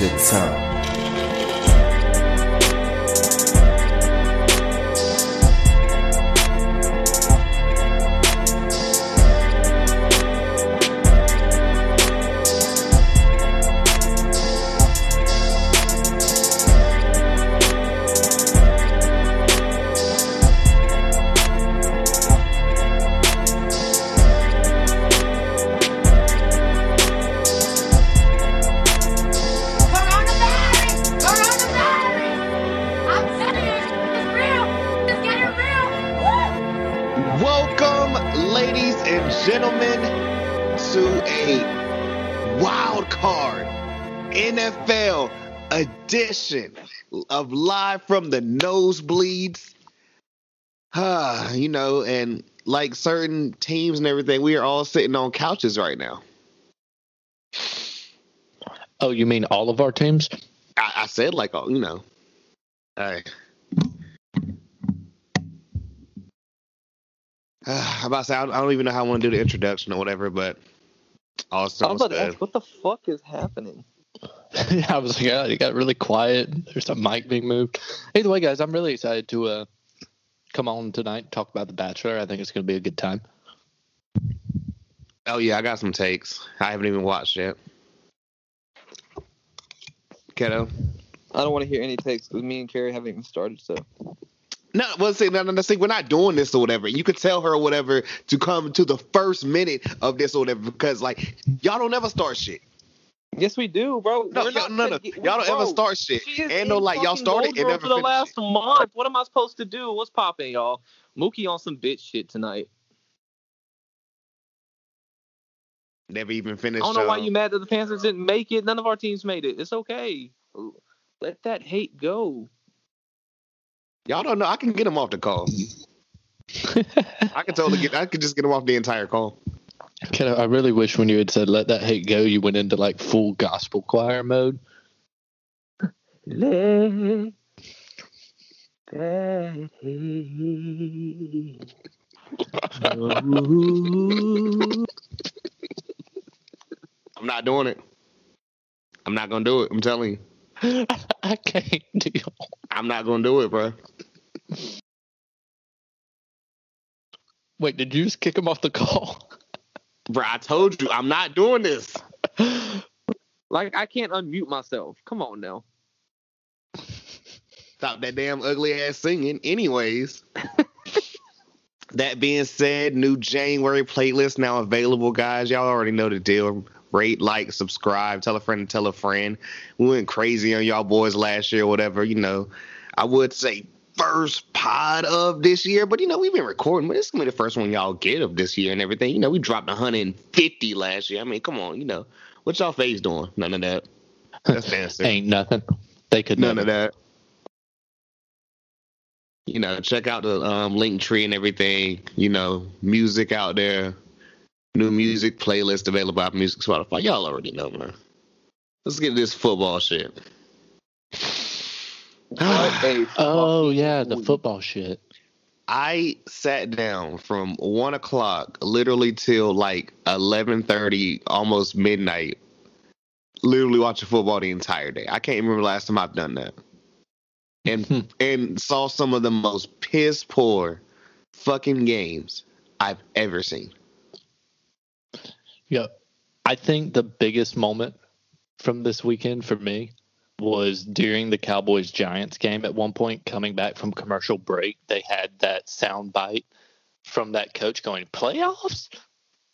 Ratchet Son. Like certain teams and everything, we are all sitting on couches right now. Oh, you mean all of our teams? I, I said like, oh, you know, hey. I'm about to say, I don't, I don't even know how I want to do the introduction or whatever, but all I sounds was about to ask, what the fuck is happening? yeah, I was like, yeah, it got really quiet. There's a mic being moved. Either way, guys, I'm really excited to uh, come on tonight and talk about The Bachelor. I think it's going to be a good time. Oh yeah, I got some takes. I haven't even watched yet. Kiddo. I don't want to hear any takes because me and Carrie haven't even started. So No, well, see, no, no, no, see, we're not doing this or whatever. You could tell her or whatever to come to the first minute of this or whatever because, like, y'all don't ever start shit. Yes, we do, bro. No, We're y'all, not no, no, get- y'all don't bro, ever start shit. she And no, like, y'all fucking started and doldrums never for the last it. month. What am I supposed to do? What's popping, y'all? Mookie on some bitch shit tonight. Never even finished. I don't know why uh, you mad that the Panthers didn't make it. None of our teams made it. It's okay. Let that hate go. Y'all don't know. I can get him off the call. I can totally get. I could just get him off the entire call. Kiddo, I really wish when you had said "let that hate go," you went into like full gospel choir mode. Let that hate go. I'm not doing it. I'm not gonna do it. I'm telling you. I can't deal. I'm not gonna do it, bro. Wait, did you just kick him off the call? Bro, I told you, I'm not doing this. Like I can't unmute myself. Come on now. Stop that damn ugly ass singing. Anyways, that being said, new January playlist now available, guys. Y'all already know the deal. Rate, like, subscribe, tell a friend and tell a friend. We went crazy on y'all boys last year, whatever. You know, I would say first pod of this year, but you know, we've been recording, but it's gonna be the first one y'all get of this year and everything. You know, we dropped 150 last year. I mean, come on, you know, what y'all face doing? None of that. That's dancing. Ain't nothing. They could None never. of that. You know, check out the um, link tree and everything. You know, music out there, new music playlist available on Music Spotify. Y'all already know, man. Let's get this football shit. Oh yeah, the week. football shit. I sat down from one o'clock, literally till like eleven thirty, almost midnight. Literally watching football the entire day. I can't remember the last time I've done that. And Hmm. and saw some of the most piss poor fucking games I've ever seen. Yeah. I think the biggest moment from this weekend for me was during the Cowboys Giants game. At one point, coming back from commercial break, they had that sound bite from that coach going, Playoffs?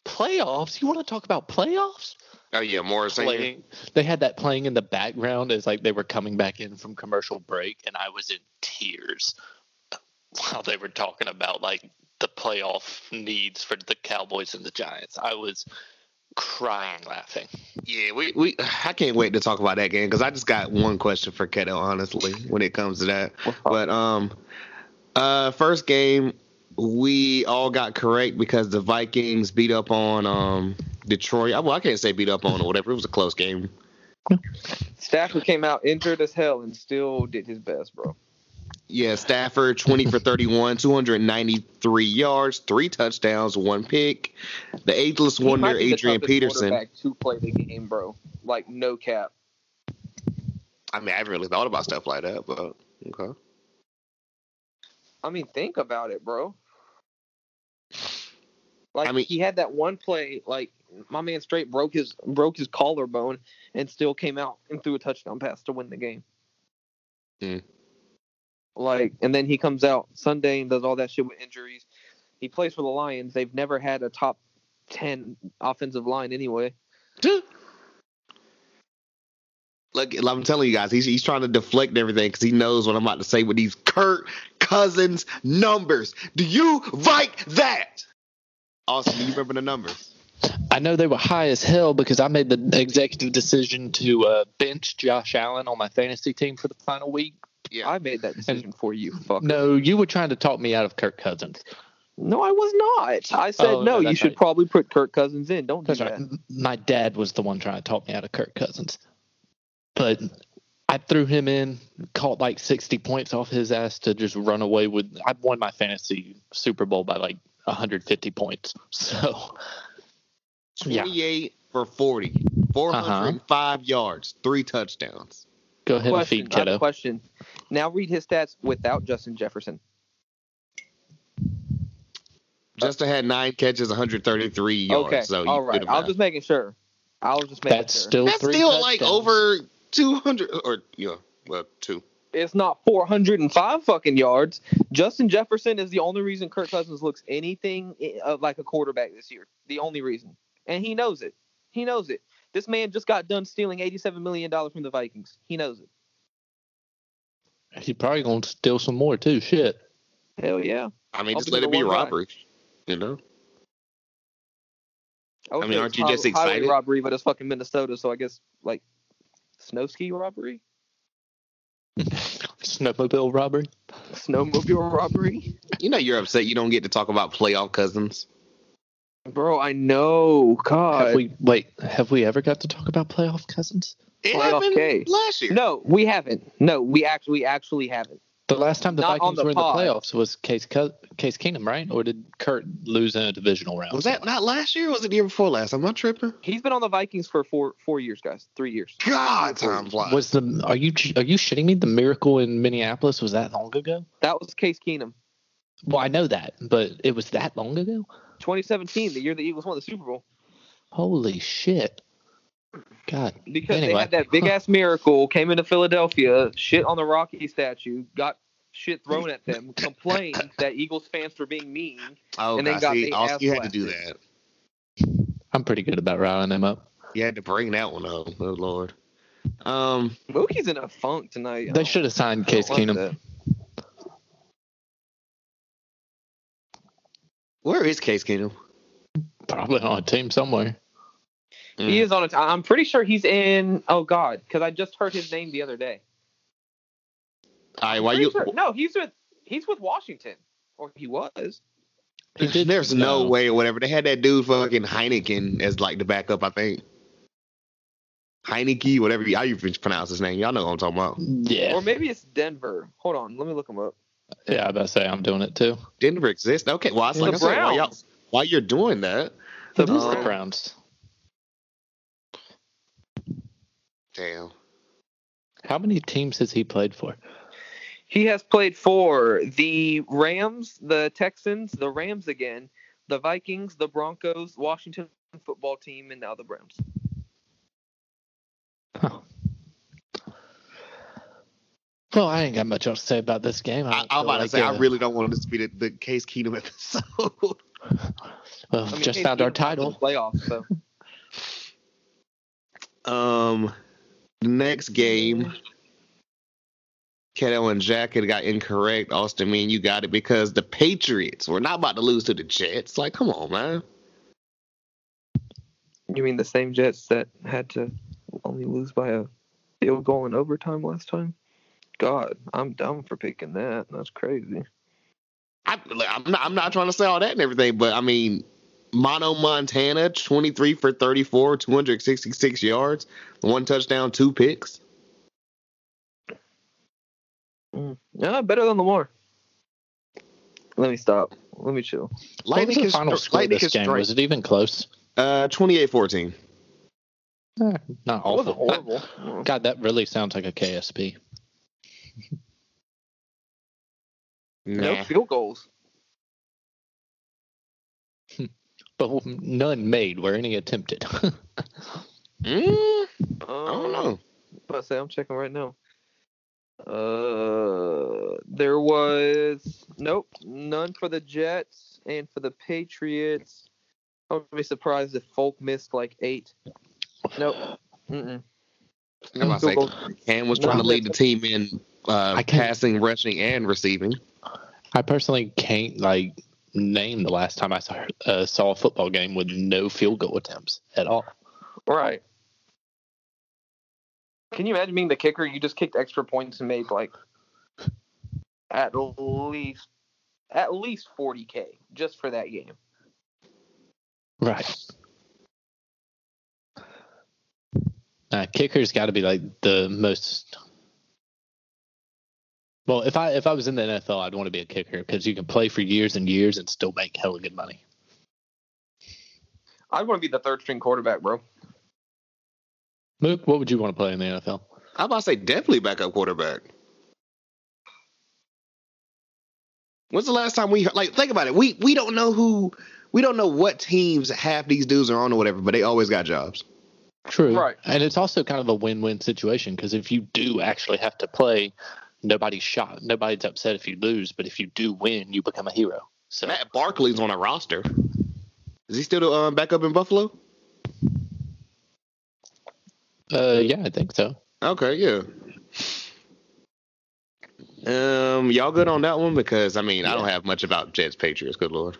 Playoffs? You want to talk about playoffs? Oh yeah, Mora's Playing. They had that playing in the background as like they were coming back in from commercial break, and I was in tears while they were talking about like the playoff needs for the Cowboys and the Giants. I was crying laughing. Yeah, we, we I can't wait to talk about that game because I just got one question for Keto, honestly, when it comes to that. But um uh first game we all got correct because the Vikings beat up on um Detroit. Well, I can't say beat up on or whatever. It was a close game. Stafford came out injured as hell and still did his best, bro. Yeah, Stafford 20 for 31, 293 yards, three touchdowns, one pick. The ageless wonder Adrian Peterson. to play the game, bro. Like no cap. I mean, I haven't really thought about stuff like that, but okay. I mean, think about it, bro. Like I mean- he had that one play, like my man straight broke his broke his collarbone and still came out and threw a touchdown pass to win the game. Hmm. Like, and then he comes out Sunday and does all that shit with injuries. He plays for the Lions. They've never had a top ten offensive line anyway. Look, I'm telling you guys, he's he's trying to deflect everything because he knows what I'm about to say with these Kirk Cousins numbers. Do you like that? Austin, do you remember the numbers? I know they were high as hell because I made the executive decision to uh, bench Josh Allen on my fantasy team for the final week. Yeah. I made that decision for you. Fuck. No, you were trying to talk me out of Kirk Cousins. No, I was not. Oh, I said Oh, no. no, you should right. probably put Kirk Cousins in. Don't do That's that. right. M- My dad was the one trying to talk me out of Kirk Cousins. But I threw him in, caught like 60 points off his ass to just run away with. I won my fantasy Super Bowl by like 150 points. So, yeah. 28 for 40, 405 yards, three touchdowns. Go ahead and question, feed I have a Kiddo. question. Now read his stats without Justin Jefferson. Justin had nine catches, 133 yards. okay, So you all do right. the I was math. just making sure. I was just making That's sure. still That's three still like over 200 or yeah, well, two. It's not 405 fucking yards. Justin Jefferson is the only reason Kirk Cousins looks anything uh, like a quarterback this year. The only reason, and he knows it. He knows it. This man just got done stealing 87 million dollars from the Vikings. He knows it. He's probably going to steal some more, too. Shit. Hell yeah. I mean, I'll just let it be one guy. robbery. You know? I, I mean, aren't it's you just highway- highway excited? robbery, but it's fucking Minnesota, so I guess like snow ski robbery, Snowmobile robbery. snowmobile robbery. You know you're upset you don't get to talk about playoff cousins. Bro, I know. God. Have we wait? Have we ever got to talk about playoff cousins? It Playoff happened K. last year. No, we haven't. No, we actually we actually haven't. The last time the Not Vikings the were in pod. the playoffs was Case Co- Case Keenum, right? Or did Kurt lose in a divisional round? Was that not last year? Or was it the year before last? I'm not tripping. He's been on the Vikings for four four years, guys. Three years. God, time flies. Was the are you are you shitting me? The miracle in Minneapolis was that long ago? That was Case Keenum. Well, I know that, but it was that long ago. 2017, the year the Eagles won the Super Bowl. Holy shit! God, Because they had that big ass miracle, came into Philadelphia, shit on the Rocky statue, got shit thrown at them, complained that Eagles fans were being mean. oh, and then God, got see, the ass you had to do that. I'm pretty good about riling them up. You had to bring that one up. Oh Lord. Um, Mookie's in a funk tonight. They should have signed Case like Keenum. that. Where is Case Keenum? Probably on a team somewhere. Mm. He is on a. T- I'm pretty sure he's in. Oh God, because I just heard his name the other day. I why you? sure- No, he's with. He's with Washington, or he was. He did- There's no no. way or whatever. They had that dude fucking Heineken as like the backup, I think. Heinicke, whatever how you pronounce his name. Y'all know what I'm talking about. Yeah, Or maybe it's Denver. Hold on, let me look him up. Yeah. I about to say I'm doing it too. Denver exists. Okay, well, I was The like, I said, why, y'all, why you're doing that? The It is the Browns. Browns. Damn. How many teams has he played for? He has played for the Rams, the Texans, the Rams again, the Vikings, the Broncos, Washington football team, and now the Browns. Huh. Well, I ain't got much else to say about this game. I, don't I'm feel about to say, I uh, really don't want this to be the, the Case Keenum episode. well, I mean, just Case found our Keenum's not in title. the playoffs. So um, the next game, Keto and Jack had got incorrect. Austin, me and you got it because the Patriots were not about to lose to the Jets. Like, come on, man. you mean the same Jets that had to only lose by a field goal in overtime last time? God, I'm dumb for picking that. That's crazy. I, I'm not. I'm not trying to say all that and everything, but I mean, Mono Montana, 23 for 34, 266 yards, one touchdown, two picks. Mm. Yeah, better than Lamar. Let me stop. Let me chill. What was the is final str- score Lightning this game? straight. Was it even close? Uh, 28-14. Eh, not It wasn't awful. horrible. God, that really sounds like a KSP. No Nah. field goals. But none made where any attempted. Mm, I don't know. But say I'm checking right now. Uh, there was nope, none for the Jets and for the Patriots. I would be surprised if Folk missed like eight. Nope. Mm-mm. I'm about to say, field goals. Cam was No. trying to lead the team in uh, passing, rushing, and receiving. I personally can't like name the last time I saw, uh, saw a football game with no field goal attempts at all. Right. Can you imagine being the kicker? You just kicked extra points and made like at least at least 40k just for that game. Right. Uh, kicker's got to be like the most. Well, if I if I was in the NFL, I'd want to be a kicker because you can play for years and years and still make hella good money. I'd want to be the third string quarterback, bro. Mook, what would you want to play in the NFL? I'm about to say definitely backup quarterback. When's the last time we like think about it? We we don't know who we don't know what teams half these dudes are on or whatever, but they always got jobs. True. Right. And it's also kind of a win-win situation because if you do actually have to play, nobody's shot. Nobody's upset if you lose, but if you do win, you become a hero. So Matt Barkley's on a roster. Is he still uh, back up in Buffalo? uh, yeah, I think so. Okay, yeah. Um, y'all good on that one because I mean I don't have much about Jets Patriots. Good lord.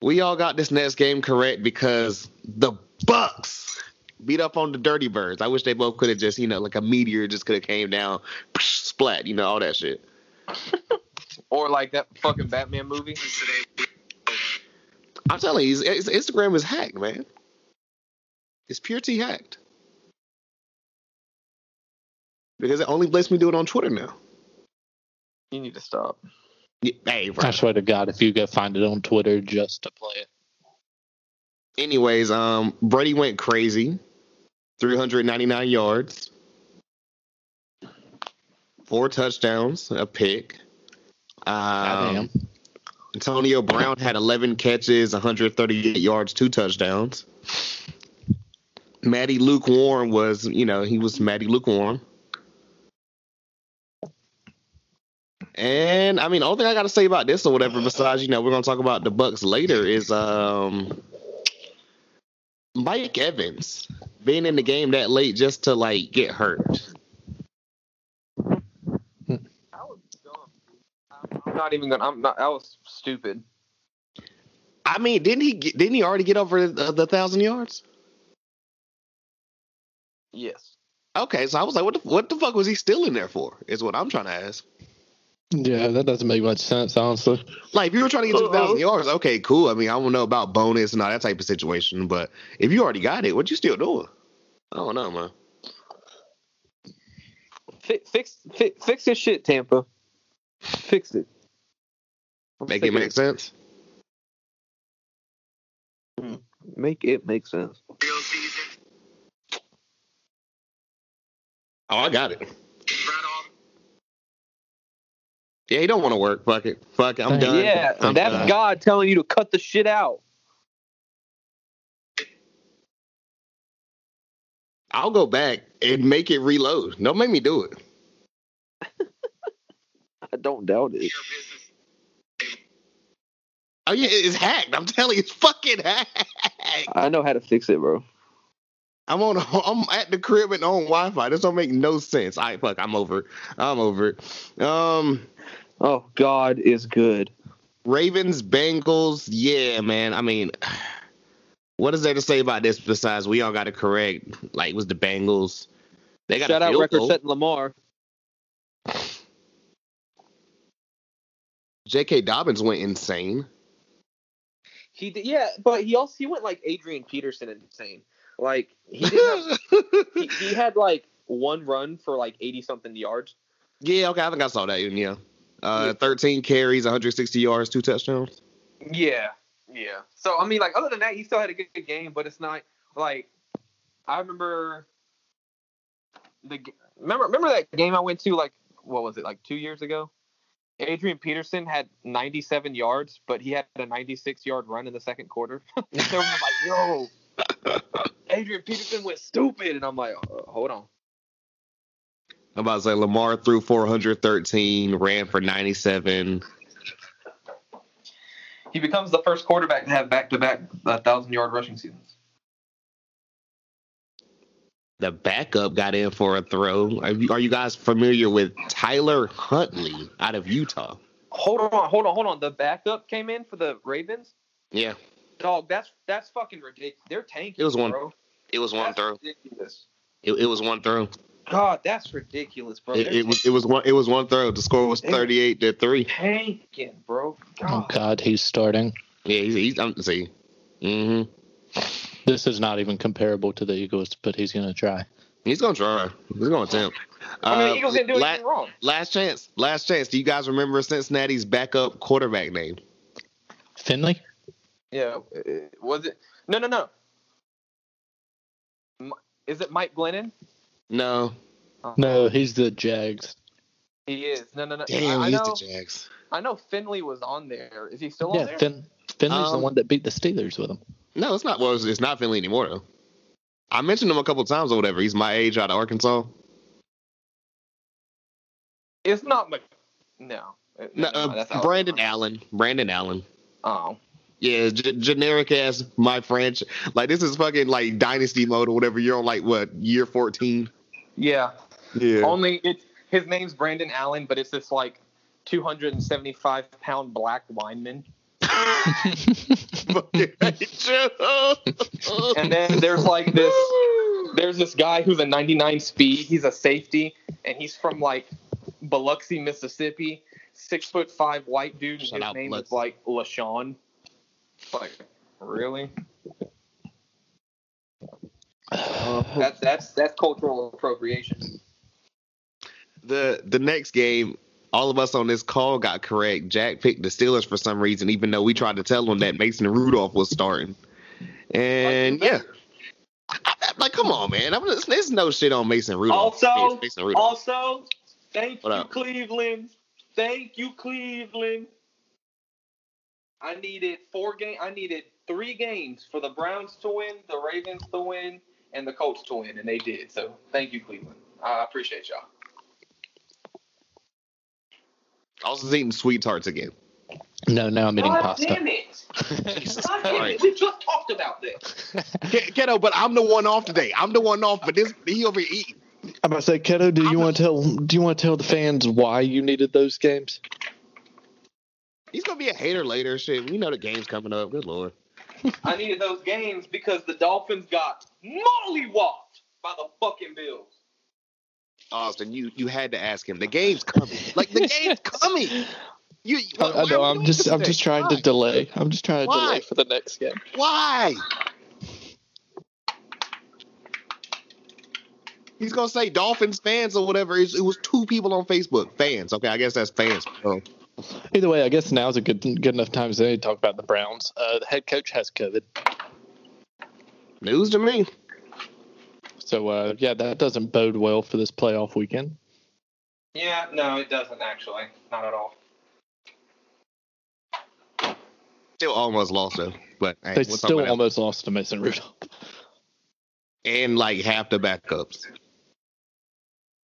We all got this next game correct because the Bucks beat up on the Dirty Birds. I wish they both could have just you know like a meteor just could have came down, splat, you know all that shit. Or like that fucking Batman movie. I'm telling you, his, his Instagram is hacked, man. It's purity hacked. Because it only lets me do it on Twitter now. You need to stop. Yeah, Hey, I swear to God, if you go find it on Twitter just to play it. Anyways, um, Brady went crazy. 399 yards, four touchdowns, a pick. Um. Antonio Brown had 11 catches, 138 yards, two touchdowns. Matty Lukewarm was, you know, he was Matty Lukewarm. And I mean, the only thing I got to say about this or whatever, besides you know, we're gonna talk about the Bucks later, is um, Mike Evans being in the game that late just to like get hurt. I'm not even gonna. I'm not. That was stupid. I mean, didn't he get, didn't he already get over the, the thousand yards? Yes. Okay, so I was like, what the what the fuck was he still in there for? Is what I'm trying to ask. Yeah, that doesn't make much sense, honestly. Like, if you were trying to get to a Uh-oh. thousand yards, okay, cool. I mean, I don't know about bonus and all that type of situation, but if you already got it, what you still doing? I don't know, man. Fi- fix, fi- fix this shit, Tampa. Fix it. I'm Make it of make sense. Make it make sense. Oh, I got it. Yeah, he don't want to work. Fuck it. Fuck it. I'm done. Yeah, I'm that's done. God telling you to cut the shit out. I'll go back and make it reload. Don't make me do it. I don't doubt it. Oh yeah, it's hacked. I'm telling you, it's fucking hacked. I know how to fix it, bro. I'm on. I'm at the crib and on Wi-Fi. This don't make no sense. All right, fuck. I'm over. it. I'm over. it. Um, Oh, God is good. Ravens, Bengals. Yeah, man. I mean, what is there to say about this besides we all got to correct? Like, it was the Bengals? They got Shout a out record goal. setting Lamar. J.K. Dobbins went insane. He did, yeah, but he also he went like Adrian Peterson insane. Like he have, he, he had like one run for like eighty something yards. yeah, okay. I think I saw that. Yeah. Uh, Yeah. 13 carries, 160 yards, two touchdowns. Yeah, Yeah. So I mean, like other than that, he still had a good, good game, but it's not like I remember the remember remember that game I went to like what was it like two years ago? Adrian Peterson had 97 yards, but he had a 96 yard run in the second quarter. Everyone was like, "Yo, Adrian Peterson went stupid," and I'm like, uh, "Hold on." I'm about to say Lamar threw 413, ran for 97. He becomes the first quarterback to have back to back thousand yard rushing seasons. The backup got in for a throw. Are you, are you guys familiar with Tyler Huntley out of Utah? Hold on, hold on, hold on. The backup came in for the Ravens. Yeah, Dog, that's that's fucking ridiculous. They're tanking. It was one- bro. it was one That's throw. Ridiculous. It, it was one throw. God, that's ridiculous, bro. It, it was it was one it was one throw. The score was 38 to three. tanking, bro. Oh God. God, he's starting. Yeah, he's, he's I'm see. hmm This is not even comparable to the Eagles, but he's gonna try. He's gonna try. He's gonna attempt. I mean, Uh, Eagles didn't do la- anything wrong. Last chance. Last chance. Do you guys remember Cincinnati's backup quarterback name? Finley? Yeah. Was it? No, no, no. Is it Mike Glennon? No. Uh, No, he's the Jags. He is. No, no, no. Damn, I, I he's know. the Jags. I know Finley was on there. Is he still on Yeah, there? fin- Finley's the Um, one that beat the Steelers with him. No, it's not. Well, it's, it's not Finley anymore though. I mentioned him a couple times or whatever. He's my age out of Arkansas. It's not. Mc- no. No, no, uh. Brandon Allen. Brandon Allen. Oh. Yeah, g- generic ass my French. Like this is fucking like dynasty mode or whatever. You're on like what year fourteen? Yeah. Yeah. Only it's his name's Brandon Allen, but it's this like 275 pound black lineman. And then there's like this there's this guy who's a 99 speed. He's a safety, and he's from like Biloxi, Mississippi. Six foot five white dude. And his name is like LaShawn. Like, really? Uh, that's that's that's cultural appropriation. the the next game, all of us on this call got correct. Jack picked the Steelers for some reason, even though we tried to tell him that Mason Rudolph was starting. And yeah, like come on, man. I'm, there's, there's no shit on Mason Rudolph. Also, Mason Rudolph. also, thank What you, up? Cleveland. Thank you, Cleveland. I needed four game. I needed three games for the Browns to win, the Ravens to win, and the Colts to win, and they did. So thank you, Cleveland. I appreciate y'all. I was eating sweet tarts again. No, now I'm eating God pasta. damn it! Jesus God damn it! We just talked about this. Ke- Keto, but I'm the one off today. I'm the one off, but this he over here eating. I'm about to say, Keto, do you want to tell do you want to tell the fans why you needed those games? He's gonna be a hater later. Shit, we know the game's coming up. Good lord. I needed those games because the Dolphins got mollywopped by the fucking Bills. Austin, you you had to ask him. The game's coming. Like the game's coming. You, I, I know. I'm just I'm just trying Why? to delay. I'm just trying to Why? delay for the next game. Why? He's gonna say Dolphins fans or whatever. It's- It was two people on Facebook. Fans. Okay, I guess that's fans. Oh. Either way, I guess now's a good good enough time to talk about the Browns. Uh, the head coach has COVID, News to me. so uh, yeah, that doesn't bode well for this playoff weekend. Yeah, no, it doesn't actually. Not at all. Still almost lost though. But hey, They still almost lost to Mason Rudolph. and like half the backups.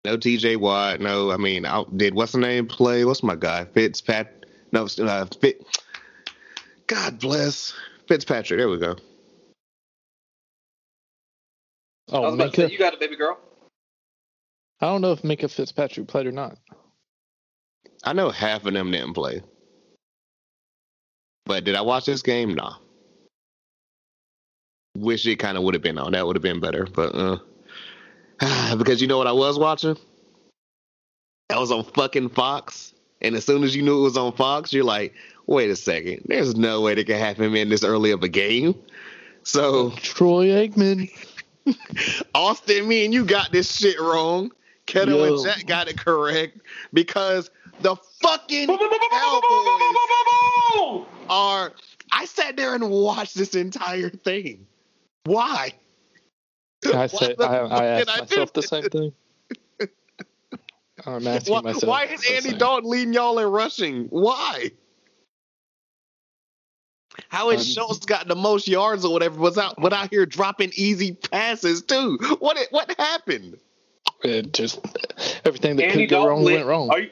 No TJ Watt. No, I mean, I did what's the name play? What's my guy? Fitzpat. No, uh, Fit. God bless Fitzpatrick. There we go. I Oh, was about to Minkah. say, you got a baby girl. I don't know if Minkah Fitzpatrick played or not. I know half of them didn't play. But did I watch this game? Nah. Wish it kind of would have been on. That would have been better. But uh because you know what I was watching? That was on fucking Fox. And as soon as you knew it was on Fox, you're like, wait a second. There's no way they can have him in this early of a game. So Troy Aikman. Austin, me and you got this shit wrong. Kettle Yo. and Jack got it correct because the fucking Cowboys are. I I sat there and watched this entire thing. Why? I say I, I did asked myself the same thing. I'm asking Why, myself. why is Andy same. Dalton leading y'all in rushing? Why? How is Um, Schultz got the most yards or whatever was out but out here dropping easy passes too? What it, what happened? It just everything that Andy could go Dalton wrong led, went wrong. Are you,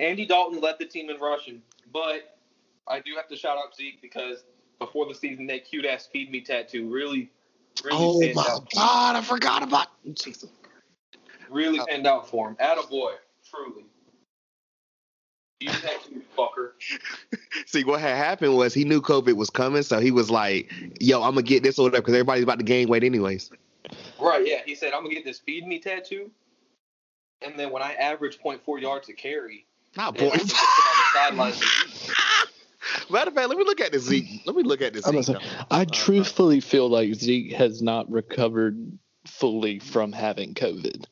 Andy Dalton led the team in rushing, but I do have to shout out Zeke because before the season, that cute ass feed me tattoo really, really Oh my out. god, I forgot about Jesus. Really Oh. panned out for him. Attaboy, truly. You tattoo fucker. See, what had happened was he knew COVID was coming, so he was like, "Yo, I'm gonna get this or whatever," because everybody's about to gain weight anyways. Right, yeah. He said, I'm gonna get this feed me tattoo. And then when I average 0.4 yards a carry, Not and Matter of fact, let me look at this Zeke. Let me look at this I'm Zeke. say, I truthfully feel like Zeke has not recovered fully from having COVID.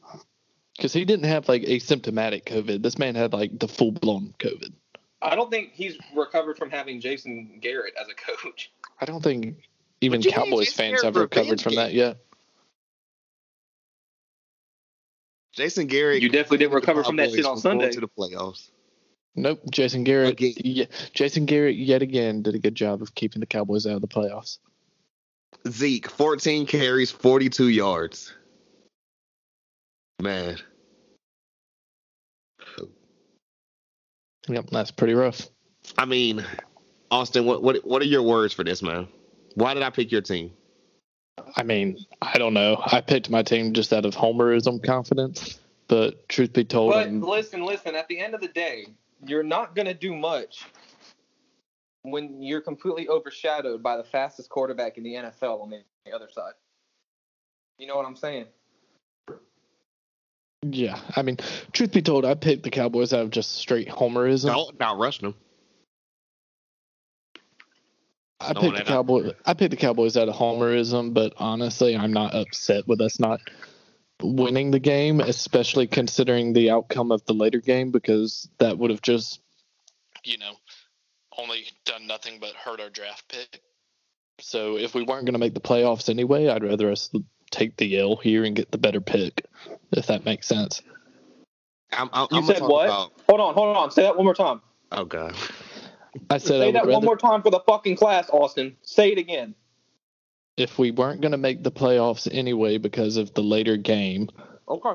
Because he didn't have like asymptomatic COVID. This man had like the full blown COVID. I don't think he's recovered from having Jason Garrett as a coach. I don't think even What you mean Cowboys fans Garrett have recovered from game? that yet. Jason Garrett. You definitely didn't recover from that shit on Sunday. To the playoffs. Nope. Jason Garrett. Again. Yeah, Jason Garrett yet again did a good job of keeping the Cowboys out of the playoffs. Zeke, 14 carries, 42 yards. Man, Yep, that's pretty rough. I mean, Austin, what what what are your words for this, man? Why did I pick your team? I mean, I don't know. I picked my team just out of homerism confidence, but truth be told, But I'm- listen, listen, at the end of the day, you're not going to do much when you're completely overshadowed by the fastest quarterback in the NFL on the the other side. You know what I'm saying? yeah. I mean, truth be told, I picked the Cowboys out of just straight homerism. Dalton not rushing them. I No, picked the. Cowboys. I picked the Cowboys out of homerism, but honestly, I'm not upset with us not winning the game, especially considering the outcome of the later game, because that would have just, you know, only done nothing but hurt our draft pick. So if we weren't going to make the playoffs anyway, I'd rather us take the L here and get the better pick, if that makes sense. I'm, I'm, You I'm said what? About, Hold on, hold on. Say that one more time. oh god, I said Say would that rather, one more time for the fucking class, Austin. Say it again. If we weren't going to make the playoffs anyway because of the later game, Okay.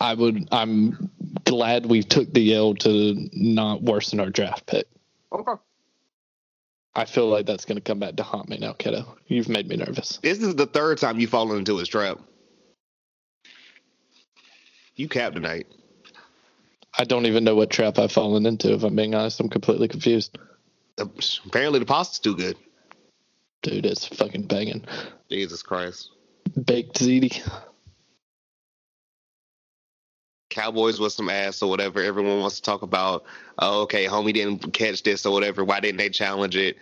I would. I'm glad we took the L to not worsen our draft pick. Okay. I feel like that's going to come back to haunt me now, kiddo. You've made me nervous. this is the third time you've fallen into his trap. You capped tonight. I don't even know what trap I've fallen into. If I'm being honest, I'm completely confused. Apparently, the pasta's too good. Dude, it's fucking banging. Jesus Christ. Baked ziti. Cowboys was some ass or whatever. Everyone wants to talk about, oh, okay, homie didn't catch this or whatever. Why didn't they challenge it?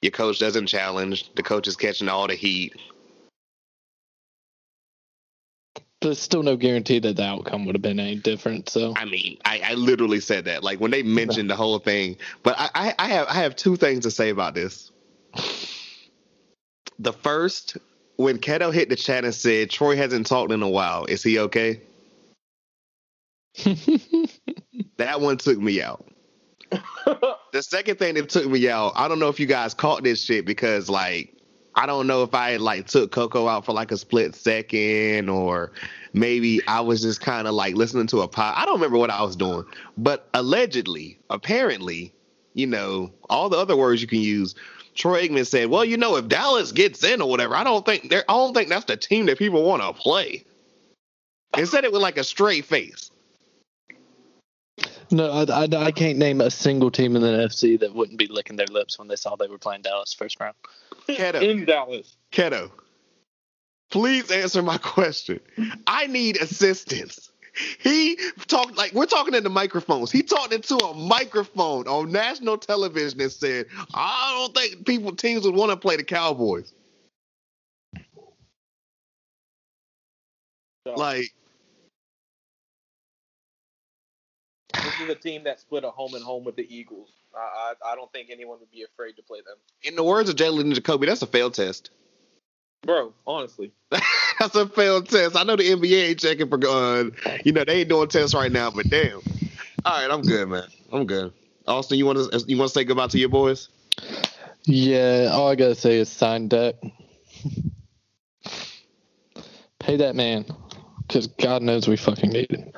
Your coach doesn't challenge. The coach is catching all the heat. There's still no guarantee that the outcome would have been any different. So I mean, I, I literally said that. Like when they mentioned the whole thing. But I, I, I have I have two things to say about this. The first, when Keto hit the chat and said Troy hasn't talked in a while, is he okay? That one took me out. the second thing that took me out, I don't know if you guys caught this shit because like I don't know if I like took Coco out for like a split second or maybe I was just kind of like listening to a pod. I don't remember what I was doing, but allegedly, apparently, you know, all the other words you can use. Troy Aikman said, "Well, you know, if Dallas gets in or whatever, I don't think they're. I don't think that's the team that people want to play." And said it with like a straight face. no, I, I, I can't name a single team in the NFC that wouldn't be licking their lips when they saw they were playing Dallas first round. Keto. In Dallas. Keto, please answer my question. I need assistance. He talked like we're talking into microphones. He talked into a microphone on national television and said, "I don't think people teams would want to play the Cowboys." Like, This is a team that split a home and home with the Eagles. I, I I don't think anyone would be afraid to play them, In the words of Jalen Jacoby, that's a failed test. Bro. Honestly, that's a failed test. I know the NBA ain't checking for uh, you know, they ain't doing tests right now, but damn. All right, I'm good, man. I'm good. Austin, you want to you want to say goodbye to your boys? Yeah, all I gotta say is sign Dak. Pay that man, because God knows we fucking need it.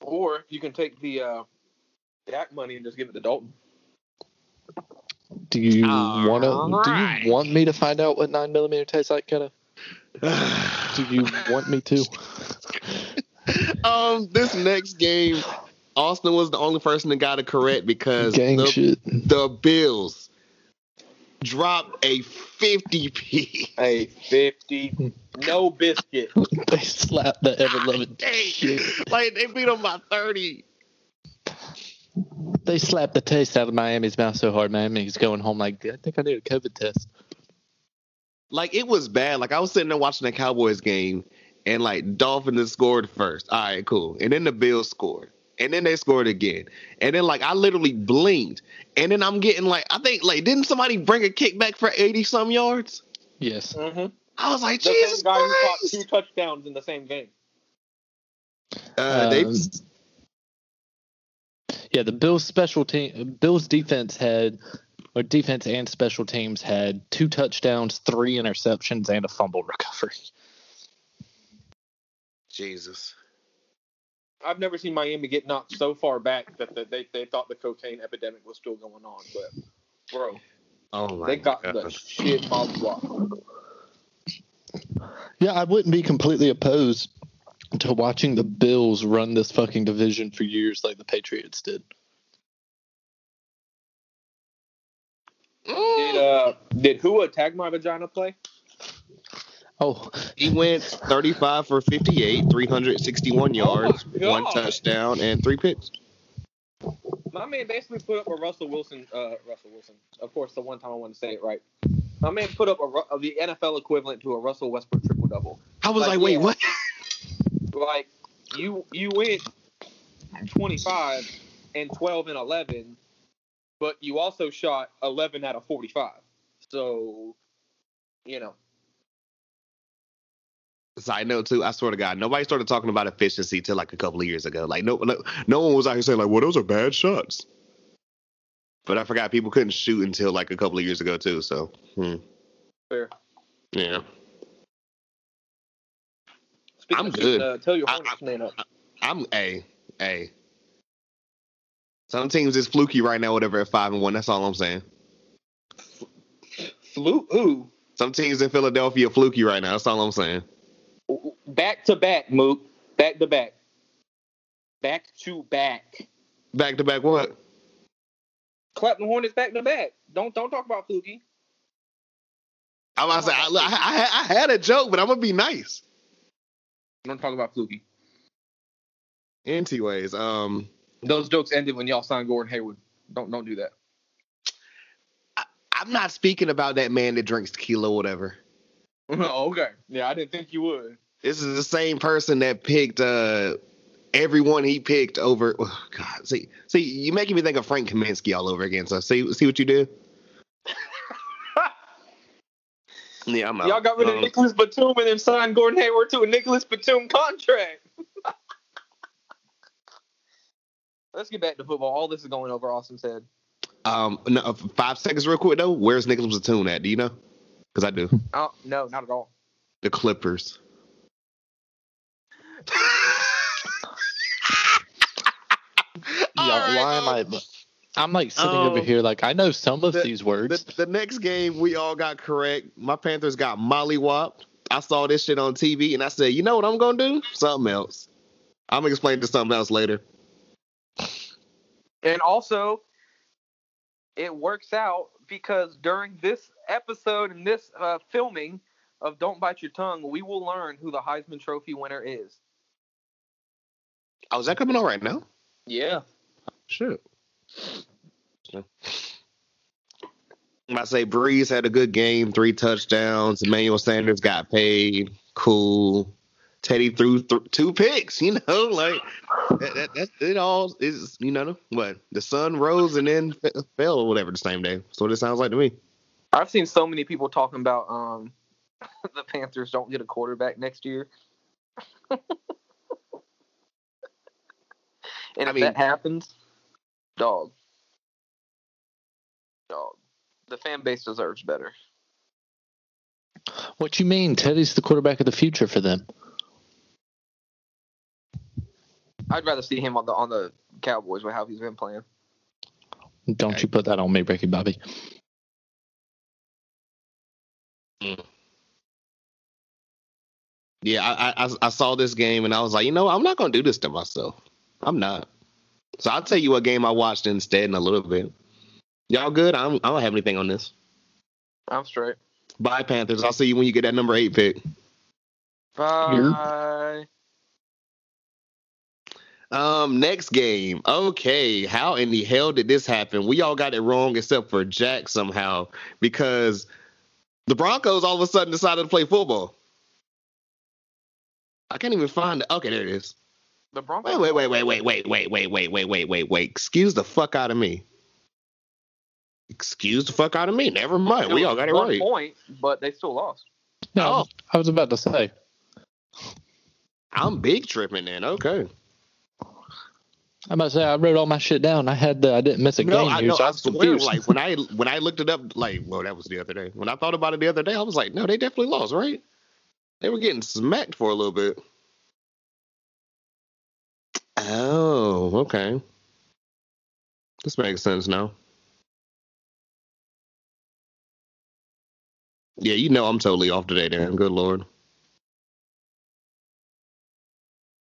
or you can take the uh, Dak money and just give it to Dalton. Do you want to? right. Do you want me to find out what nine millimeter tastes like, Ketta? Do you want me to? um, this next game, Austin was the only person that got it correct because Gang the, shit. the Bills dropped a 50p. A fifty, no biscuit. They slapped the ever loving Dang. shit. Like they beat them by 30. They slapped the taste out of Miami's mouth so hard, Miami's going home like, I think I need a COVID test. Like it was bad. Like I was sitting there watching the Cowboys game, and like Dolphins scored first. All right, cool. And then the Bills scored, and then they scored again, and then like I literally blinked, and then I'm getting like I think like didn't somebody bring a kickback for 80 some yards? Yes. Mm-hmm. I was like The Jesus same guy who caught Christ. two touchdowns in the same game. Uh, they Um, Yeah, the Bills special team, Bills defense had, or defense and special teams had two touchdowns, three interceptions, and a fumble recovery. Jesus. I've never seen Miami get knocked so far back that that they, they thought the cocaine epidemic was still going on. But, bro, Oh my they got God. the shit mollywopped. Yeah, I wouldn't be completely opposed to watching the Bills run this fucking division for years like the Patriots did. Did uh did Hua tag my vagina play? Oh, He went 35 for 58, 361 yards, my one God. touchdown, and three picks. My man basically put up a Russell Wilson. Uh, Russell Wilson. Of course, the one time I want to say it right. My man put up a Ru- the NFL equivalent to a Russell Westbrook triple double. I was Like, like, wait, yeah. what? Like you you went twenty five and twelve and eleven, but you also shot eleven out of forty five. So, you know, Side note too, I swear to God, nobody started talking about efficiency till like a couple of years ago. Like no, no, no one was out here saying like, "Well, those are bad shots." But I forgot people couldn't shoot until like a couple of years ago too. So, hmm. fair. yeah, Speaking I'm good. shooting, Uh, tell your I- Hornets man up. I'm a a. Some teams is fluky right now, whatever at five and one. That's all I'm saying. Flu who? Some teams in Philadelphia fluky right now. That's all I'm saying. Back to back, Mook. Back to back. Back to back. Back to back, what? Clapton Hornets back to back. Don't don't talk about Fluky. I'm about to say I, I, I, I had a joke, but I'm gonna be nice. Don't talk about Fluky. Anyways, um, Those jokes ended when y'all signed Gordon Hayward. Don't don't do that. I'm not speaking about that man that drinks tequila or whatever. oh, okay. Yeah, I didn't think you would. This is the same person that picked uh everyone he picked over. Oh, God, see, see, you making me think of Frank Kaminsky all over again. So see, see what you do. Yeah, I'm out. Y'all got rid of Um, Nicolas Batum and then signed Gordon Hayward to a Nicolas Batum contract. Let's get back to football. All this is going over Austin's head. Um, no, uh, five seconds, real quick though. Where's Nicolas Batum at? Do you know? Because I do. Oh no, not at all. The Clippers. All yeah, why am I? I'm like sitting um, over here like I know some of the- these words. The, the next game we all got correct. My Panthers got mollywopped. I saw this shit on TV and I said, you know what I'm gonna do? Something else. I'm gonna explain to something else later. And also, it works out because during this episode and this uh, filming of Don't Bite Your Tongue, we will learn who the Heisman Trophy winner is. Oh, is that coming on right now? Yeah. Sure. To say Brees had a good game, three touchdowns. Emmanuel Sanders got paid. Cool. Teddy threw th- two picks. You know, like that, that, that it all is. You know what? The sun rose and then f- fell, or whatever the same day. That's what it sounds like to me. I've seen so many people talking about um the Panthers don't get a quarterback next year. and I if mean- that happens, dog. Dog. The fan base deserves better. What you mean? Teddy's the quarterback of the future for them. I'd rather see him on the on the Cowboys with how he's been playing. Don't you put that on me, Ricky Bobby. Yeah, I, I I saw this game and I was like, you know, I'm not gonna do this to myself. I'm not. So I'll tell you what game I watched instead in a little bit. Y'all good? I'm, I don't have anything on this. I'm straight. Bye Panthers. I'll see you when you get that number eight pick. Bye. Um, next game. Okay, how in the hell did this happen? We all got it wrong except for Jack somehow because the Broncos all of a sudden decided to play football. I can't even find it. Okay, there it is. The Broncos. Wait, wait, wait, wait, wait, wait, wait, wait, wait, wait, wait, wait, wait. Excuse the fuck out of me. Excuse the fuck out of me. Never mind. We all got it one right. point, but they still lost. No, Oh. I was about to say. I'm big tripping then. Okay. I'm about to say I wrote all my shit down. I had the I didn't miss a No, game I here, know. so I I was swear, confused. like when I when I looked it up, like, well, that was the other day. When I thought about it the other day, I was like, no, they definitely lost, right? They were getting smacked for a little bit. Oh, okay. This makes sense now. Yeah, you know I'm totally off today, Dan. Good lord.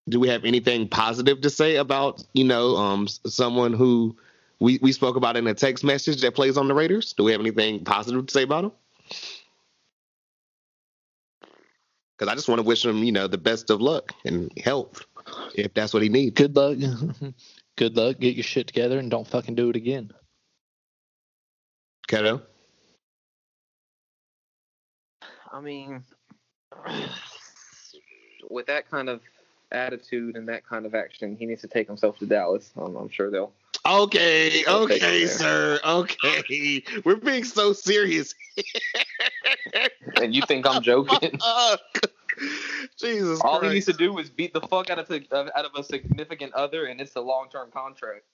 Do we have anything positive to say about, you know, um someone who we, we spoke about in a text message that plays on the Raiders? Do we have anything positive to say about him? Because I just want to wish him, you know, the best of luck and health, if that's what he needs. Good luck. Good luck. Get your shit together and don't fucking do it again. Keto? I mean, with that kind of attitude and that kind of action, he needs to take himself to Dallas. I'm, I'm sure they'll. Okay, I'll okay, sir. Okay. We're being so serious. And you think I'm joking? Jesus All he needs to do is beat the fuck out of, of uh, out of a significant other, and it's a long term contract.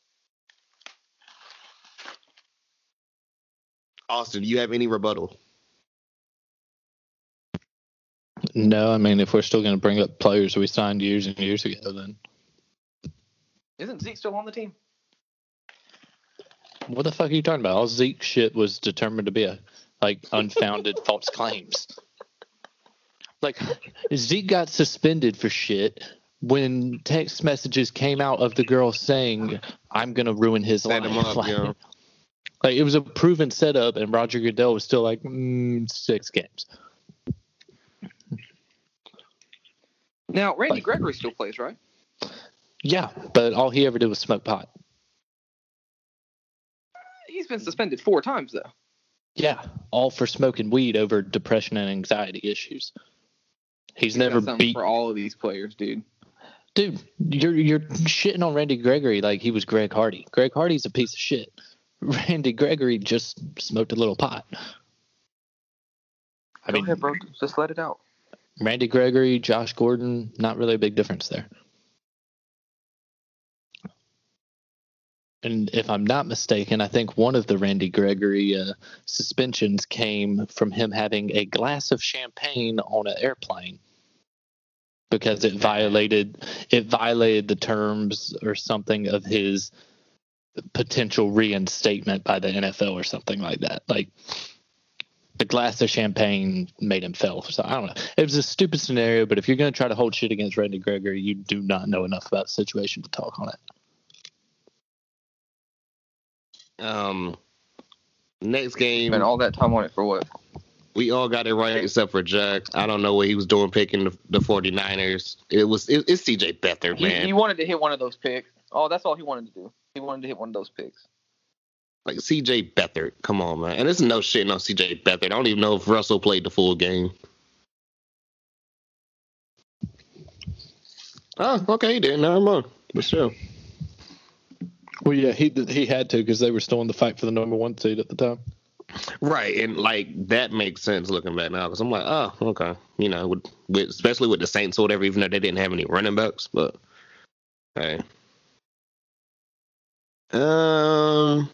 Austin, do you have any rebuttal? No, I mean if we're still going to bring up players we signed years and years ago, then Isn't Zeke still on the team? what the fuck are you talking about? All Zeke shit was determined to be a like unfounded false claims. Like Zeke got suspended for shit when text messages came out of the girl saying, "I'm gonna ruin his Set life." him up, like, yeah. like, it was a proven setup, and Roger Goodell was still like mm, six games. Now Randy Like- Gregory still plays, right? Yeah, but all he ever did was smoke pot. He's been suspended four times though. Yeah, all for smoking weed over depression and anxiety issues. He's He's never something beat for all of these players, dude. dude. You're you're shitting on Randy Gregory like he was Greg Hardy. Greg Hardy's a piece of shit. Randy Gregory just smoked a little pot. I Go mean, ahead, bro. Just let it out. Randy Gregory, Josh Gordon, not really a big difference there. And if I'm not mistaken, I think one of the Randy Gregory uh, suspensions came from him having a glass of champagne on an airplane because it violated it violated the terms or something of his potential reinstatement by the NFL or something like that. Like the glass of champagne made him fail. So I don't know. It was a stupid scenario, but if you're going to try to hold shit against Randy Gregory, you do not know enough about the situation to talk on it. Um, next game, Spent all that time on it for what? We all got it right except for Jack. I don't know what he was doing picking the, the 49ers. It was it, it's CJ Beathard, man. he wanted to hit one of those picks. Oh, that's all he wanted to do. He wanted to hit one of those picks. like CJ Beathard. Come on, man. And this is no shit on CJ Beathard. I don't even know if Russell played the full game. Oh, okay, he did. Never mind. But still. Well, yeah, he he had to because they were still in the fight for the number one seed at the time. Right, and like that makes sense looking back now because I'm like, oh, okay, you know, with, with especially with the Saints or whatever, even though they didn't have any running backs, but hey, um,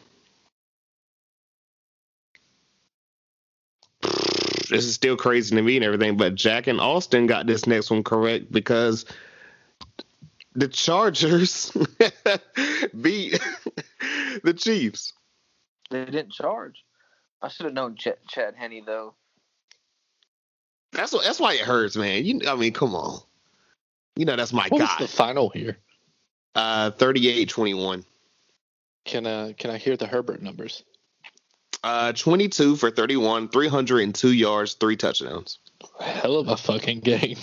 this is still crazy to me and everything, but Jack and Austin got this next one correct because the Chargers beat the Chiefs. They didn't charge. I should have known Ch- Chad Henne though. That's what, that's why it hurts, man. You, I mean, come on. You know that's my What was guy. the final here? Uh, 38-21. Can uh can I hear the Herbert numbers? Uh, 22 for 31, 302 yards, three touchdowns. Hell of a fucking game.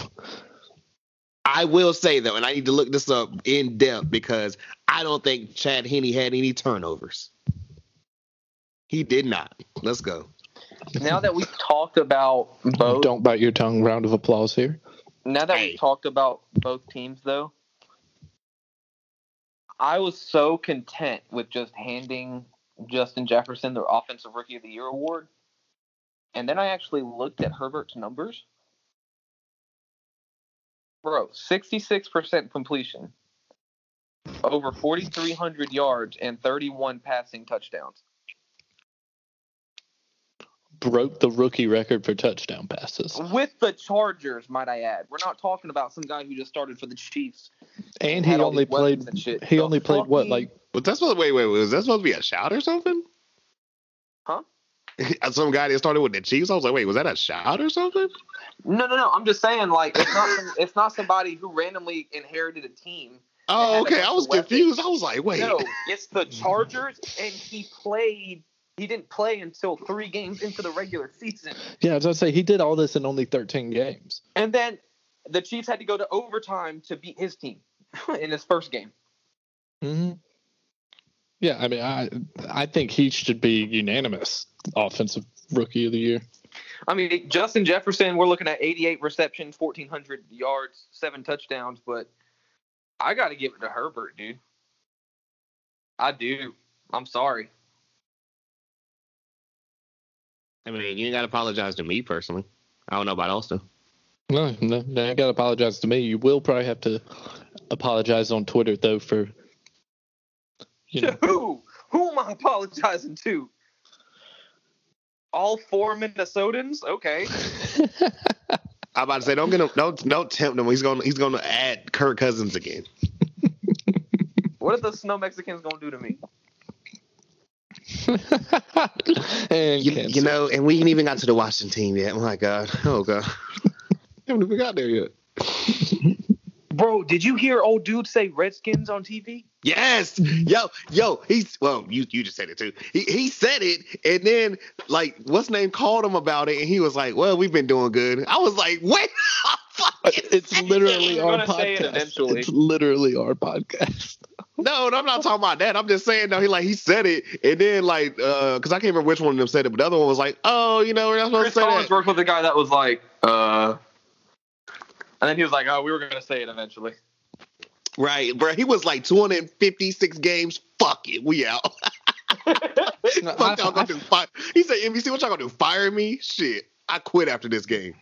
I will say though, and I need to look this up in depth because I don't think Chad Henne had any turnovers. He did not. Let's go. Now that we've talked about both, Don't bite your tongue. Round of applause here. now that Hey. we've talked about both teams though, I was so content with just handing Justin Jefferson the Offensive Rookie of the Year award, and then I actually looked at Herbert's numbers. Bro, sixty-six percent completion, over forty-three hundred yards, and thirty-one passing touchdowns. Broke the rookie record for touchdown passes. with the Chargers, might I add. We're not talking about some guy who just started for the Chiefs. And he only played and he The only played what like But that's what. Wait, wait, was that supposed to be a shout or something? Huh? Some guy that started with the Chiefs. I was like, wait, was that a shout or something? No, no, no. I'm just saying, like, it's not some, it's not somebody who randomly inherited a team. Oh, okay. I of was weapons. confused. I was like, wait. No, it's the Chargers, and he played. He didn't play until three games into the regular season, Yeah, I say, he did all this in only thirteen games. and then the Chiefs had to go to overtime to beat his team in his first game. hmm Yeah, I mean, I I think he should be unanimous offensive rookie of the year. I mean, Justin Jefferson, we're looking at 88 receptions, 1,400 yards, seven touchdowns, but I got to give it to Herbert, dude. I do. I'm sorry. I mean, you ain't got to apologize to me personally. I don't know about Austin. No, no, no, you got to apologize to me. You will probably have to apologize on Twitter though for you To know. who? Who am I apologizing to? All four Minnesotans? Okay. I'm about to say, don't get him. Don't don't tempt him. He's gonna he's gonna add Kirk Cousins again. What are the snow Mexicans going to do to me? and You, you know, and we ain't even got to the Washington team yet. Oh, my God. Oh God. haven't even got there yet. Bro, did you hear old dude say Redskins on TV? Yes, yo, yo, he's well, you you just said it too. He he said it, and then like what's name called him about it, and he was like, "Well, we've been doing good." I was like, "Wait, it's literally our gonna it podcast. It's literally our podcast. no, no, I'm not talking about that. I'm just saying no. He like he said it, and then like uh, because I can't remember which one of them said it, but the other one was like, "Oh, you know, we're not supposed Chris to say Collins that." worked with a guy that was like, uh, and then he was like, "Oh, we were gonna say it eventually." Right, bro. He was like 256 games. Fuck it, we out. No, Fuck I- y'all gonna do? Fire. He said, "NBC, what y'all gonna do? Fire me? Shit, I quit after this game."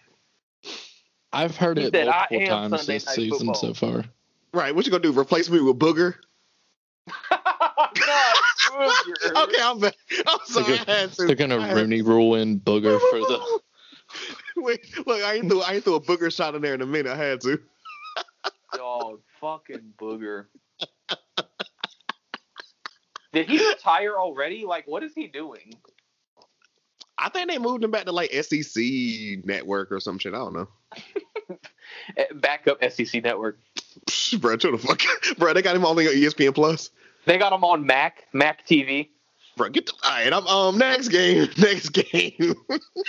I've heard He it said, "I multiple am times Sunday this season Football." so far. Right, what you gonna do? Replace me with Booger? God, Okay, I'm back. I'm sorry, I had to. They're gonna I had- Rooney rule in Booger for the. Wait, look, I ain't threw I ain't threw a booger shot in there in a minute. I had to. dog, fucking booger. Did he retire already? Like, what is he doing? I think they moved him back to like SEC network or some shit. I don't know. Eh, Backup SEC network. Psh, bro, chill the fuck. bro, they got him only on ESPN Plus. They got him on Mac, Mac TV. Bro, get the all right. I'm um next game. Next game.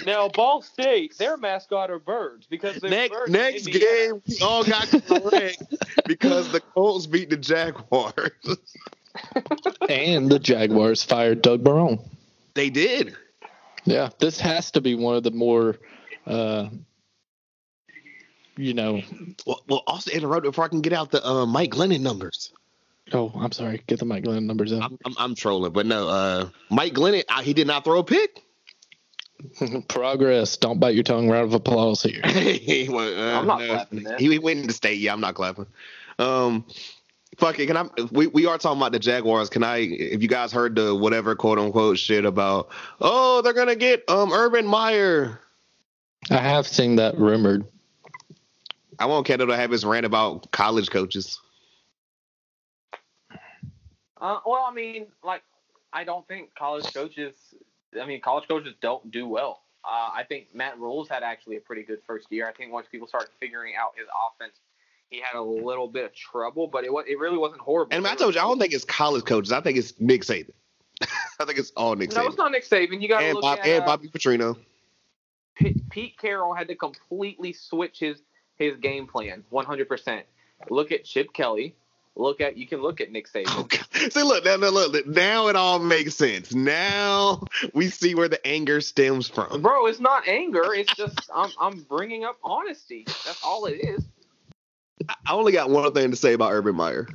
Now, Ball State, their mascot are birds because they're next birds next Indiana. game. We all got correct because the Colts beat the Jaguars. and the Jaguars fired Doug Marrone. they did. Yeah, this has to be one of the more uh, you know. Well, well, also interrupt before I can get out the uh, Mike Glennon numbers. Oh, I'm sorry. Get the Mike Glenn numbers out. I'm, I'm, I'm trolling, but no, uh, Mike Glennon, uh, he did not throw a pick. Progress. Don't bite your tongue. Round of applause here. he went, uh, I'm not no. clapping that. He, he went into state. Yeah, I'm not clapping. Um, fuck it. Can I? We we are talking about the Jaguars. Can I? If you guys heard the whatever quote unquote shit about, oh, they're gonna get um Urban Meyer. I have seen that rumored. I want Kendall to have his rant about college coaches. Uh, well, I mean, like, I don't think college coaches. I mean, college coaches don't do well. Uh, I think Matt Rhule had actually a pretty good first year. I think once people start figuring out his offense, he had a little bit of trouble, but it was it really wasn't horrible. And I told you, I don't think it's college coaches. I think it's Nick Saban. I think it's all Nick No, Saban it's not Nick Saban. You got and, look Bob, at and uh, Bobby Petrino. Pete, Pete Carroll had to completely switch his his game plan 100%. Look at Chip Kelly. Look at you can look at Nick Saban. Okay. See, look, now, now, look, now it all makes sense. Now we see where the anger stems from. Bro, it's not anger. It's just I'm I'm bringing up honesty. That's all it is. I only got one thing to say about Urban Meyer.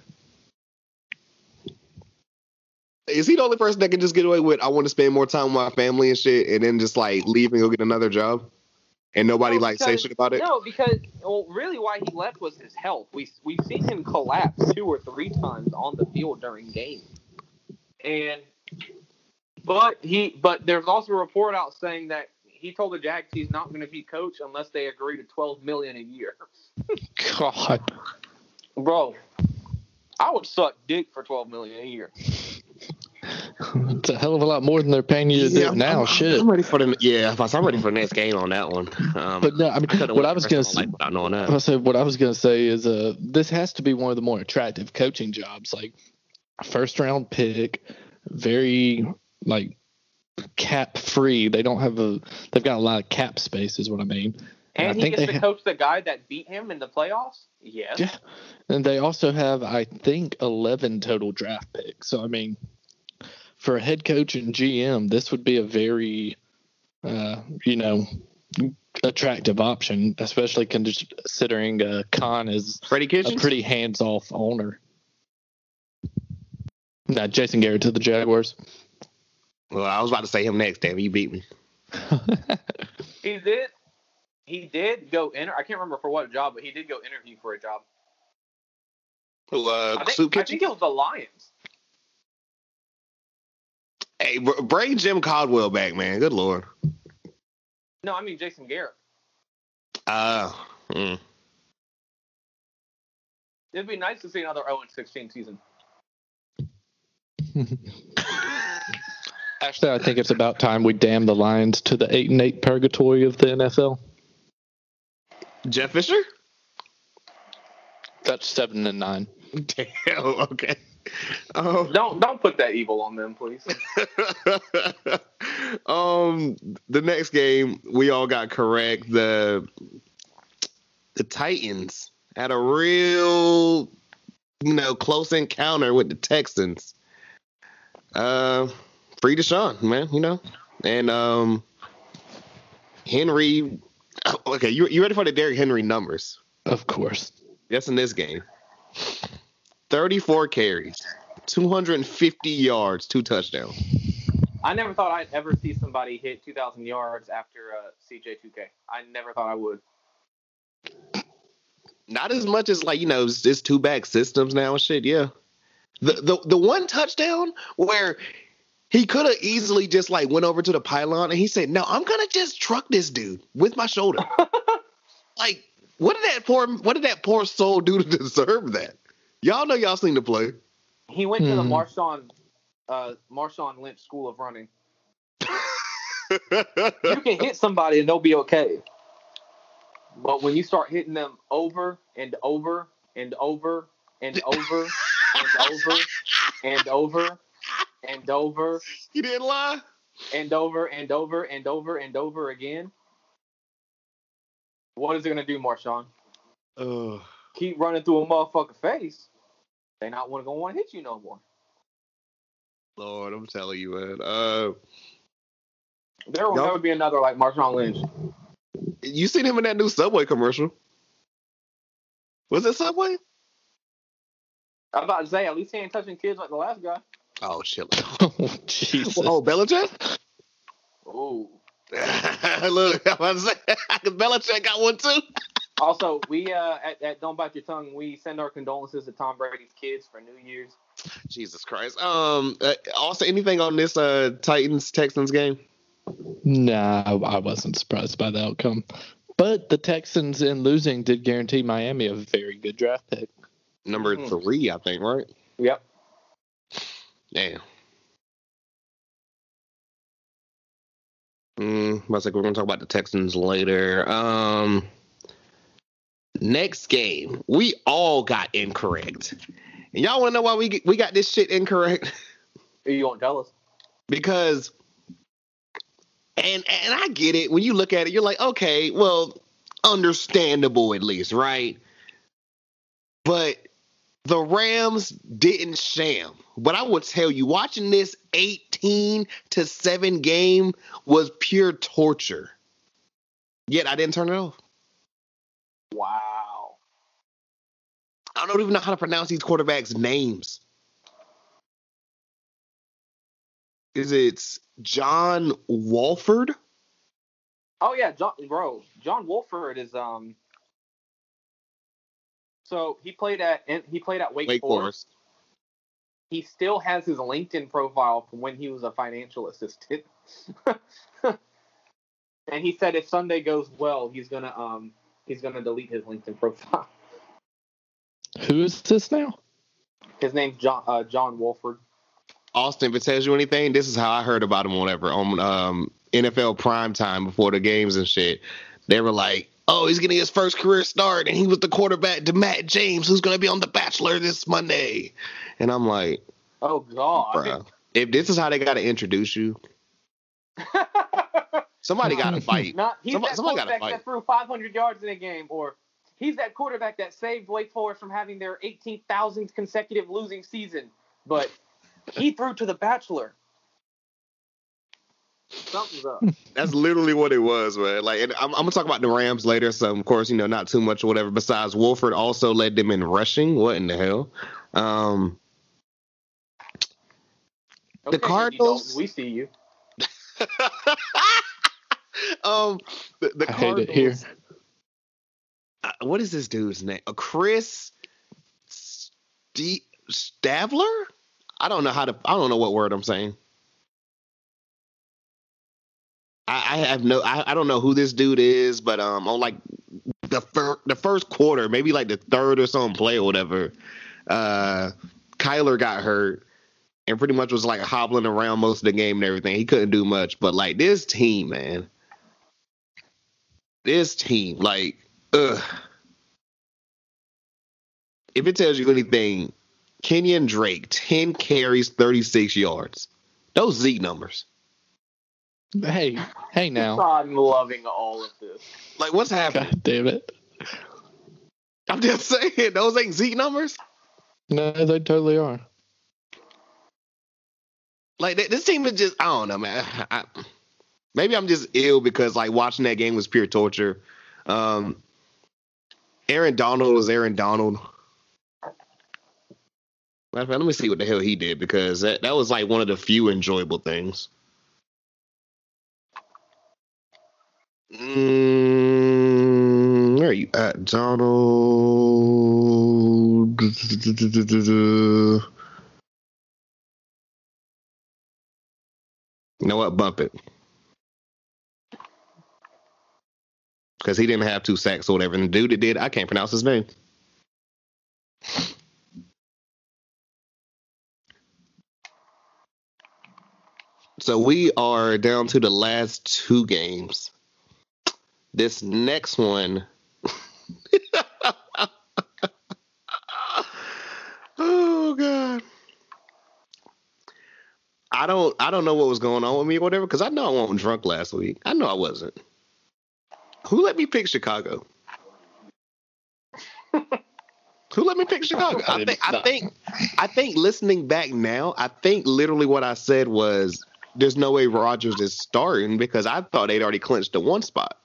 Is he the only person that can just get away with I want to spend more time with my family and shit, and then just like leave and go get another job, and nobody No, like say shit about it? No, because well, really, why he left was his health. We we've seen him collapse two or three times on the field during games, and but he but there's also a report out saying that he told the Jags he's not going to be coach unless they agree to 12 million a year. God. Bro, I would suck dick for 12 million a year. It's a hell of a lot more than they're paying you to do I'm- now. I'm, Shit. I'm ready for the yeah. I'm ready for the next game on that one. Um, But no, I mean, could've what I was gonna rest of my say, life without that. I said what I was gonna say is uh this has to be one of the more attractive coaching jobs. Like first round pick, very like cap free. They don't have a they've got a lot of cap space is what I mean. And I he think gets to ha- coach the guy that beat him in the playoffs? Yes. Yeah. And they also have I think eleven total draft picks. So I mean for a head coach and GM, this would be a very uh, you know, attractive option, especially considering uh, Khan is Freddie a pretty hands off owner. Nah, Jason Garrett to the Jaguars. Well, I was about to say him next. Damn, you beat me. He did. He did go enter. I can't remember for what job, but he did go interview for a job. Who, uh, I think, Soup I think it was the Lions. Hey, bring Jim Caldwell back, man. Good lord. No, I mean Jason Garrett. Uh, mm. It'd be nice to see another 0 16 season. Actually, I think it's about time we damn the Lions to the eight and eight purgatory of the NFL. Jeff Fisher. That's seven and nine. Damn. Okay. Um, Don't don't put that evil on them, please. um, the next game we all got correct. The the Titans had a real, you know, close encounter with the Texans. Uh, free Deshaun, man, you know, and um, Henry. Okay, you you ready for the Derrick Henry numbers? Of course. That's in this game. 34 carries, 250 yards, two touchdowns. I never thought I'd ever see somebody hit 2,000 yards after uh, CJ2K. I never thought I would. Not as much as like you know, it's, it's two back systems now and shit. Yeah, the the the one touchdown where he could have easily just like went over to the pylon and he said, "No, I'm gonna just truck this dude with my shoulder." like, what did that poor what did that poor soul do to deserve that? Y'all know y'all seen the play. He went to the Hmm. Marshawn uh, Marshawn Lynch School of Running. You can hit somebody and they'll be okay. But when you start hitting them over and over and over and over and over and over and over you didn't lie. and over and over and over and over again, what is it going to do, Marshawn? Oh. Keep running through a motherfucker face. They not want to go want to hit you no more. Lord, I'm telling you, man. Uh, There will never be another like Marshawn Lynch. you seen him in that new Subway commercial? Was it Subway? I'm about to say, at least he ain't touching kids like the last guy. Oh shit! Oh, Jesus. Oh, Belichick. Oh. Look, I'm about to say, Belichick got one too. Also, we uh at, at Don't Bite Your Tongue, we send our condolences to Tom Brady's kids for New Year's. Jesus Christ. Um. Uh, also, anything on this uh Titans Texans game? Nah, I wasn't surprised by the outcome. But the Texans in losing did guarantee Miami a very good draft pick. Number Mhm. three, I think. Right? Yep. Damn. Mm, I was like, we're gonna talk about the Texans later. Um, next game, we all got incorrect, and y'all want to know why we we got this shit incorrect? You won't tell us. because and and I get it when you look at it you're like okay well understandable at least right but the Rams didn't sham but I will tell you watching this 18 to 7 game was pure torture yet I didn't turn it off Wow. I don't even know how to pronounce these quarterbacks names is it John Wolford Oh yeah, John bro. John Wolford is um so he played at and he played at Wake, Wake Forest. Forest. He still has his LinkedIn profile from when he was a financial assistant. and he said if Sunday goes well, he's gonna um he's gonna delete his LinkedIn profile. Who is this now? His name's John uh, John Wolford. Austin, if it tells you anything, this is how I heard about him. Whatever on um, NFL prime time before the games and shit, they were like, "Oh, he's getting his first career start, and he was the quarterback to Matt James, who's going to be on The Bachelor this Monday." And I'm like, Oh god. "Bruh, if this is how they got to introduce you, somebody got to fight." Not he's Somebody- that somebody quarterback fight. that threw 500 yards in a game, or he's that quarterback that saved Wake Forest from having their 18,000th consecutive losing season, but he threw to the Bachelor. Something's up. That's literally what it was, man. Like, and I'm, I'm gonna talk about the Rams later. So, of course, you know, not too much or whatever. Besides, Wolford also led them in rushing. What in the hell? Um, Okay, Andy Cardinals- we see you. um, the, the I hate it here. Cardinals- uh, what is this dude's name? Uh, Chris St- Stavler? I don't know how to. I don't know what word I'm saying. I, have no. I, I don't know who this dude is, but um, on like the fir- the first quarter, maybe like the third or some play or whatever, uh, Kyler got hurt and pretty much was like hobbling around most of the game and everything. He couldn't do much, but like this team, man, this team, like, ugh. If it tells you anything, Kenyan Drake, 10 carries, 36 yards. Those Z numbers. Hey, hey now. I'm loving all of this. Like, what's happening? God damn it. I'm just saying, those ain't Z numbers. No, they totally are. Like, this team is just, I don't know, man. I, maybe I'm just ill because, like, watching that game was pure torture. Um, Aaron Donald was Aaron Donald. Matter of fact, Let me see what the hell he did because that, that was like one of the few enjoyable things. Mm, where are you at, Donald? You know what? Bump it. Because he didn't have two sacks or whatever. And the dude that did, I can't pronounce his name. So we are down to the last two games. This next one. oh god. I don't I don't know what was going on with me or whatever because I know I wasn't drunk last week. I know I wasn't. Who let me pick Chicago? Who let me pick Chicago? I think I think I think listening back now, I think literally what I said was there's no way Rodgers is starting because I thought they'd already clinched the one spot.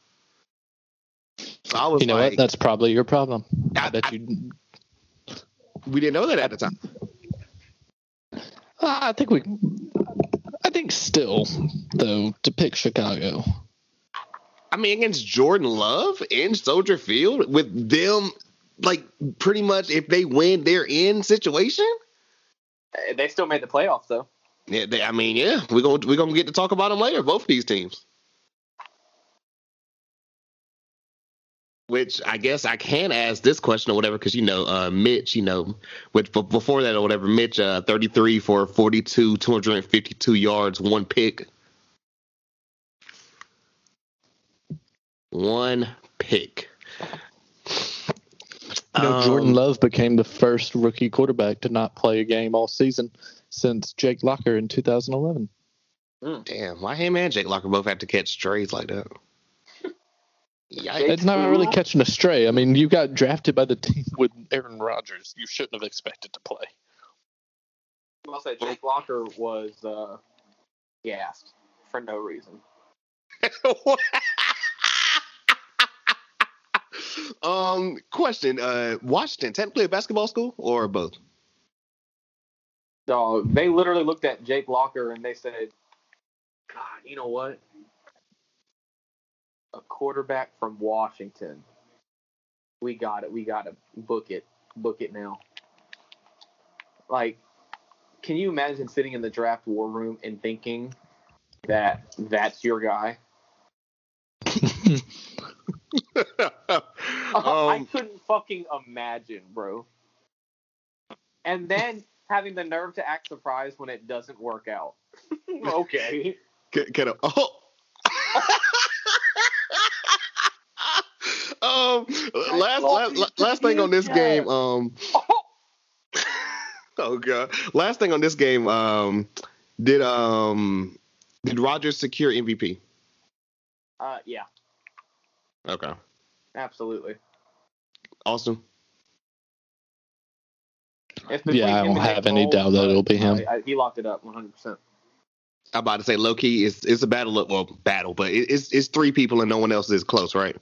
I was You know like, what? That's probably your problem. I, I- bet I- you. we didn't know that at the time. I think we. I think still, though, to pick Chicago. I mean, against Jordan Love in Soldier Field with them, like pretty much if they win, they're in situation. Uh, They still made the playoffs though. Yeah, they, I mean, yeah, we're gonna we're gonna get to talk about them later. Both of these teams. Which I guess I can ask this question or whatever because you know uh, Mitch, you know, with b- before that or whatever, Mitch, uh, thirty three for forty two, two hundred and fifty two yards, one pick, one pick. You know, Jordan Um, Love became the first rookie quarterback to not play a game all season since Jake Locker in 2011. Damn, why him and Jake Locker both have to catch strays like that? Yikes. It's not really catching a stray. I mean, you got drafted by the team with Aaron Rodgers. You shouldn't have expected to play. I'll say Jake Locker was uh, gassed for no reason. um, question: uh, Washington technically a basketball school or both? Dog, they literally looked at Jake Locker and they said, "God, you know what? A quarterback from Washington. We got it. We got to book it. Book it now." Like, can you imagine sitting in the draft war room and thinking that that's your guy? I um, couldn't fucking imagine, bro. And then having the nerve to act surprised when it doesn't work out. okay. can I- oh. Um, last, last last thing on this game. Um, oh god, last thing on this game. Um, did um did Rodgers secure MVP? Uh, yeah, Okay, absolutely. Austin. It's between Yeah, I don't have any Foles, doubt that it'll be him. uh, I- he locked it up 100%. I'm about to say low key. It's it's a battle. Of, well, battle, but it, it's it's three people and no one else is close, right?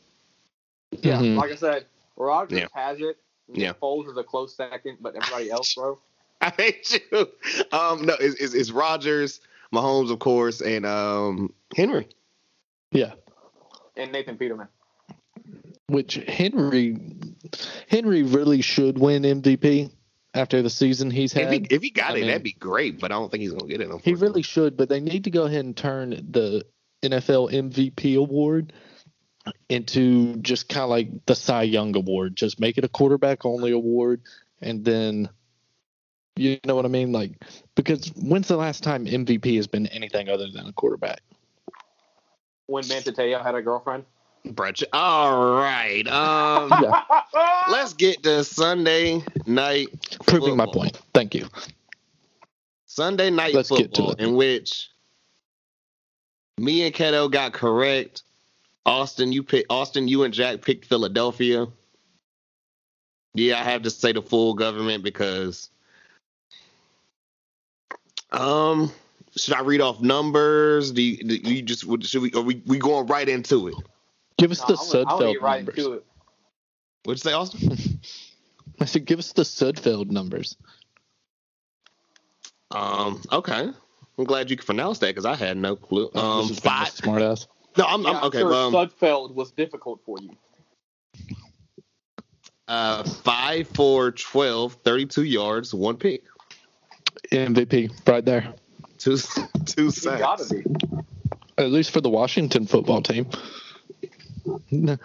Yeah, Mhm. like I said, Rodgers Yeah. has it. Yeah. Foles is a close second, but everybody else, bro. I hate you. Um, no, it's, it's, it's Rodgers, Mahomes, of course, and um Henry. Yeah. And Nathan Peterman. Which Henry Henry really should win MVP after the season he's If had. he if he got I it, mean- that'd be great. But I don't think he's gonna get it. He really should, but they need to go ahead and turn the NFL MVP award into just kind of like the Cy Young award. Just make it a quarterback only award, and then you know what I mean? Like, because when's the last time MVP has been anything other than a quarterback? When Manti Te'o had a girlfriend. Brett. All right. Um, Yeah. let's get to Sunday night. Proving my point. Thank you. Sunday night Let's get to football, it. in which me and Keto got correct. Austin, you pick Austin. You and Jack picked Philadelphia. Yeah, I have to say the full government because. Um, should I read off numbers? Do you, do you just should we? Are we we going right into it? Give us No, the I'm gonna- I'm Sudfeld right numbers. into it. What'd you say, Austin? I said, give us the Sudfeld numbers. Um, okay. I'm glad you can pronounce that because I had no clue. Um, This has been a five. smart ass. No, I'm, Yeah, I'm okay. sure Um, Sudfeld was difficult for you. uh, five for 12, 32 yards, one pick, MVP right there. two two sacks. gotta be. At least for the Washington football team. No.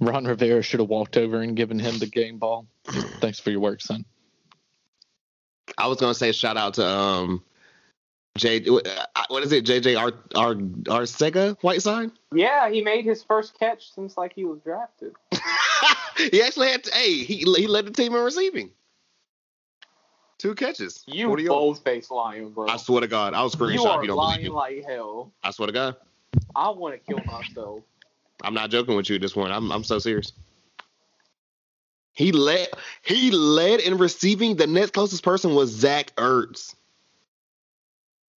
Ron Rivera should have walked over and given him the game ball. Thanks for your work, son. I was gonna say shout out to um, J. uh, What is it? JJ Ar Ar Arcega Whiteside. Yeah, he made his first catch since like he was drafted. he actually had. hey, he he led the team in receiving. Two catches. You 40 yards. bold faced lion, bro. I swear to God, I'll screenshot you are you don't lying believe me. like hell. I swear to God, I want to kill myself. I'm not joking with you this one. I'm I'm so serious. He led he led in receiving. The next closest person was Zach Ertz.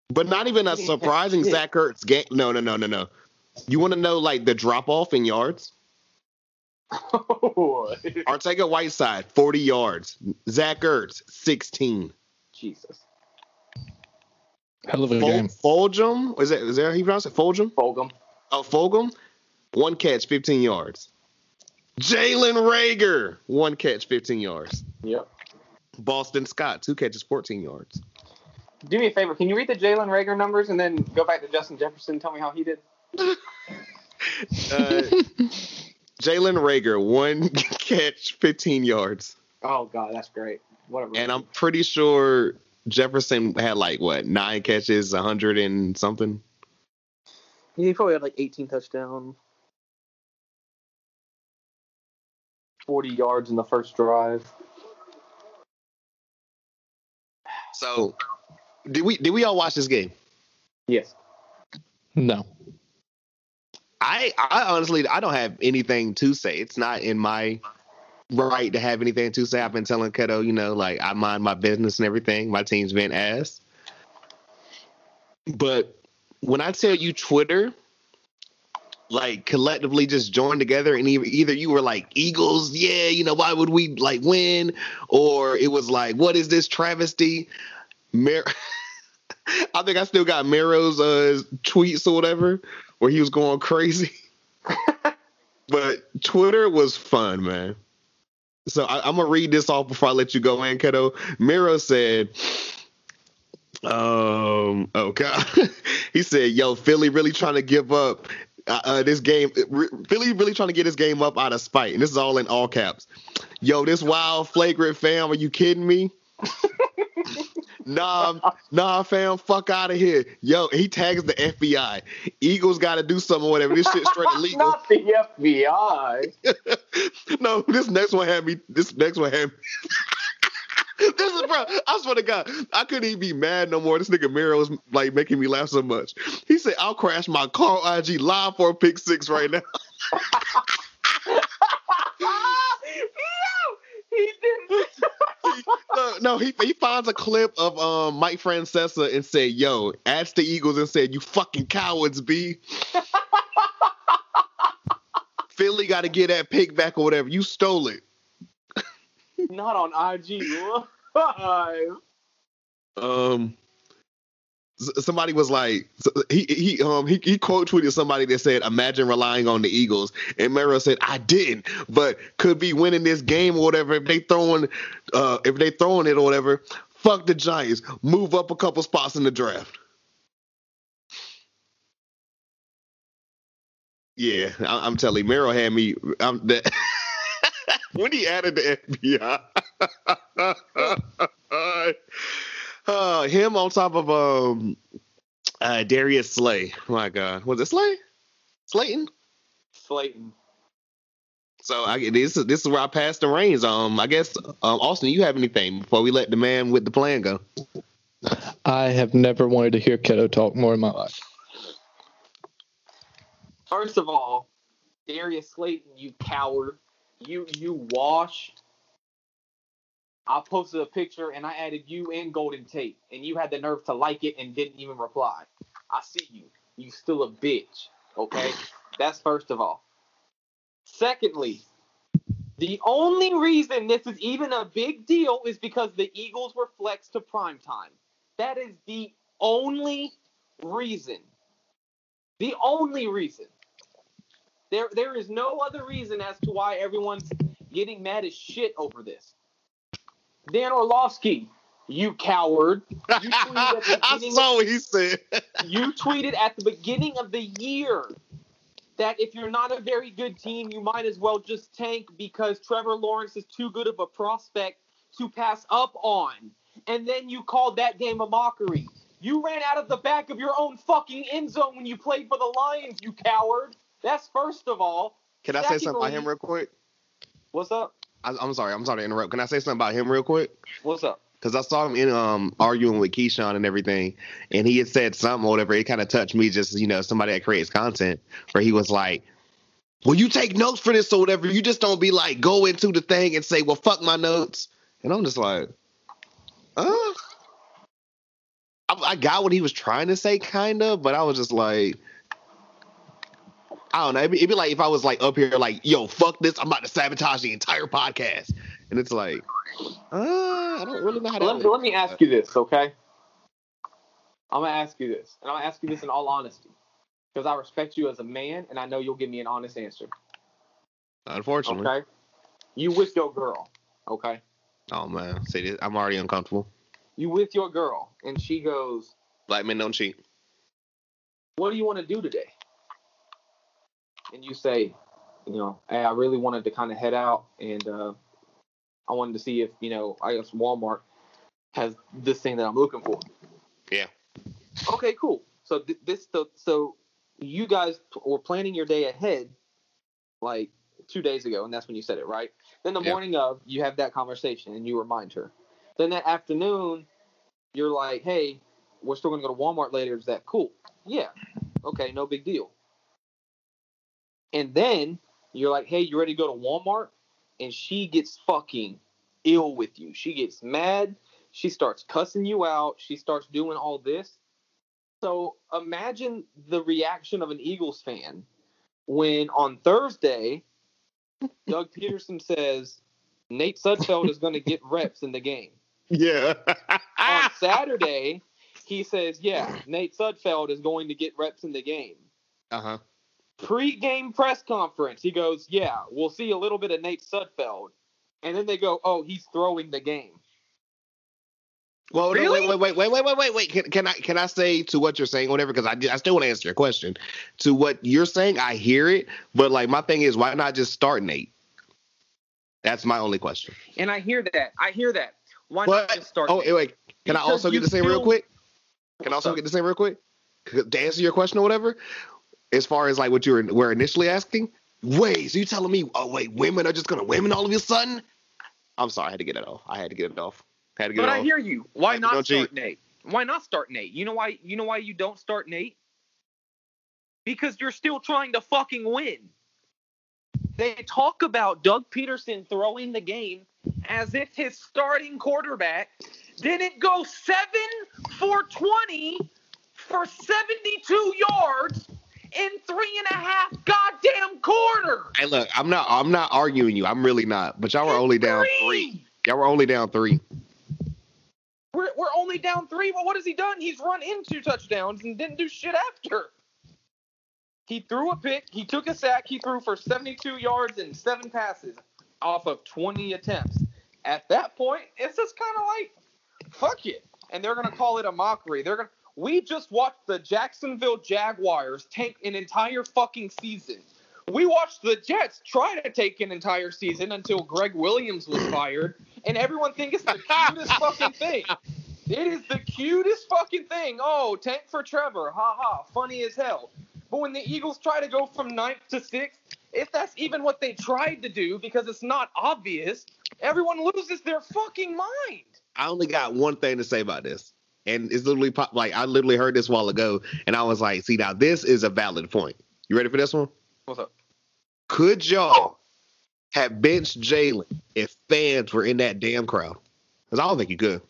But not even a surprising Zach Ertz game. No, no, no, no, no. You want to know like the drop off in yards? Oh. Arcega Whiteside, 40 yards. Zach Ertz, 16. Jesus. Hell of a Fol- game. Fulgham, is that, is that how you pronounce it? Fulgham? Fulgham. Oh, Fulgham, one catch, 15 yards. Jalen Reagor, one catch, 15 yards. Yep. Boston Scott, two catches, 14 yards. Do me a favor. Can you read the Jalen Reagor numbers and then go back to Justin Jefferson? and Tell me how he did. Uh, Jalen Reagor, one catch, 15 yards. Oh God, that's great. Whatever. And I'm pretty sure Jefferson had like, what, nine catches, 100 and something? He probably had like 18 touchdowns. 40 yards in the first drive. So, did we did we all watch this game? yes. No. I I honestly I don't have anything to say. It's not in my right to have anything to say. I've been telling Keto, you know, like I mind my business and everything. My team's been ass. But when I tell you Twitter, like collectively just joined together and either, either you were like Eagles, yeah, you know, why would we like win? Or it was like, what is this travesty? Mar- I think I still got Maro's uh, tweets or whatever where he was going crazy. but Twitter was fun, man. So I, I'm gonna read this off before I let you go in, Keto. Miro said, um, oh he said, "Yo, Philly really trying to give up uh, uh, this game. Re- Philly really trying to get this game up out of spite, and this is all in all caps. Yo, this wild flagrant fam, are you kidding me?" Nah, nah, fam, fuck out of here. Yo, he tags the FBI. Eagles got to do something, or whatever. This shit straight illegal. Not the FBI. no, this next one had me. This next one had me. this is bro. I swear to God, I couldn't even be mad no more. This nigga Miro was like making me laugh so much. He said, "I'll crash my car IG live for a pick six right now." he didn't. No, he he finds a clip of um Mike Francesa and said, "Yo," adds the Eagles and said, "You fucking cowards, b." Philly got to get that pick back or whatever. You stole it. Not on IG um somebody was like he he um he, he quote tweeted somebody that said imagine relying on the Eagles. And Mero said I didn't but could be winning this game or whatever. If they throwing uh if they throwing it or whatever fuck the Giants. Move up a couple spots in the draft. Yeah I, I'm telling you Mero had me I'm that when he added the FBI uh, him on top of um uh Darius Slay. My God, was it Slay? Slayton. Slayton. So I this is this is where I passed the reins. Um, I guess um, Austin, you have anything before we let the man with the plan go? I have never wanted to hear Keto talk more in my life. First of all, Darius Slayton, you coward. You you wash. I posted a picture and I added you and Golden Tate, and you had the nerve to like it and didn't even reply. I see you. You still a bitch. Okay? That's first of all. Secondly, the only reason this is even a big deal is because the Eagles were flexed to prime time. That is the only reason. The only reason. There, there is no other reason as to why everyone's getting mad as shit over this. Dan Orlovsky, you coward. You tweeted at the I saw what he said. you tweeted at the beginning of the year that if you're not a very good team, you might as well just tank because Trevor Lawrence is too good of a prospect to pass up on. And then you called that game a mockery. You ran out of the back of your own fucking end zone when you played for the Lions, you coward. That's first of all. Can I say something about him real quick? What's up? I, I'm sorry, I'm sorry to interrupt. Can I say something about him real quick? What's up? Because I saw him in um arguing with Keyshawn and everything, and he had said something or whatever. It kind of touched me, just you know, somebody that creates content, where he was like, "Well, you take notes for this or whatever. You just don't be like go into the thing and say, well, fuck my notes." And I'm just like, uh. I, I got what he was trying to say, kind of, but I was just like, I don't know. It'd be, it'd be like if I was like up here, like, yo, fuck this. I'm about to sabotage the entire podcast. And it's like, uh, I don't really know how to. Let, let me ask you this, okay? I'm gonna ask you this, and I'm gonna ask you this in all honesty, because I respect you as a man, and I know you'll give me an honest answer. Unfortunately. Okay? You with your girl, okay? Oh man, see, this, I'm already uncomfortable. You with your girl, and she goes, Black men don't cheat. "What do you want to do today?" And you say, "You know, hey, I really wanted to kind of head out, and uh, I wanted to see if you know, I guess Walmart has this thing that I'm looking for." Yeah. Okay, cool. So th- this, so, so you guys were planning your day ahead, like two days ago, and that's when you said it, right? Then the Yeah. morning of, you have that conversation and you remind her. Then that afternoon, you're like, "Hey, we're still gonna go to Walmart later. Is that cool?" Yeah. Okay, no big deal. And then you're like, "Hey, you ready to go to Walmart?" And she gets fucking ill with you. She gets mad. She starts cussing you out. She starts doing all this. So imagine the reaction of an Eagles fan when on Thursday, Doug Pederson says Nate Sudfeld is going to get reps in the game. Yeah. On Saturday, he says, yeah, Nate Sudfeld is going to get reps in the game. uh huh. Pre-game press conference, he goes, yeah, we'll see a little bit of Nate Sudfeld. And then they go, oh, he's throwing the game. Well, no, Really? wait, wait, wait, wait, wait, wait, wait. Can, can I can I say to what you're saying, whatever? Because I, I still want to answer your question. To what you're saying, I hear it, but like my thing is, why not just start Nate? That's my only question. And I hear that. I hear that. Why But not just start oh, Nate? wait, can I also get the same real quick? Can I also get the same real quick? To answer your question or whatever, as far as like what you were, were initially asking. Wait, so you telling me? Oh wait, women are just gonna women all of a sudden? I'm sorry, I had to get it off. I had to get it off. I had to get But it I off. hear you. Why not start cheat. Nate? Why not start Nate? You know why? You know why you don't start Nate? Because you're still trying to fucking win. They talk about Doug Pederson throwing the game as if his starting quarterback didn't go seven for twenty for seventy-two yards in three and a half goddamn quarters. Hey, look, I'm not. I'm not arguing you. I'm really not. But y'all were In only down three. Y'all were only down three. We're, we're only down three. Well, what has he done? He's run into touchdowns and didn't do shit after. He threw a pick. He took a sack. He threw for 72 yards and seven passes off of 20 attempts. At that point, it's just kind of like, fuck it. And they're gonna call it a mockery. They're gonna. We just watched the Jacksonville Jaguars tank an entire fucking season. We watched the Jets try to take an entire season until Gregg Williams was fired, and everyone thinks it's the cutest fucking thing. It is the cutest fucking thing. Oh, tank for Trevor. Ha ha. Funny as hell. But when the Eagles try to go from ninth to sixth, if that's even what they tried to do because it's not obvious, everyone loses their fucking mind. I only got one thing to say about this, and it's literally pop, like I literally heard this a while ago, and I was like, see, now this is a valid point. You ready for this one? What's up? Could y'all have benched Jalen if fans were in that damn crowd? Because I don't think you could.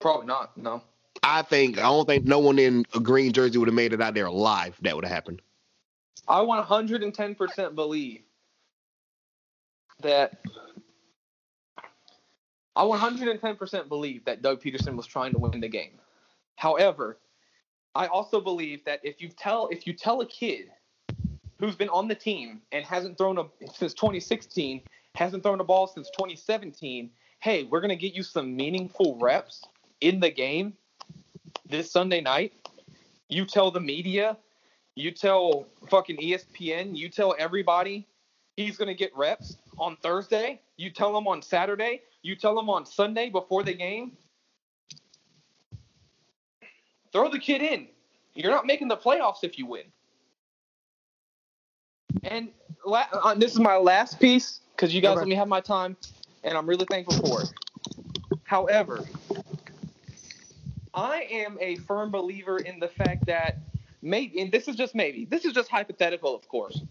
Probably not. No. I think I don't think no one in a green jersey would have made it out there alive. That would have happened. I 110% believe that. I 110% believe that Doug Pederson was trying to win the game. However, I also believe that if you tell if you tell a kid who's been on the team and hasn't thrown a since 2016, hasn't thrown a ball since 2017, hey, we're gonna get you some meaningful reps in the game this Sunday night. You tell the media, you tell fucking ESPN, you tell everybody he's gonna get reps on Thursday. You tell them on Saturday. You tell them on Sunday before the game. Throw the kid in. You're not making the playoffs if you win. And la- uh, this is my last piece because you guys Okay. let me have my time, and I'm really thankful for it. However, I am a firm believer in the fact that maybe, and this is just maybe, this is just hypothetical, of course.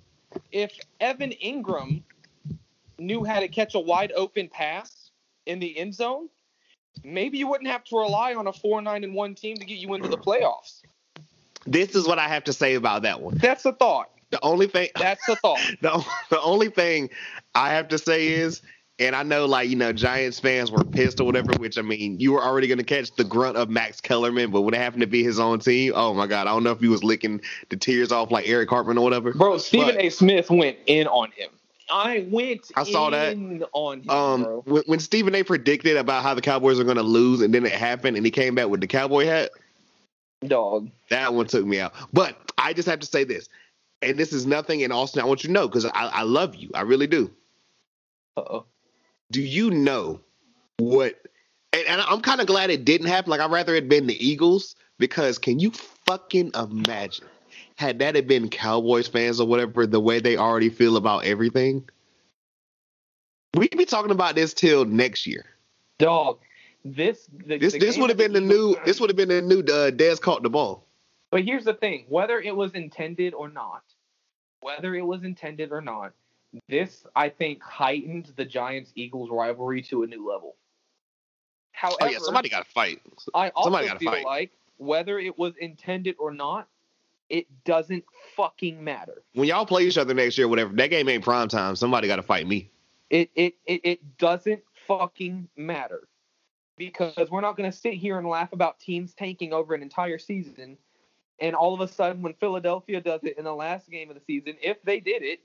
If Evan Engram knew how to catch a wide open pass in the end zone, maybe you wouldn't have to rely on a four nine and one team to get you into the playoffs. This is what I have to say about that one. That's a thought. The only thing That's the thought. the, the only thing I have to say is, and I know like you know Giants fans were pissed or whatever, which I mean you were already gonna catch the grunt of Max Kellerman, but when it happened to be his own team, oh my god, I don't know if he was licking the tears off like Eric Hartman or whatever. Bro, Stephen But- A. Smith went in on him. I went I saw that. on him, Um, when, when Stephen A. predicted about how the Cowboys are gonna lose, and then it happened, and he came back with the cowboy hat, Dog. that one took me out. But I just have to say this, and this is nothing in Austin. I want you to know because I, I love you, I really do. Uh-oh. do you know what? And, and I'm kind of glad it didn't happen. Like I'd rather it been the Eagles because can you fucking imagine had that had been Cowboys fans or whatever the way they already feel about everything? We'd be talking about this till next year. Dog. This the, This the this would have been the new. This would have been the new. Uh, Dez caught the ball. But here's the thing: whether it was intended or not, whether it was intended or not, this I think heightened the Giants Eagles rivalry to a new level. However, Oh yeah, somebody got to fight. I also somebody gotta feel fight. like whether it was intended or not, it doesn't fucking matter. When y'all play each other next year, whatever, that game ain't prime time. Somebody got to fight me. It it it, it doesn't fucking matter because we're not going to sit here and laugh about teams tanking over an entire season, and all of a sudden when Philadelphia does it in the last game of the season, if they did it,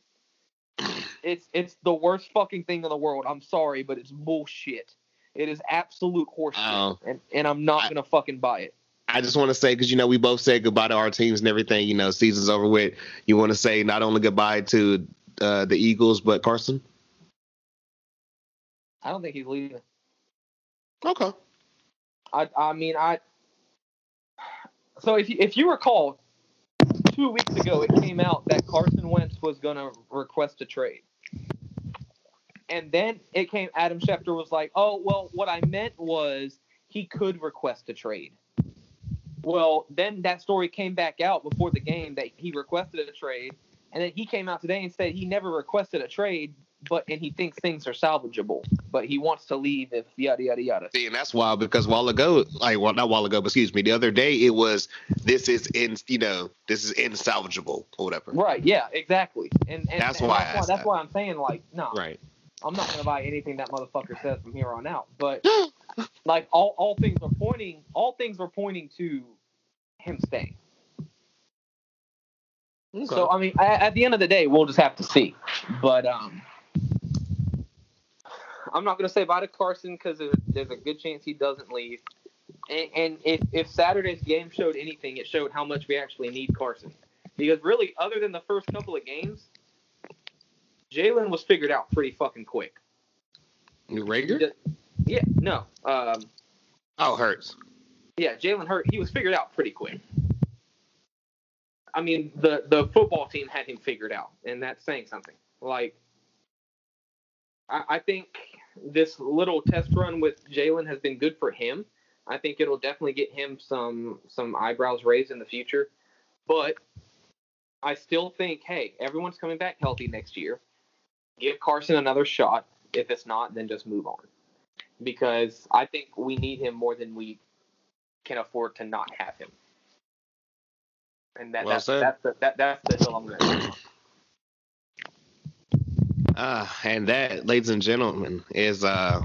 it's it's the worst fucking thing in the world. I'm sorry, but it's bullshit. It is absolute horseshit, Oh. and and I'm not I- gonna fucking buy it. I just want to say because you know we both said goodbye to our teams and everything. You know, season's over with. You want to say not only goodbye to uh, the Eagles but Carson. I don't think he's leaving. Okay. I I mean I. So if you, if you recall, two weeks ago it came out that Carson Wentz was gonna request a trade, and then it came. Adam Schefter was like, "Oh well, what I meant was he could request a trade." Well, then that story came back out before the game that he requested a trade, and then he came out today and said he never requested a trade, but and he thinks things are salvageable, but he wants to leave if yada yada yada. See, and that's wild because while ago, like well, not while ago, but excuse me, the other day it was this is in you know this is insalvageable or whatever. Right. Yeah. Exactly. And, and That's and why I that's, asked that's that. why I'm saying like, no, Right. I'm not gonna buy anything that motherfucker says from here on out. But like all all things are pointing, all things are pointing to him staying. So I mean, I, at the end of the day, we'll just have to see. But um, I'm not gonna say bye to Carson because there's, there's a good chance he doesn't leave. And, and if, if Saturday's game showed anything, it showed how much we actually need Carson. Because really, other than the first couple of games, Jalen was figured out pretty fucking quick. Reagor? Yeah, no, um, Oh, hurts. Yeah, Jalen Hurt, he was figured out pretty quick. I mean, the the football team had him figured out, and that's saying something. Like, I, I think this little test run with Jalen has been good for him. I think it'll definitely get him some some eyebrows raised in the future. But I still think, hey, everyone's coming back healthy next year. Give Carson another shot. If it's not, then just move on. Because I think we need him more than we can afford to not have him. And that, Well that's, said. that's the that, that's the hill I'm gonna Ah, and that, ladies and gentlemen, is uh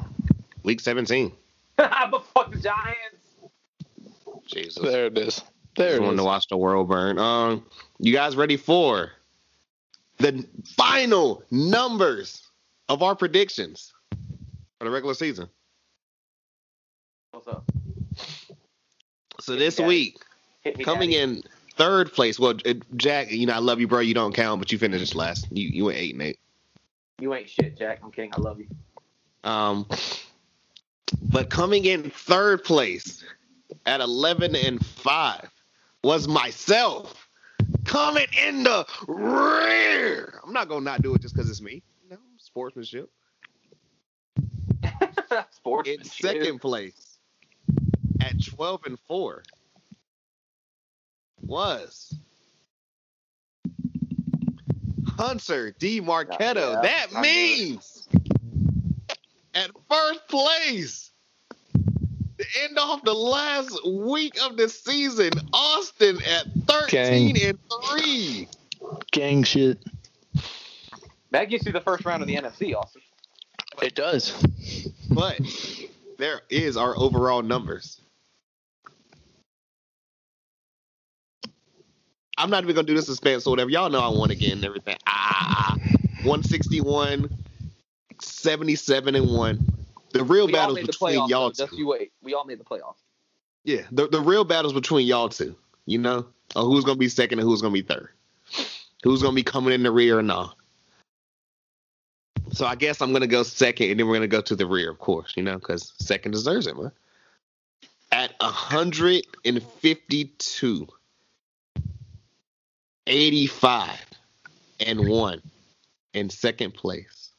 week 17. but fuck the Giants. Jesus. There it is. There Just it to watch the world burn. Um, you guys ready for the final numbers of our predictions for the regular season? What's up? So this Yeah. week, me, coming Daddy. in third place. Well, Jack, you know I love you, bro. You don't count, but you finished last. You you went eight and eight. You ain't shit, Jack. I'm kidding. I love you. Um, but coming in third place at 11 and 5 was myself coming in the rear. I'm not going to not do it just because it's me. No, sportsmanship. Sports. In second place at 12 and 4 was Hunter D. Marquetto. Yeah, that I knew it. means at first place to end off the last week of the season, Austin at 13 and 3. gang shit. That gets you the first round of the NFC, Austin. It does. But there is our overall numbers. I'm not even gonna do the suspense or whatever. Y'all know I won again and everything. Ah, 161, 77 and one. The real We battles between playoffs. y'all though. Just two. you wait. We all made the playoffs. Yeah, the the real battles between y'all two. You know, of who's gonna be second and who's gonna be third. Who's gonna be coming in the rear or not. So I guess I'm gonna go second, and then we're gonna go to the rear, of course. You know, because second deserves it, man. At 152, 85, and one in second place.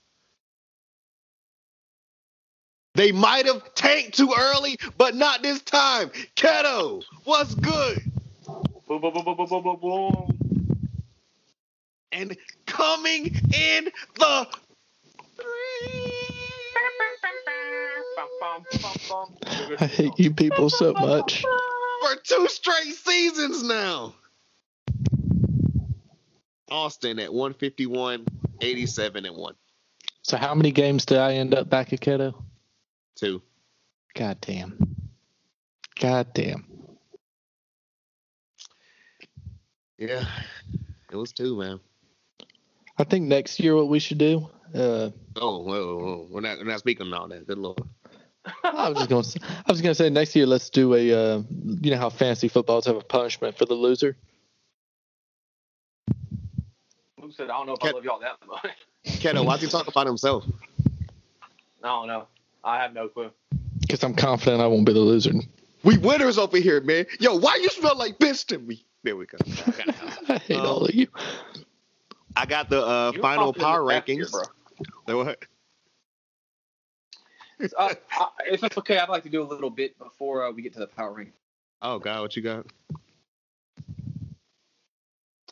They might have tanked too early, but not this time. Keto, what's good? Boom, boom, boom, boom, boom, boom, boom, boom. And coming in the I hate you people so much. for two straight seasons now. Austin at 151, 87 and 1. So how many games did I end up back at Keto? Two. God damn. God damn. Yeah. It was two, man. I think next year what we should do. Uh, Oh, whoa, whoa, whoa. We're not, we're not speaking on all that. Good lord. I was just going. to I was going to say next year let's do a. Uh, you know how fantasy footballs have a punishment for the loser. Luke said, I don't know if I love y'all that much. Keto, why'd he talk about himself? I don't know. I have no clue. Because I'm confident I won't be the loser. We winners over here, man. Yo, why you smell like bitch to me? There we go. I hate Um, all of you. I got the uh, final power last year, rankings. bro. Say what? Uh, I, if it's okay, I'd like to do a little bit before uh, we get to the power ranking. Oh God, what you got?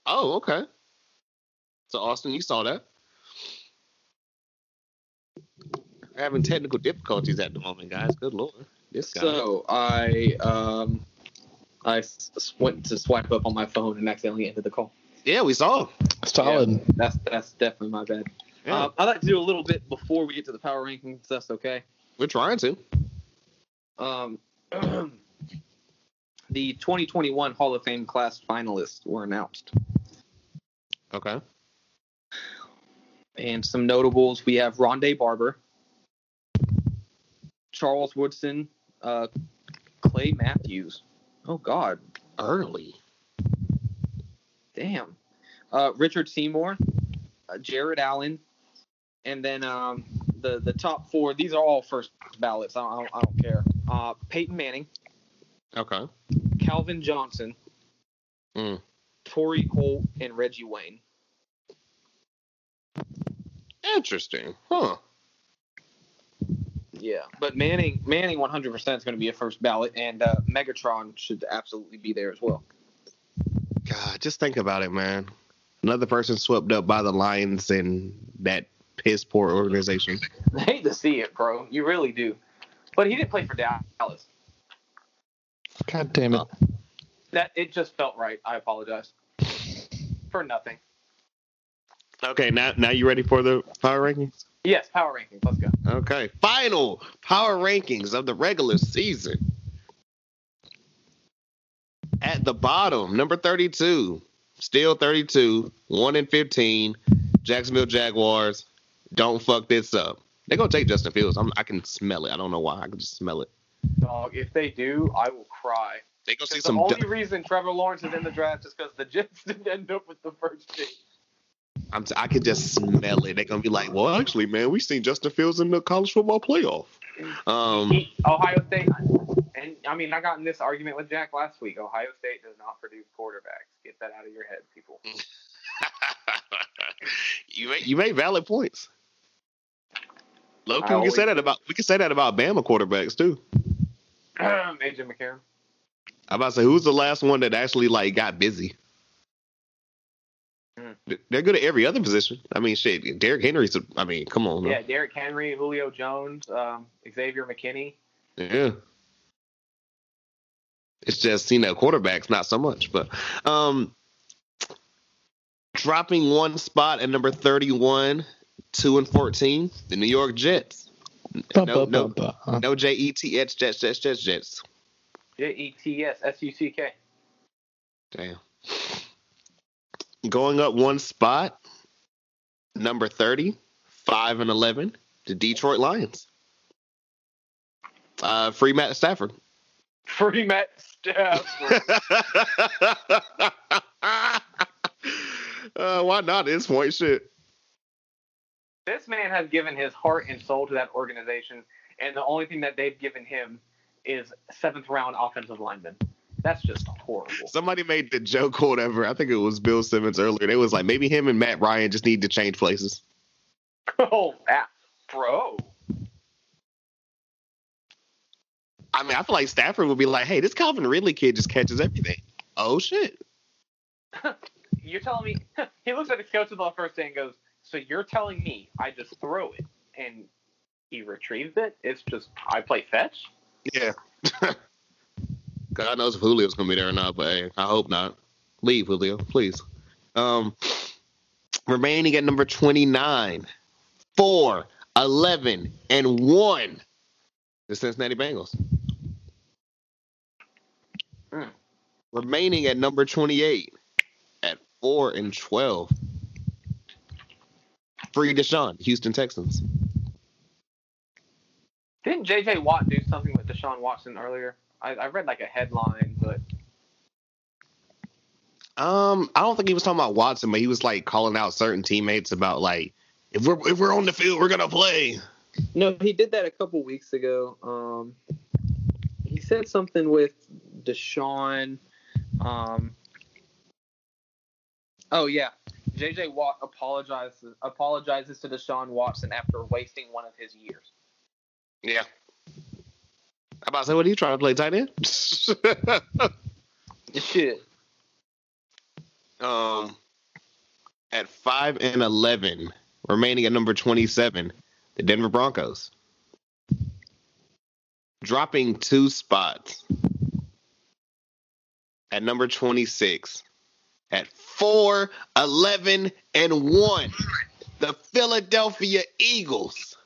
Oh, okay. So Austin, you saw that. We're having technical difficulties at the moment, guys. Good lord. This guy. So I um I s- s- went to swipe up on my phone and accidentally ended the call. yeah, we saw. Solid. That's that's definitely my bad. Yeah, Um, I'd like to do a little bit before we get to the power rankings. That's okay. we're trying to. Um, the 2021 Hall of Fame class finalists were announced, Okay. And some notables. We have Rondé Barber, Charles Woodson, uh, Clay Matthews. Oh God, Early. damn. Uh, Richard Seymour, uh, Jared Allen, and then um, the the top four. These are all first ballots. I don't, I don't, care. Uh, Peyton Manning, Okay. Calvin Johnson, Mm. Torry Holt, and Reggie Wayne. Interesting. Huh. Yeah, but Manning Manning 100% is going to be a first ballot, and uh, Megatron should absolutely be there as well. God, just think about it, man. Another person swept up by the Lions and that piss poor organization. I hate to see it, bro. You really do. But he didn't play for Dallas. God damn it. That it just felt right. I apologize for nothing. Okay, now now you ready for the power rankings? Yes, power rankings. Let's go. Okay, final power rankings of the regular season. At the bottom, number 32, still 32, 1 and 15, Jacksonville Jaguars. Don't fuck this up. They're going to take Justin Fields. I'm, I can smell it. I don't know why. I can just smell it. Dog, if they do, I will cry. They're going to see the some. only du- reason Trevor Lawrence is in the draft is because the Jets didn't end up with the first pick. I'm t- I can just smell it. They're going to be like, well, actually, man, we seen Justin Fields in the college football playoff. Um, Ohio State, and I mean, I got in this argument with Jack last week. Ohio State does not produce quarterbacks. Get that out of your head, people. you made you made valid points. Loki, we can say that about we can say that about Bama quarterbacks too. AJ McCarron. I'm about to say who's the last one that actually like got busy. They're good at every other position. I mean, shit. Derrick Henry's. A, I mean, come on. Yeah, Derrick Henry, Julio Jones, um, Xavier McKinney. Yeah. It's just you know quarterbacks, not so much. But um, Dropping one spot at number 31, 2 and 14, the New York Jets. Ba, No, ba, no, ba, ba. no J E T S Jets, Jets, Jets, Jets. J E T S S U C K. Damn. Going up one spot, number 30, 5 and 11, the Detroit Lions. Uh, free Matt Stafford. Free Matt Stafford. uh, why not this point? Shit. this man has given his heart and soul to that organization, and the only thing that they've given him is seventh round offensive lineman. That's just horrible. Somebody made the joke or whatever. I think it was Bill Simmons earlier. They was like, maybe him and Matt Ryan just need to change places. oh, ah, bro. I mean, I feel like Stafford would be like, hey, this Calvin Ridley kid just catches everything. Oh, shit. You're telling me he looks at the coach the first day and goes, "So you're telling me I just throw it and he retrieves it? It's just I play fetch." Yeah. God knows if Julio's gonna be there or not, but hey, I hope not. Leave Julio, please. Um, remaining at number twenty nine, four, 11, and one, the Cincinnati Bengals. Hmm. Remaining at number twenty eight, at four and twelve. Free Deshaun, Houston Texans. Didn't J.J. Watt do something with Deshaun Watson earlier? I, I read like a headline, but Um, I don't think he was talking about Watson, but he was like calling out certain teammates about like if we're if we're on the field, we're gonna play. No, he did that a couple weeks ago. Um, he said something with Deshaun. Um, oh yeah, J.J. Watt apologizes apologizes to Deshaun Watson after wasting one of his years. Yeah. I'm about to say, what are you trying to play tight end? shit. um, at five and eleven, remaining at number twenty-seven, the Denver Broncos, dropping two spots at number twenty-six, at four, 11, and one, the Philadelphia Eagles.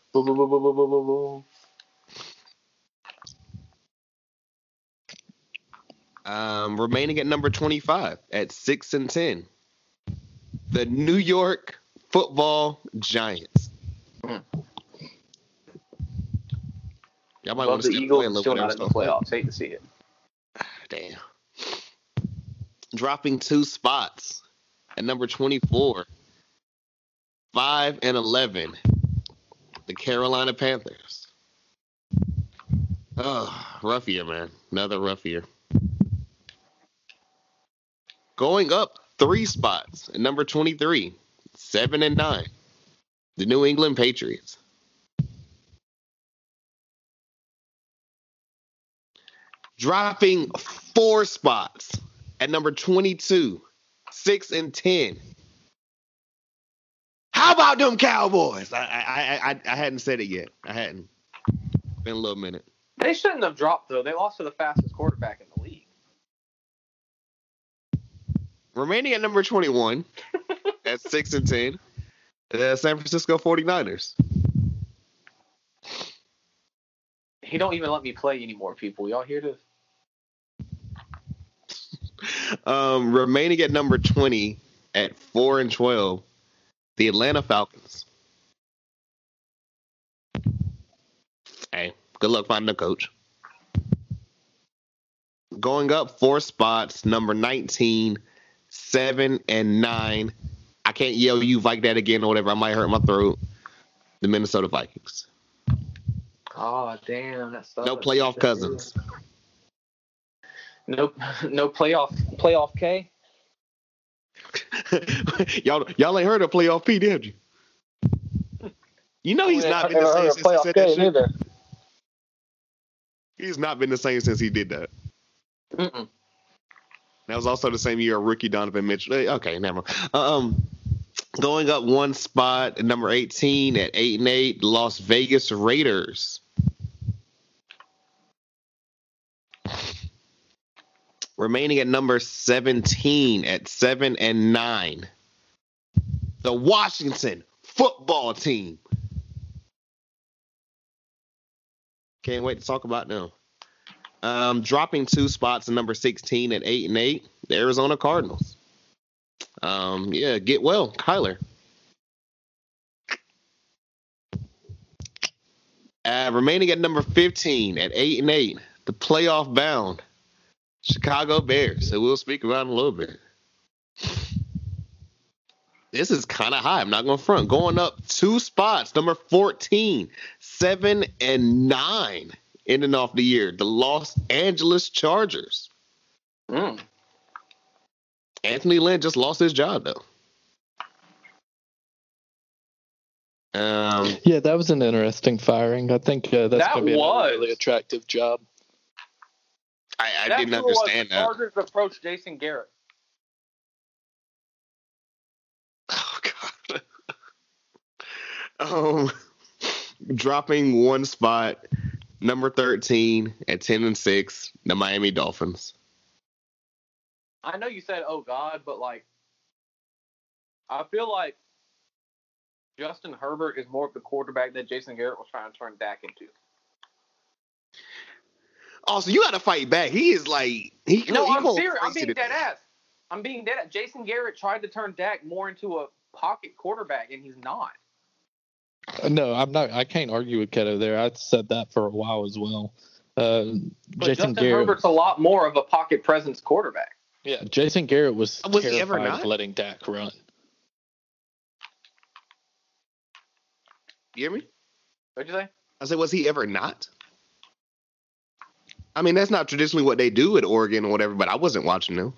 Um, remaining at number 25 at 6 and 10. The New York Football Giants. Hmm. Y'all might Love want to the Eagles still not in the playoffs. Hate to see it. Damn. Dropping two spots at number 24. 5 and 11. The Carolina Panthers. Oh, rough year, man. Another rough year. Going up three spots at number 23. 7 and 9. The New England Patriots. dropping four spots at number 22, 6 and 10. How about them Cowboys? I I I, I hadn't said it yet. I hadn't. Been a little minute. They shouldn't have dropped though. They lost to the fastest quarterback Remaining at number 21 at 6 and 10, the San Francisco 49ers. He don't even let me play anymore, people. Y'all hear this? Um, remaining at number 20 at 4 and 12, the Atlanta Falcons. Hey, good luck finding a coach. Going up four spots, number 19, 7 and 9. I can't yell you like that again or whatever. I might hurt my throat. The Minnesota Vikings. Oh damn, that's No playoff cousins. No, no playoff playoff K. y'all, y'all ain't heard of playoff P, did you? You know he's not been the same since he said that shit. either. He's not been the same since he did that. Mm-mm. That was also the same year rookie Donovan Mitchell. eh, Okay, never mind. Um, going up one spot, number 18 at 8 and 8, Las Vegas Raiders. Remaining at number 17 at 7 and 9, the Washington football team. Can't wait to talk about them. Um, dropping two spots in number 16 at 8 and 8, the Arizona Cardinals. Um, yeah, get well, Kyler. Uh, remaining at number 15 at 8 and 8, the playoff bound Chicago Bears. So we'll speak about in a little bit. This is kind of high. I'm not going to front. Going up two spots, number 14, 7 and 9 ending off the year. The Los Angeles Chargers. Mm. Anthony Lynn just lost his job, though. Um, Yeah, that was an interesting firing. I think uh, that's That going to be another was. really attractive job. I, I That's didn't who was. understand The that. Chargers approached Jason Garrett. Oh god. um, dropping one spot, number thirteen at ten and six, the Miami Dolphins. I know you said, "Oh God," but like, I feel like Justin Herbert is more of the quarterback that Jason Garrett was trying to turn Dak into. Also, you got to fight back. He is like he. No, he I'm serious. I'm being dead ass. I'm being dead ass. Jason Garrett tried to turn Dak more into a pocket quarterback, and he's not. No, I'm not. I can't argue with Keto there. I said that for a while as well. Uh, But Jason Justin Garrett. Herbert's a lot more of a pocket presence quarterback. Yeah, Jason Garrett was, Was he ever terrified not? of letting Dak run. You hear me? What'd you say? I said, was he ever not? I mean, that's not traditionally what they do at Oregon or whatever, but I wasn't watching them.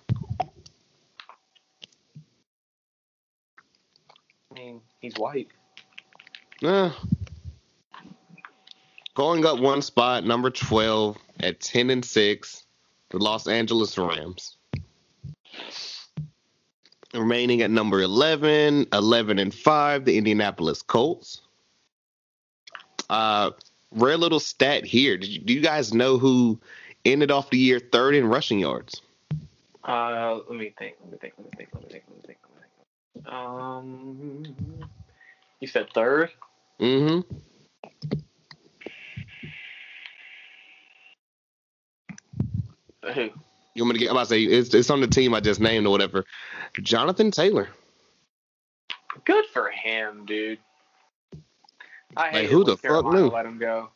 I mean, he's white. Uh, going up one spot, number 12 at 10 and 6, the Los Angeles Rams. Remaining at number 11, 11 and 5, the Indianapolis Colts. Uh, rare little stat here. You, do you guys know who ended off the year third in rushing yards? Uh, let me think. Let me think. Let me think. Let me think. Let me think. Let me think. Um, you said third. Mm-hmm. Who? You want me to get? I'm about to say it's, it's on the team I just named or whatever. Jonathan Taylor. Good for him, dude. I hate who it when the fuck Carolina knew? let him go.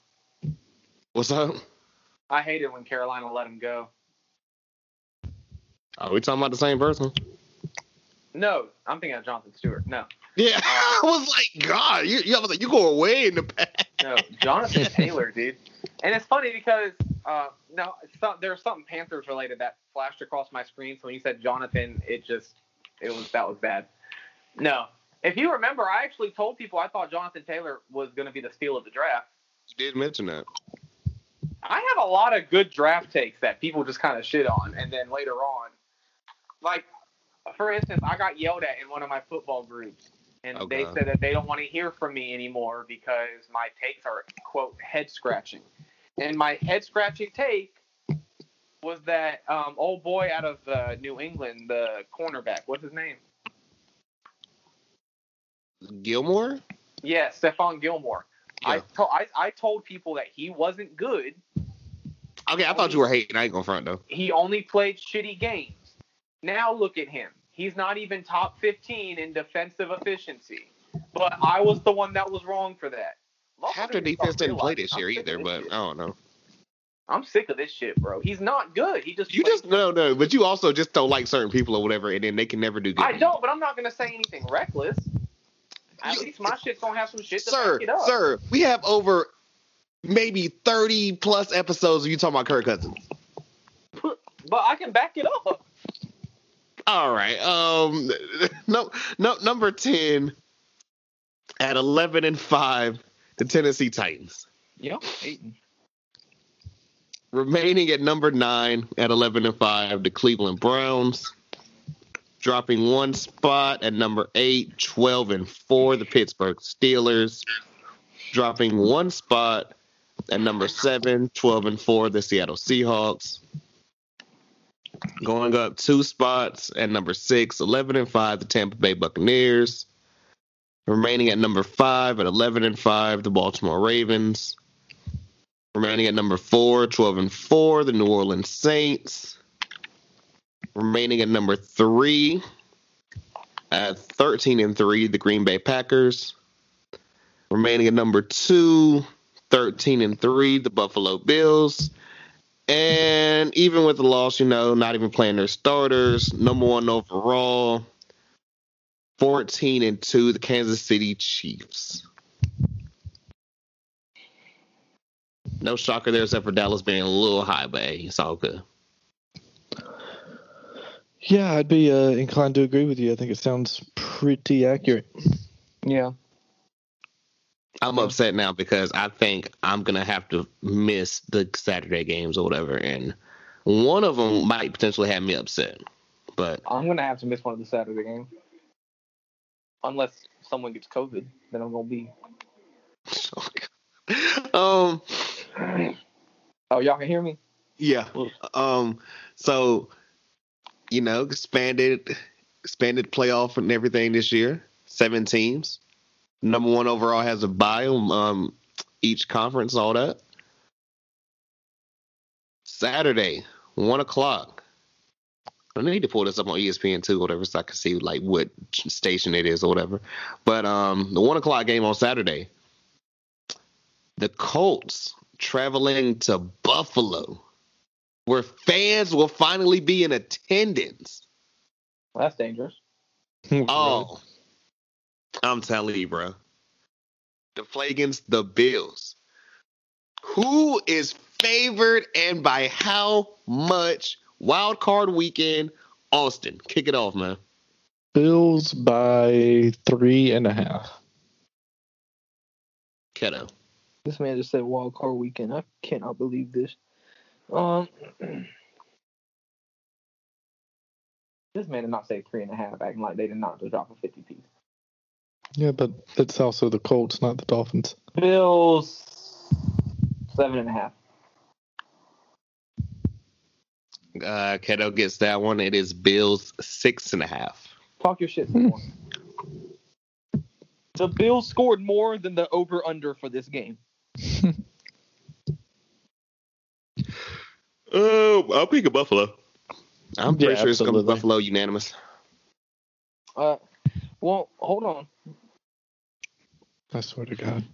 What's up? I hate it when Carolina let him go. Are we talking about the same person? No, I'm thinking of Jonathan Stewart. No, Yeah, I was like, God, you, you, I was like, you go away in the past. no, Jonathan Taylor, dude. And it's funny because uh, no, it's not, there was something Panthers related that flashed across my screen. So when you said Jonathan, it just it was that was bad. No, if you remember, I actually told people I thought Jonathan Taylor was going to be the steal of the draft. You did mention that. I have a lot of good draft takes that people just kind of shit on, and then later on, like for instance, I got yelled at in one of my football groups, and Oh, they God. said that they don't want to hear from me anymore because my takes are quote head scratching, and my head scratching take was that um, old boy out of uh, New England, the cornerback, what's his name? Gilmore? Yeah, Stephon Gilmore. I, to- I I told people that he wasn't good. Okay, I thought you were hating. I ain't gonna front though. he only played shitty games. Now look at him. He's not even top 15 in defensive efficiency. But I was the one that was wrong for that. Half their defense didn't play this year either, this but shit. I don't know. I'm sick of this shit, bro. He's not good. He just You plays- just no, no, but you also just don't like certain people or whatever, and then they can never do good. I don't, but I'm not gonna say anything reckless. At You- least my shit's gonna have some shit to Sir, back it up. sir, we have over maybe thirty plus episodes of you talking about Kirk Cousins. But I can back it up. All right. Um no no number 10 at 11 and 5 the Tennessee Titans. Yep. Remaining at number 9 at 11 and 5 the Cleveland Browns. Dropping one spot at number 8 12 and 4 the Pittsburgh Steelers. Dropping one spot at number 7 12 and 4 the Seattle Seahawks. Going up two spots at number six, 11 and 5, the Tampa Bay Buccaneers. Remaining at number five at 11 and 5, the Baltimore Ravens. Remaining at number four, 12 and 4, the New Orleans Saints. Remaining at number three, at 13 and 3, the Green Bay Packers. Remaining at number two, 13 and 3, the Buffalo Bills. And even with the loss, you know, not even playing their starters, number one overall, 14 and 2, the Kansas City Chiefs. No shocker there except for Dallas being a little high, but hey, it's all good. Yeah, I'd be uh, inclined to agree with you. I think it sounds pretty accurate. Yeah. I'm upset now because I think I'm gonna have to miss the Saturday games or whatever, and one of them might potentially have me upset. But I'm gonna have to miss one of the Saturday games. Unless someone gets COVID, then I'm gonna be. um, Oh, y'all can hear me? yeah, um, so you know, expanded, expanded playoff and everything this year. Seven teams. Number one overall has a bye. Um, each conference, all that. Saturday, one o'clock. I need to pull this up on ESPN too, whatever, so I can see like what station it is or whatever. But um, the one o'clock game on Saturday, the Colts traveling to Buffalo, where fans will finally be in attendance. Well, that's dangerous. Oh, I'm telling you, bro. To play against the Bills. Who is favored and by how much? Wild card weekend, Austin. Kick it off, man. Bills by three and a half. Keto. This man just said wild card weekend. I cannot believe this. Um, this man did not say three and a half, acting like they did not just drop a fifty piece. Yeah, but it's also the Colts, not the Dolphins. Bills seven and a half. Uh, Keto gets that one. It is Bills six and a half. Talk your shit some more. The Bills scored more than the over under for this game. Oh, I'll pick a Buffalo. I'm pretty Yeah, sure it's gonna be. Buffalo unanimous. Uh, well, hold on. I swear to God.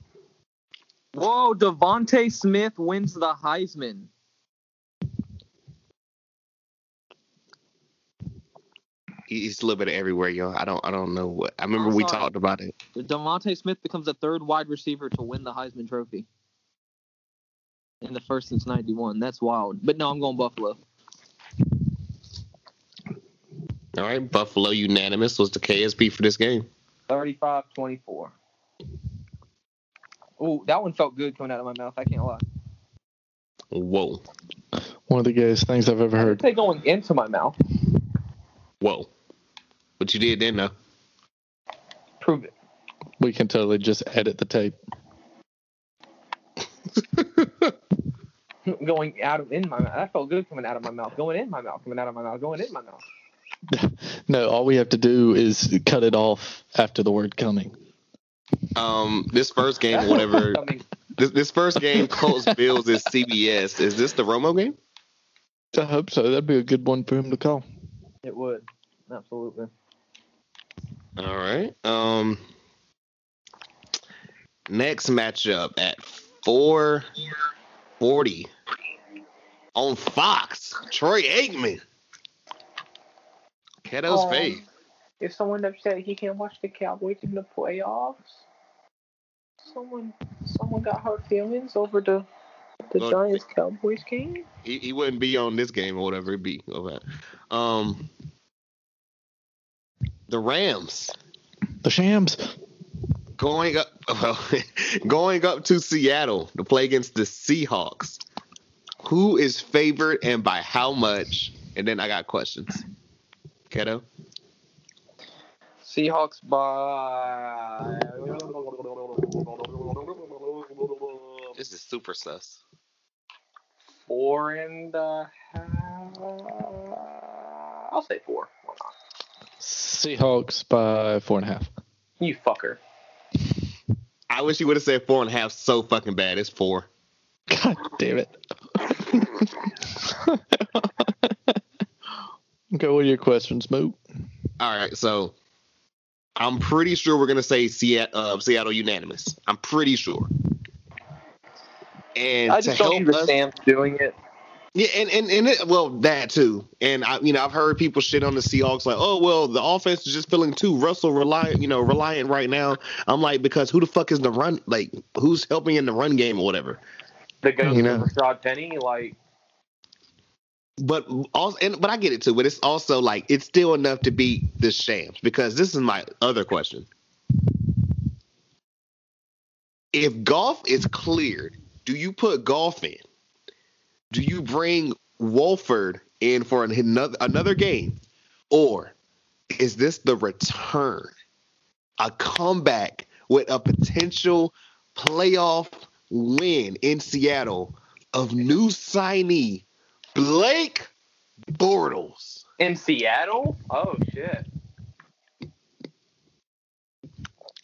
Whoa, DeVonta Smith wins the Heisman. He's a little bit of everywhere, yo. I don't, I don't know what. I remember we talked about it. DeVonta Smith becomes the third wide receiver to win the Heisman Trophy. In the first since '91. That's wild. But no, I'm going Buffalo. All right, Buffalo unanimous was the KSP for this game. 35-24. Ooh, that one felt good coming out of my mouth. I can't lie. Whoa, One of the gayest things I've ever heard. didn't say going into my mouth. whoa. What you did then, though? Prove it. We can totally just edit the tape. going out of in my mouth. That felt good coming out of my mouth. Going in my mouth. Coming out of my mouth. Going in my mouth. No, all we have to do is cut it off after the word coming. Um, this first game, whatever. This, this first game, Colts Bills is CBS. Is this the Romo game? I hope so. That'd be a good one for him to call. it would. Absolutely. All right. Um, next matchup at four forty on Fox. Troy Aikman. Keto's Um, face. Is someone upset he can't watch the Cowboys in the playoffs? Someone, someone got hurt feelings over the the Well, Giants Cowboys game. He, he wouldn't be on this game or whatever it be. Or. Um, the Rams The Shams. going up, well, going up to Seattle to play against the Seahawks. Who is favored and by how much? And then I got questions. Keto. Seahawks by. This is super sus. Four and a half. I'll say four. Seahawks by four and a half. You fucker. I wish you would have said four and a half so fucking bad. It's four. God damn it. Go with your questions, Moot. All right, so I'm pretty sure we're gonna say Seattle, uh, Seattle unanimous. I'm pretty sure. And I just don't help us, understand doing it. yeah, and and and it, well, that too. And I, you know, I've heard people shit on the Seahawks like, oh well, the offense is just feeling too Russell reliant, you know, reliant right now. I'm like, because who the fuck is the run? Like, who's helping in the run game or whatever? The ghost You know. of Rashaad Penny, like But also, and but I get it too. But it's also like it's still enough to beat the Shams because this is my other question. If Goff is cleared, do you put Goff in? Do you bring Wolford in for an- another another game, or is this the return, a comeback with a potential playoff win in Seattle of new signee Blake Bortles. in Seattle. Oh shit.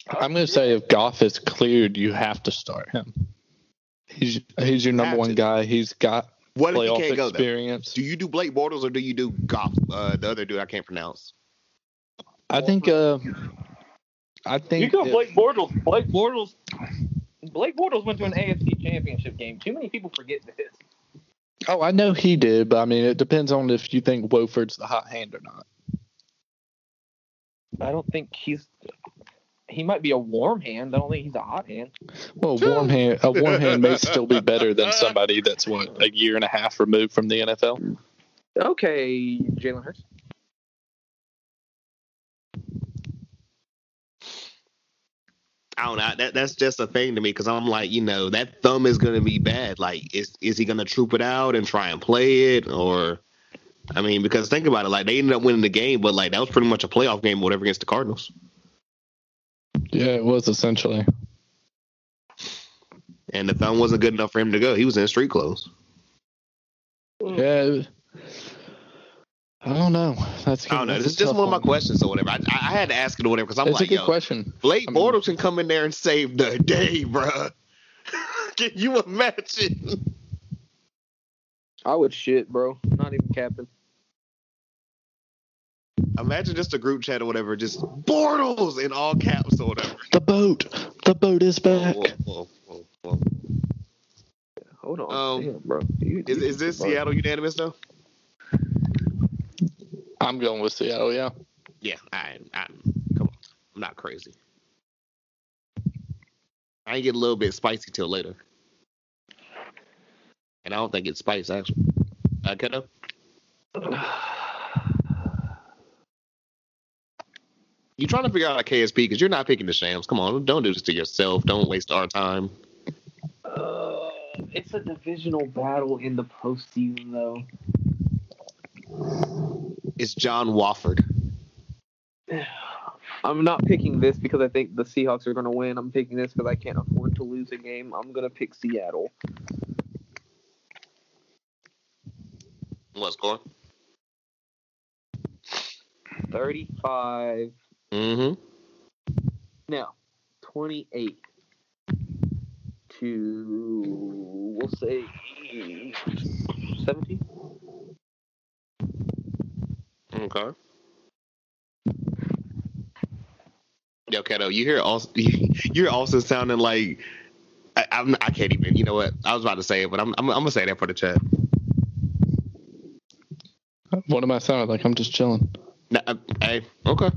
I'm going to say if Goff is cleared, you have to start him. He's he's your number one to. guy. He's got What if you playoff can't go experience. Do you do Blake Bortles or do you do Goff? Uh, the other dude I can't pronounce. I think. Uh, I think You go if- Blake Bortles. Blake Bortles. Blake Bortles went to an AFC Championship game. Too many people forget this. Oh, I know he did, but I mean, it depends on if you think Wolford's the hot hand or not. I don't think he's. He might be a warm hand. I don't think he's a hot hand. Well, warm hand, a warm hand may still be better than somebody that's what a year and a half removed from the NFL. Okay, Jalen Hurts. I don't know. That that's just a thing to me because I'm like, you know, that thumb is gonna be bad. Like, is is he gonna troop it out and try and play it, or? I mean, because think about it, like they ended up winning the game, but like that was pretty much a playoff game, or whatever, against the Cardinals. Yeah, it was essentially. And the thumb wasn't good enough for him to go. He was in street clothes. Yeah. I don't know. That's I don't know. This is a just tough one of my questions or whatever. I, I had to ask it or whatever because I'm It's like, a good yo, question. Blake I mean- Bortles can come in there and save the day, bruh. can you imagine? I would shit, bro. Not even capping. Imagine just a group chat or whatever, just Bortles in all caps or whatever. The boat. The boat is back. Whoa, whoa, whoa, whoa. Hold on, Um, Damn, bro. You- Is, you- is this bro. Seattle unanimous though? I'm going with Seattle. Yeah. Yeah, I, I, come on, I'm not crazy. I ain't get a little bit spicy till later, and I don't think it's spice actually. I Uh, Keto? You trying to figure out a KSP because you're not picking the shams. Come on, don't do this to yourself. Don't waste our time. Uh, it's a divisional battle in the postseason, though. It's John Wolford. I'm not picking this because I think the Seahawks are going to win. I'm picking this because I can't afford to lose a game. I'm going to pick Seattle. What's going? 35. Mm-hmm. Now, 28 to, we'll say, 17. Okay. Yo, Keto, you hear also you're also sounding like I, I'm, I can't even. You know what? I was about to say it, but I'm I'm, I'm gonna say that for the chat. What am I sounding like? I'm just chilling. Nah, uh, hey, okay.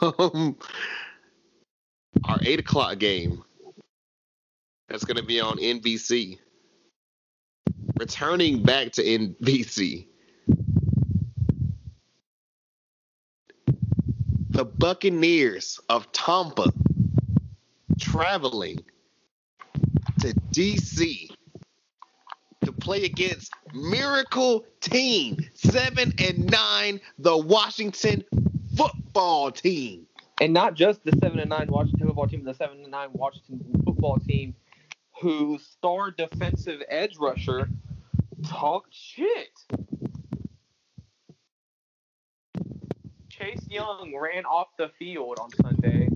Um, our eight o'clock game that's gonna be on NBC. Returning back to NBC. The Buccaneers of Tampa traveling to DC to play against Miracle Team, seven and nine, the Washington football team. And not just the 7 and 9 Washington football team, the 7 and 9 Washington football team whose star defensive edge rusher talked shit. Chase Young ran off the field on Sunday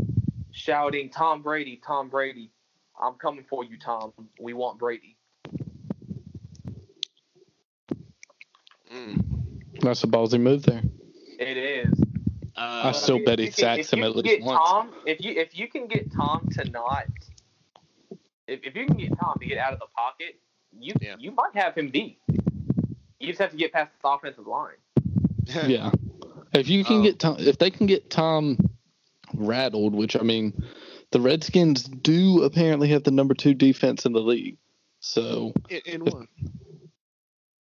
shouting, "Tom Brady, Tom Brady, I'm coming for you, Tom. We want Brady." Mm. That's a ballsy move there. It is. I Uh, still mean, bet if he you sacks if him you at can least get once. Tom, if you if you can get Tom to not, if, if you can get Tom to get out of the pocket, you Yeah. you might have him beat. You just have to get past the offensive line. Yeah. If you can Oh. get Tom, if they can get Tom rattled, which I mean, the Redskins do apparently have the number two defense in the league. So in, in one.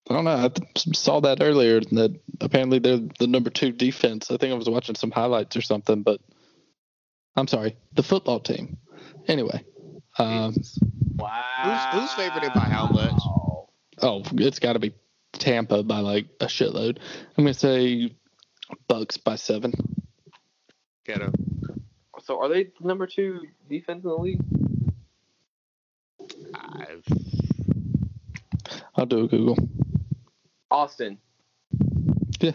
I don't know. I th- saw that earlier that apparently they're the number two defense. I think I was watching some highlights or something, but I'm sorry, the football team. Anyway, um, Wow. who's favored by how much? oh, it's got to be Tampa by like a shitload. I'm gonna say Bucks by seven. Ghetto. So are they number two defense in the league? I've, I'll do a Google. Austin. Yeah.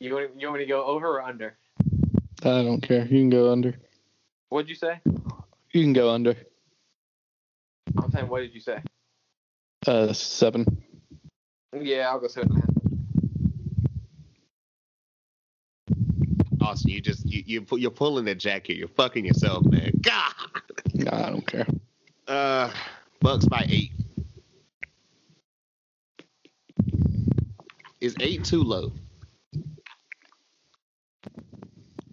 You want you want me to go over or under? I don't care. You can go under. What'd you say? You can go under. I'm saying, what did you say? Uh, seven. Yeah, I'll go seven and a half. Austin, you just you you pu- you're pulling the jacket. You're fucking yourself, man. God. Nah, I don't care. Uh, Bucks by eight. Is eight too low?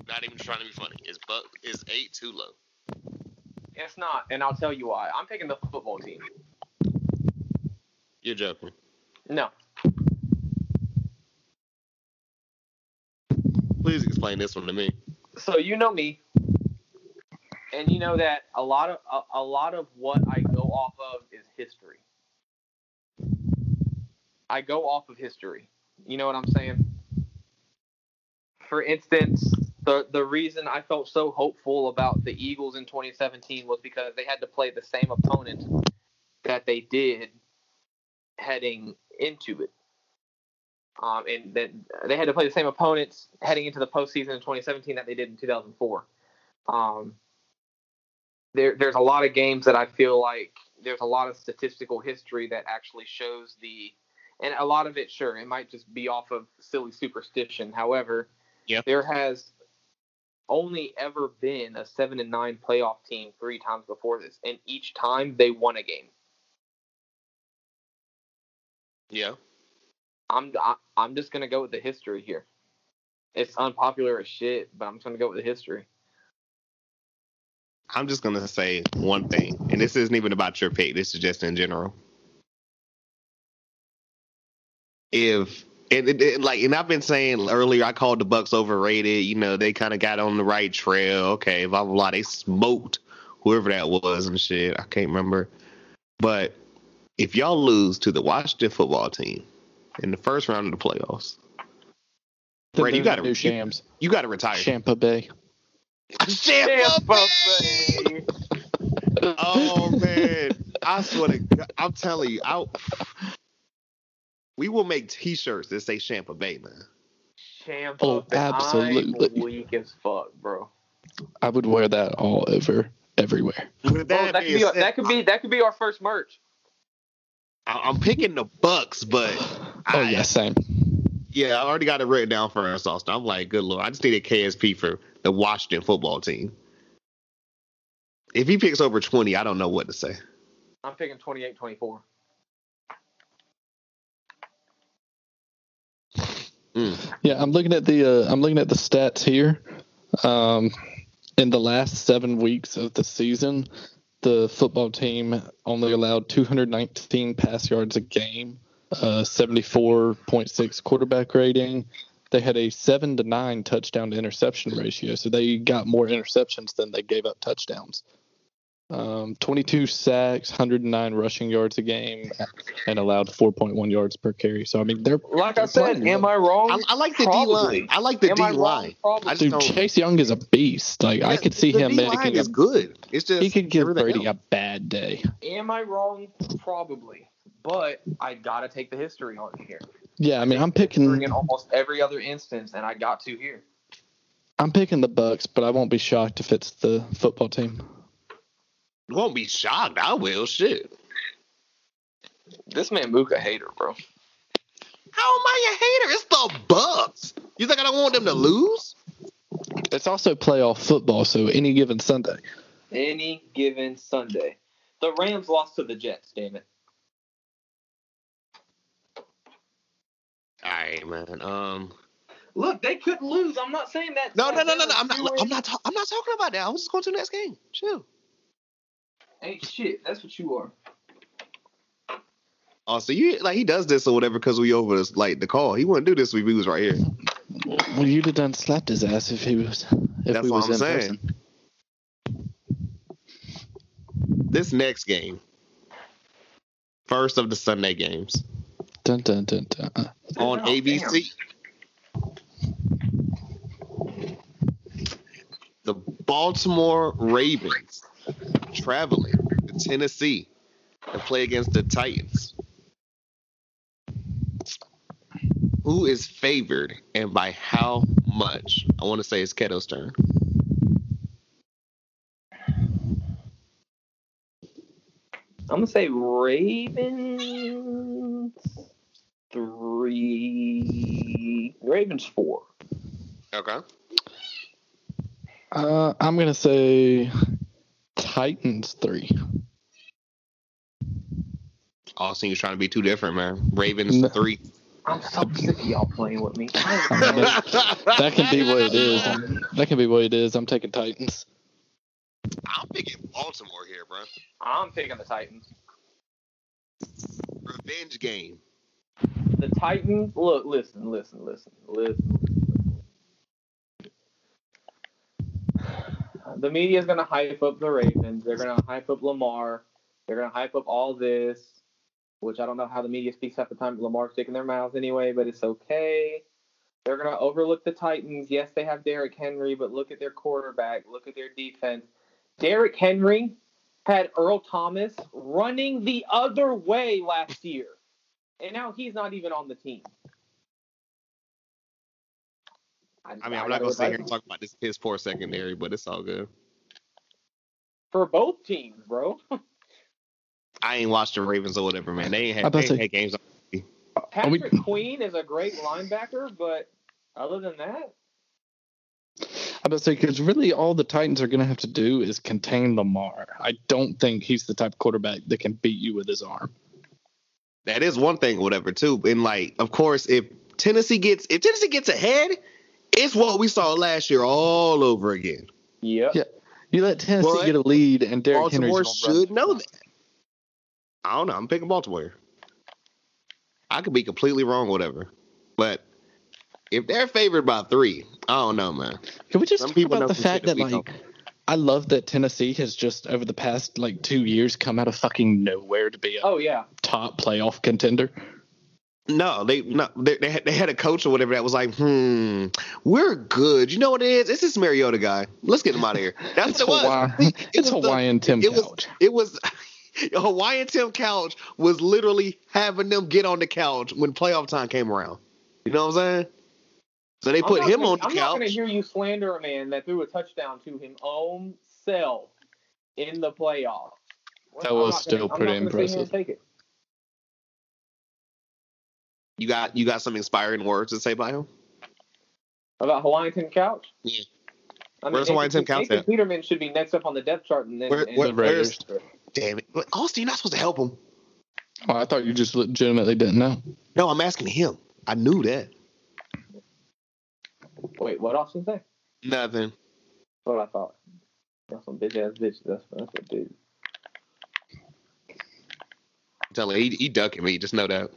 Not even trying to be funny. Is Buck is eight too low? It's not, and I'll tell you why. I'm picking the football team. You're joking. No, Please explain this one to me. so you know me, and you know that a lot of a, a lot of what I go off of is history. I go off of history. You know what I'm saying? For instance, the the reason I felt so hopeful about the Eagles in 2017 was because they had to play the same opponent that they did heading into it. Um, and then they had to play the same opponents heading into the postseason in 2017 that they did in 2004. Um, there, there's a lot of games that I feel like there's a lot of statistical history that actually shows the, and a lot of it, sure, it might just be off of silly superstition. However, Yep. there has only ever been a seven and nine playoff team three times before this, and each time they won a game. Yeah. I'm I, I'm just gonna go with the history here. It's unpopular as shit, but I'm just gonna go with the history. I'm just gonna say one thing, and this isn't even about your pick. This is just in general. If and it, it- like, and I've been saying earlier, I called the Bucks overrated. You know, they kind of got on the right trail. Okay, blah blah blah. They smoked whoever that was and shit. I can't remember. But if y'all lose to the Washington football team in the first round of the playoffs, Then Brady, you gotta- new you- shams. you got to retire. Champa Bay. Champa Bay. Bay! oh man, I swear to God, I'm telling you, I we will make T-shirts that say Champa Bay, man. Champa Oh, absolutely. I'm weak as fuck, bro. I would wear that all over everywhere. With Bro, that that, could be, said, that could be that could be our first merch. I, I'm picking the Bucks, but Oh I- yeah, same. yeah, I already got it written down for us, Austin. I'm like, good lord, I just need a KSP for the Washington football team. If he picks over 20, I don't know what to say. I'm picking 28-24. Mm. Yeah, I'm looking at the uh, I'm looking at the stats here. Um, in the last seven weeks of the season, the football team only allowed 219 pass yards a game, uh, 74.6 quarterback rating. They had a seven to nine touchdown to interception ratio, so they got more interceptions than they gave up touchdowns. Um, 22 sacks, 109 rushing yards a game, and allowed 4.1 yards per carry. So I mean, they're Like I They're said, playing am I wrong? I, I like the D line. I like the Am D I wrong? line. I dude. don't. Chase Young is a beast. Like I could see the him D-line making is a, good. It's just he could give Brady else. a bad day. Am I wrong? Probably. But I gotta take the history on here. Yeah, I mean, I'm picking. in almost every other instance, and I got to here. I'm picking the Bucks, but I won't be shocked if it's the football team. Won't be shocked. I will. Shit. This man Mook a hater, bro. How am I a hater? It's the Bucks. You think I don't want them to lose? It's also playoff football, so any given Sunday. Any given Sunday. The Rams lost to the Jets, damn it. All right, man. Um. Look, they couldn't lose. I'm not saying that. No, no, no, no, no. I'm not. I'm not. ta- I'm not talking about that. I was just going to the next game. Chill. Ain't shit. That's what you are. Oh, so you like he does this or whatever because we over this, like the call. He wouldn't do this if he was right here. Well, you'd have done slapped his ass if he was. If That's we what was I'm in saying. person. This next game, first of the Sunday games Dun dun dun dun. on Oh, ABC. The Baltimore Ravens traveling to Tennessee to play against the Titans. Who is favored and by how much? I want to say it's Keto's turn. I'm gonna say Ravens three. Ravens four. Okay. Uh, I'm gonna say Titans three. Austin, you're trying to be too different, man. Ravens No. three. I'm so sick of y'all playing with me. That can be what it is. That can be what it is. I'm taking Titans. I'm picking Baltimore here, bro. I'm picking the Titans. Revenge game. The Titans. Look, listen, listen, listen, listen. The media is gonna hype up the Ravens. They're gonna hype up Lamar. They're gonna hype up all this, which I don't know how the media speaks half the time. Lamar's sticking their mouths anyway, but it's okay. They're gonna overlook the Titans. Yes, they have Derrick Henry, but look at their quarterback. Look at their defense. Derrick Henry had Earl Thomas running the other way last year, and now he's not even on the team. I mean, I'm not gonna sit here and talk about this piss poor secondary, but it's all good. for both teams, bro. I ain't watched the Ravens or whatever, man. They ain't I'm had, they to ain't had games. we- Patrick Queen is a great linebacker, but other than that, I'm about to say because really all the Titans are gonna have to do is contain Lamar. I don't think he's the type of quarterback that can beat you with his arm. That is one thing, whatever, too. And like, of course, if Tennessee gets if Tennessee gets ahead, it's what we saw last year all over again. yep. Yeah. You let Tennessee But get a lead, and Derrick Baltimore Henry's gonna run. should know that. I don't know. I'm picking Baltimore. I could be completely wrong, whatever. But if they're favored by three, I don't know, man. Can we just Some talk about the fact that that we like I love that Tennessee has just over the past like two years come out of fucking nowhere to be a Oh yeah. top playoff contender. No, they no they they had, they had a coach or whatever that was like, hmm, we're good. You know what it is? It's this Mariota guy. Let's get him out of here. That's It's what it was. Hawaii- It it's was the- Hawaiian Tim it was Couch. it was Hawaiian Tim Couch was literally having them get on the couch when playoff time came around. You know what I'm saying? So they put him gonna- on the couch. I'm not going to hear you slander a man that threw a touchdown to his own self in the playoffs. That was still gonna, pretty I'm not gonna sit here and impressive. Take it. You got you got some inspiring words to say about him? About Hawaiian Tim Couch? Yeah. I mean, Where's Hawaiian Nathan- Tim Couch Nathan at? Peterman should be next up on the depth chart, and then Where- and where- where's- Damn it. Austin, you're not supposed to help him. Oh, I thought you just legitimately didn't know. No, I'm asking him. I knew that. Wait, what Austin say? Nothing. That's what I thought. That's some bitch ass bitch. That's that's what dude. Tell him he, he ducking me. Just know that.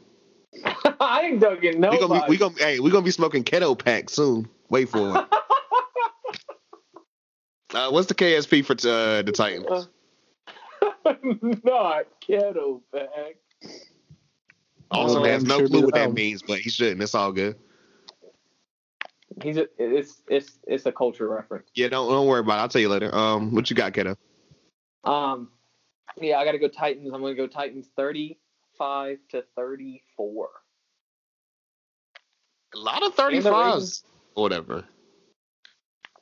I ain't ducking We nobody. gonna be, we gonna hey we gonna be smoking keto pack soon. Wait for it. uh, what's the KSP for uh, the Titans? Not kettle pack. Also Oh, has no sure clue what that oh. means, but he shouldn't. It's all good. He's a, it's it's it's a culture reference. Yeah, don't don't worry about it. I'll tell you later. Um, what you got, Keto? Um, yeah, I got to go Titans. I'm going to go Titans 35 to 34. A lot of And thirty the fives. Whatever.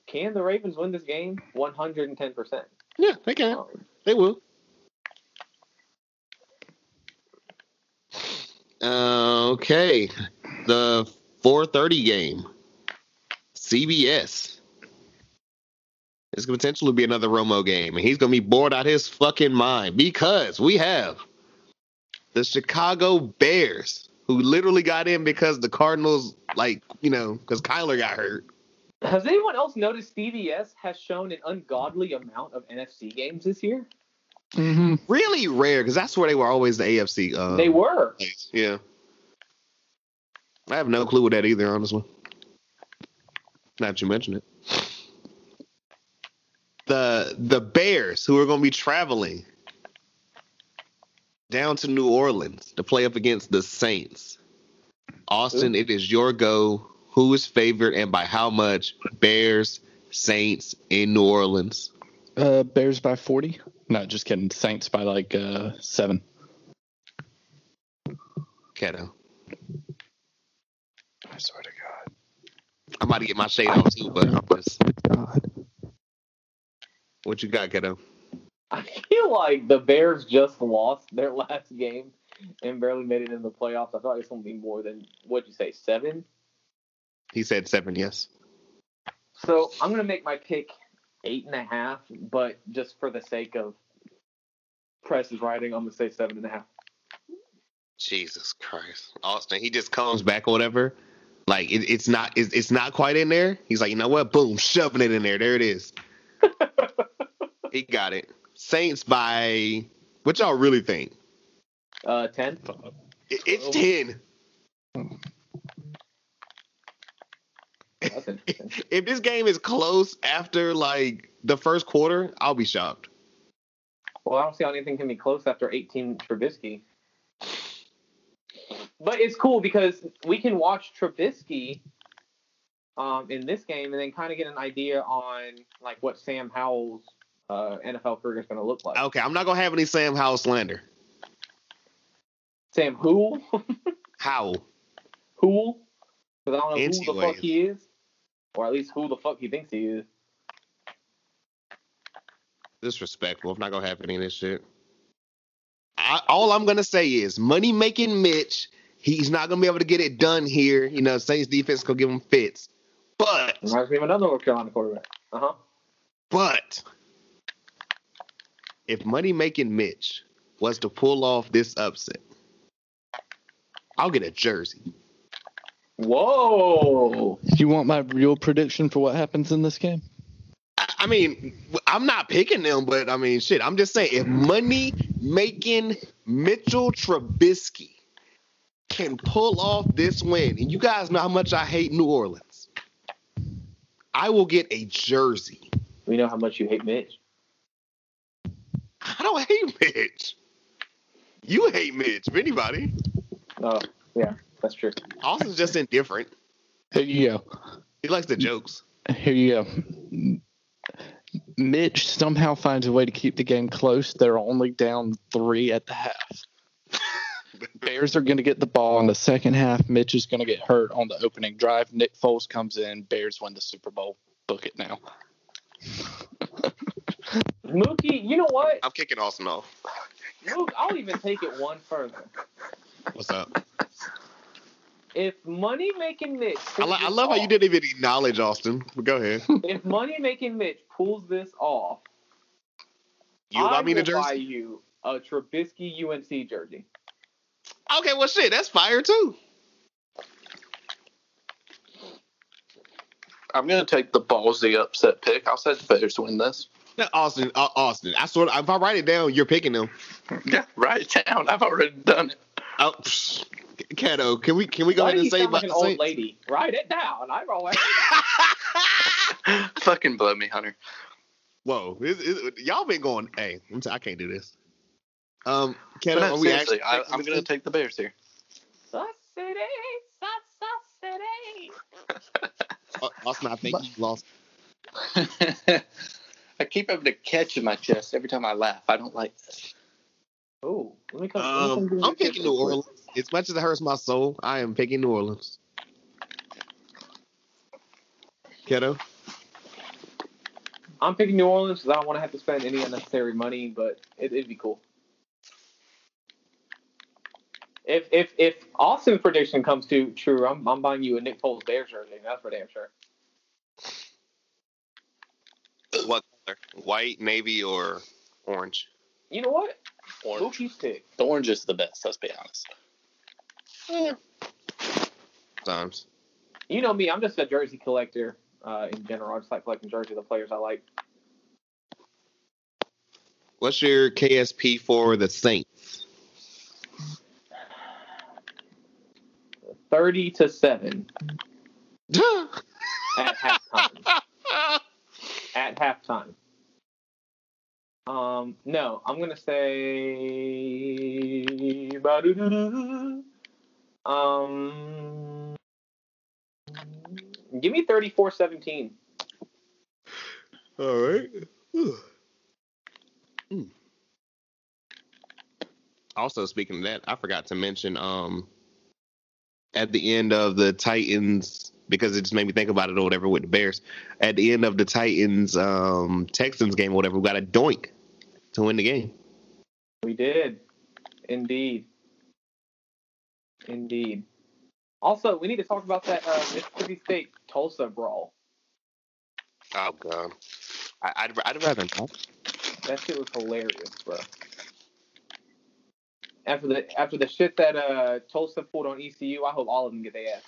Can the Ravens win this game? One hundred and ten percent. Yeah, they can. They will. Uh, okay, the 4:30 game, CBS. It's going to potentially be another Romo game, and he's gonna be bored out his fucking mind because we have the Chicago Bears, who literally got in because the Cardinals, like you know, because Kyler got hurt. Has anyone else noticed CBS has shown an ungodly amount of NFC games this year? Mm-hmm. Really rare, because that's where they were always the AFC. Uh, they were. place. Yeah. I have no clue with that either, honestly. Now that you mention it. The the Bears, who are going to be traveling down to New Orleans to play up against the Saints. Austin, it is your go. Who is favored and by how much? Bears, Saints in New Orleans. Uh, Bears by 40. No, just kidding. Saints by like uh, seven. Keto. I swear to God. I'm about to get my shade off too, but I'm just, God. what you got, Keto? I feel like the Bears just lost their last game and barely made it in the playoffs. I thought it was going to be more than what'd you say, seven? He said seven, yes. So I'm going to make my pick eight and a half, but just for the sake of Press is writing, I'm going to say seven and a half. Jesus Christ, Austin. He just comes back or whatever. Like it, it's not, it's, it's not quite in there. He's like, you know what? Boom, shoving it in there. There it is. he got it. Saints by what y'all really think? Uh, ten. It, it's ten. If this game is close after like the first quarter, I'll be shocked. Well, I don't see how anything can be close after 18 Trubisky. But it's cool because we can watch Trubisky um, in this game and then kind of get an idea on like what Sam Howell's uh, NFL career is going to look like. Okay, I'm not gonna have any Sam Howell slander. Sam who? Howell. who? Because I don't know who the fuck he is, or at least who the fuck he thinks he is. disrespectful. I'm not gonna have any of this shit. I, all I'm gonna say is money making Mitch. He's not gonna be able to get it done here. You know, Saints defense gonna give him fits. But Reminds me of another North Carolina quarterback. Uh huh. but if money making Mitch was to pull off this upset, I'll get a jersey. Whoa. Do you want my real prediction for what happens in this game? I I mean, I'm not picking them, but I mean, shit. I'm just saying, if money making Mitchell Trubisky can pull off this win, and you guys know how much I hate New Orleans, I will get a jersey. We know how much you hate Mitch. I don't hate Mitch. You hate Mitch, if anybody. Oh, yeah, that's true. Austin's just indifferent. Here you go. He likes the jokes. Here you go. Mitch somehow finds a way to keep the game close. They're only down three at the half. Bears are going to get the ball in the second half. Mitch is going to get hurt on the opening drive. Nick Foles comes in. Bears win the Super Bowl. Book it now. Mookie, you know what? I'm kicking Austin off. Mook, I'll even take it one further. What's up? If money making Mitch, I, lo- I love how you didn't even acknowledge Austin. But go ahead. If money making Mitch pulls this off, You I buy me the will buy you a Trubisky UNC jersey. Okay, well, shit, that's fire too. I'm gonna take the ballsy upset pick. I'll say the Bears win this. No, Austin, uh, Austin. I sort of, if I write it down, you're picking them. Yeah, write it down. I've already done it. Oh, psh, Kato, can we can we go Why ahead do and say like an the old Saints? lady? Write it down. I always. Fucking blow me, Hunter. Whoa, this, this, y'all been going. Hey, I'm t- I can't do this. Um, But Kato, no, are we actually? I, I'm gonna take the Bears here. Sus City, Sus Sus City. Austin, I think you lost. I keep having a catch in my chest every time I laugh. I don't like this. Oh, let me come. let me Um, I'm picking New. Orleans. As much as it hurts my soul, I am picking New Orleans. Kato, I'm picking New Orleans because I don't want to have to spend any unnecessary money, but it, it'd be cool. If if if Austin's prediction comes to true, I'm I'm buying you a Nick Foles Bears jersey. That's for damn sure. What color? White, navy, or orange? You know what? Orange. Mookie's pick. The orange is the best. Let's be honest. Times. You know me. I'm just a jersey collector uh, in general. I just like collecting jerseys of the players I like. What's your KSP for the Saints? Thirty to seven at halftime. At halftime. Um, no, I'm gonna say um, give me 34-17. All right. Hmm. Also, speaking of that, I forgot to mention um at the end of the Titans because it just made me think about it or whatever with the Bears. At the end of the Titans um Texans game or whatever, we got a doink to win the game. We did, indeed, indeed. Also, we need to talk about that uh, Mississippi State Tulsa brawl. Oh god. I, I'd I'd rather not. That shit was hilarious, bro. After the after the shit that uh Tulsa pulled on ECU, I hope all of them get their ass.